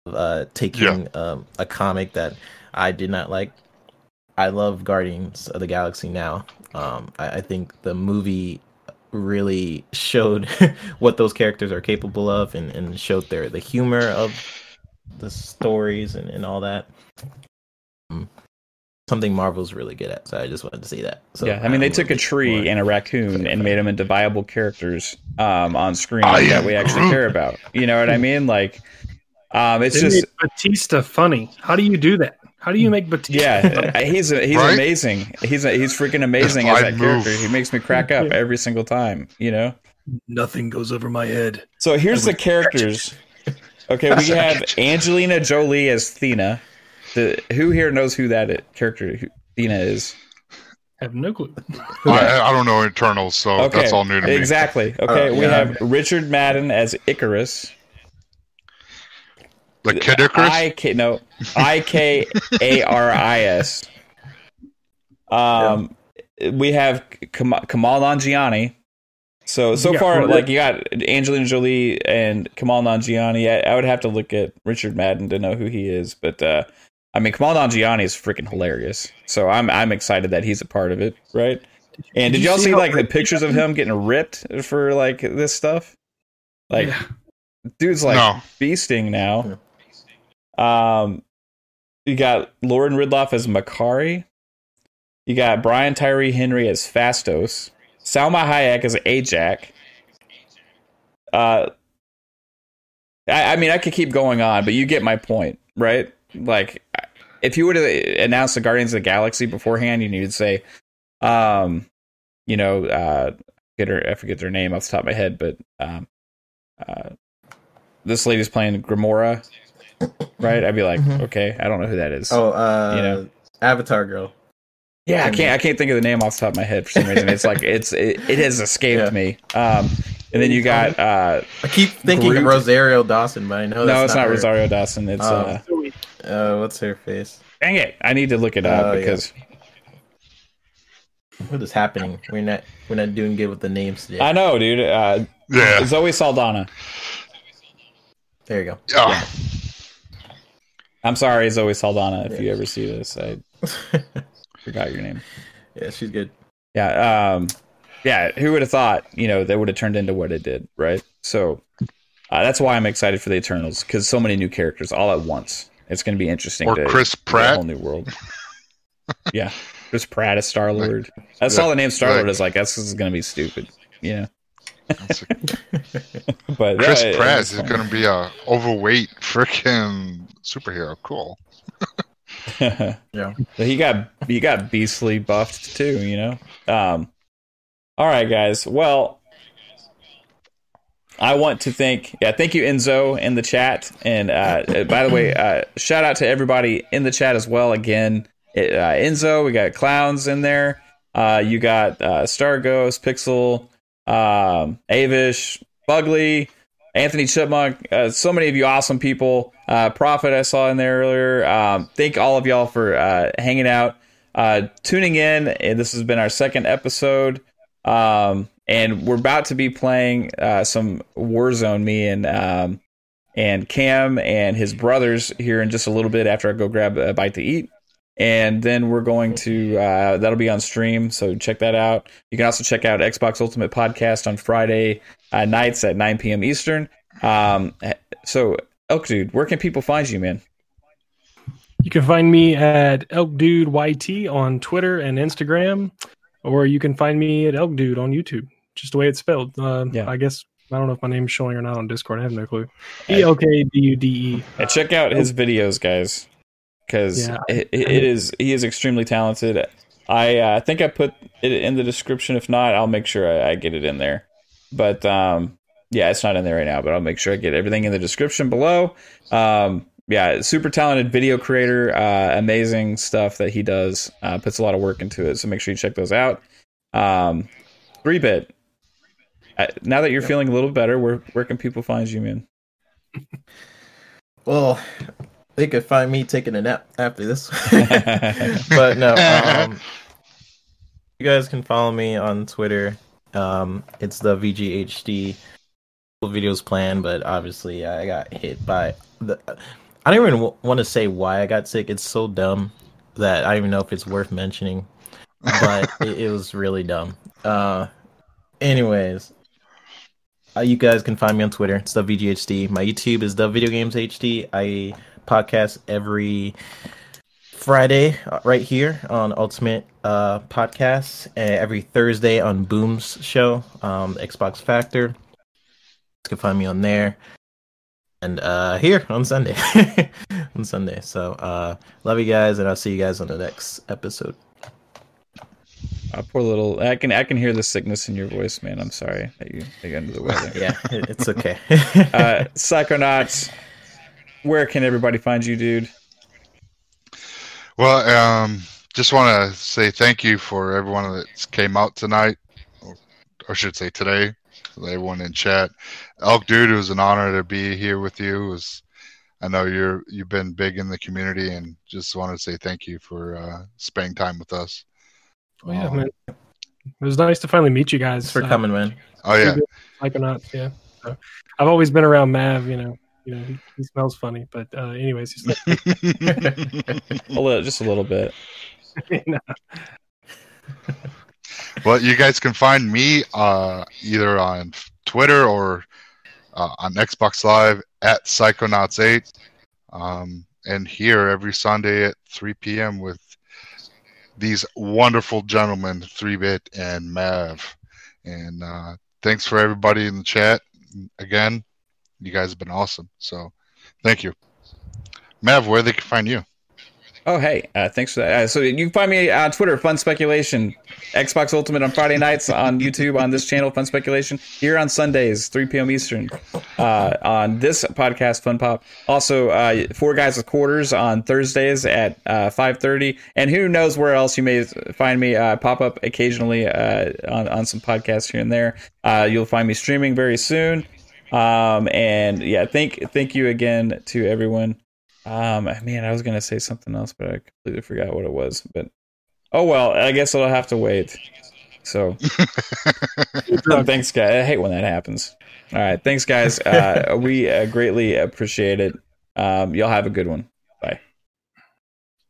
uh taking um a comic that i did not like. I love guardians of the galaxy now. Um i, I think the movie really showed what those characters are capable of and, and showed their the humor of the stories and, and all that. Something Marvel's really good at, so I just wanted to see that. So yeah, I mean, they took a tree and a raccoon and made them into viable characters um, on screen I that we actually Groot. care about. You know what I mean? Like, um, it's They just made Batista funny. How do you do that? How do you make Batista? yeah, he's he's Right? amazing. He's he's freaking amazing as that move. character. He makes me crack up every single time. You know. Nothing goes over my head. So here's the characters. Okay, we have Angelina Jolie as Thena. The, who here knows who that character who Thena is? have no clue. I, I don't know Eternals, so Okay, that's all new to me. exactly. Okay, Uh, we yeah. have Richard Madden as Ikaris. The Kid Icarus? I K no I K A R I S. Um, we have Kam- Kamal Nanjiani. So so Yeah, far, well, like you got Angelina Jolie and Kamal Nanjiani. I, I would have to look at Richard Madden to know who he is, but uh, I mean Kamal Nanjiani is freaking hilarious. So I'm I'm excited that he's a part of it, right? And did, Did you y'all see see like the pictures of him getting ripped for like this stuff? Like Yeah. dude's like No. beasting now. Um, you got Lauren Ridloff as Makkari. You got Brian Tyree Henry as Phastos. Salma Hayek as Ajak. Uh, I, I mean, I could keep going on, but you get my point, right? Like, if you would have announced the Guardians of the Galaxy beforehand, you would say, um, you know, uh, get her, I forget their name off the top of my head, but um, uh, this lady's playing Grimora, right? I'd be like, Mhm. okay, I don't know who that is. Oh, uh, You know. Avatar girl. Yeah, I can't. I can't think of the name off the top of my head for some reason. It's like it's it, it has escaped Yeah. me. Um, and then you got uh, I keep thinking Groot. Rosario Dawson, but I know no, it's not her. Rosario Dawson. It's Oh. uh, Uh, what's her face? dang it, I need to look it up Oh, yeah. because What is happening? We're not we're not doing good with the names today. I know, dude. Uh, Yeah. Zoe Saldana. there you go. Yeah. I'm sorry, Zoe Saldana. If you ever see this, I forgot your name. yeah, she's good. Yeah, um, yeah. Who would have thought? You know, that would have turned into what it did, right? So uh, that's why I'm excited for the Eternals because so many new characters all at once. It's going to be interesting. Or to Chris see a Pratt. whole new world. yeah, Chris Pratt as Star Lord. I saw Yeah, the name Star Lord. right. as like this is going to be stupid. Yeah, That's a- but Chris yeah, Pratt is going to be a overweight freaking superhero. Cool. Yeah. But he got he got beastly buffed too, you know. Um, all right, guys. Well, I want to thank yeah, thank you Enzo in the chat, and uh, uh, by the way, uh, shout out to everybody in the chat as well. Again, it, uh, Enzo, we got clowns in there. Uh, you got uh, Star Ghost, Pixel, um, Avish, Bugly, Anthony Chipmunk. So many of you awesome people. Prophet, I saw in there earlier. Um, thank all of y'all for hanging out, tuning in. This has been our second episode. Um, and we're about to be playing uh, some Warzone, me and um, and Cam and his brothers here in just a little bit after I go grab a bite to eat. And then we're going to, uh, that'll be on stream. So check that out. You can also check out Xbox Ultimate Podcast on Friday uh, nights at 9 p.m. Eastern. Um, so, Elk Dude, where can people find you, man? You can find me at Elk Dude YT on Twitter and Instagram, or you can find me at Elk Dude on YouTube. Just the way it's spelled. Uh, Yeah. I guess I don't know if my name's showing or not on Discord. I have no clue. E L K D U D E. And check out his videos, guys, because Yeah. it, it is he is extremely talented. I uh, think I put it in the description. If not, I'll make sure I, I get it in there. But um, yeah, it's not in there right now, but I'll make sure I get everything in the description below. Um, yeah, super talented video creator, uh, amazing stuff that he does. Uh, puts a lot of work into it, so make sure you check those out. Um, three bit. Uh, now that you're feeling a little better, where where can people find you, man? Well, they could find me taking a nap after this. but no, um, you guys can follow me on Twitter. Um, it's the VGHD videos plan, but obviously I got hit by the. I don't even w- want to say why I got sick. It's so dumb that I don't even know if it's worth mentioning. But it, it was really dumb. Uh, anyways, uh, you guys can find me on Twitter. It's the VGHD. My YouTube is the Video Games HD. I podcast every Friday uh, right here on Ultimate uh, Podcasts. Every Thursday on Boom's show, um, Xbox Factor. You can find me on there. And uh, here on Sunday. on Sunday. So uh, love you guys, and I'll see you guys on the next episode. Uh, poor little. I can I can hear the sickness in your voice, man. I'm sorry that you that you're under the weather. Yeah, it's okay. uh, Psychonauts, where can everybody find you, dude? Well, um, just want to say thank you for everyone that came out tonight, or, or I should say today, everyone in chat. Elk Dude, it was an honor to be here with you. It was I know you're you've been big in the community, and just want to say thank you for uh, spending time with us. Oh, yeah, Um, man. It was nice to finally meet you guys. Thanks for Uh, coming, man. Oh yeah, Psychonauts, yeah. So, I've always been around Mav, you know. You know, he, he smells funny, but uh, anyways, he's like, A little, just a little bit. you well, you guys can find me uh, either on Twitter or uh, on Xbox Live at Psychonauts8, um, and here every Sunday at 3 p.m. with these wonderful gentlemen, 3-Bit and Mav. And uh, thanks for everybody in the chat. Again, you guys have been awesome. So thank you. Mav, where they can find you? Oh, hey, uh, thanks for that. Uh, so you can find me on Twitter, Fun Speculation, Xbox Ultimate on Friday nights, on YouTube on this channel, Fun Speculation, here on Sundays, 3 p.m. Eastern, uh, on this podcast, Fun Pop. Also, uh, Four Guys with Quarters on Thursdays at uh, 5.30. And who knows where else you may find me uh, pop up occasionally on, on some podcasts here and there. You'll find me streaming very soon. Um, and yeah, thank thank you again to everyone. Um, man, I was gonna say something else, but I completely forgot what it was. But oh well, I guess it'll have to wait. So thanks, guys. I hate when that happens. All right, thanks, guys. Uh, we uh, greatly appreciate it. Um, y'all have a good one. Bye.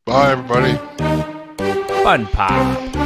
Bye, everybody. Fun Pop.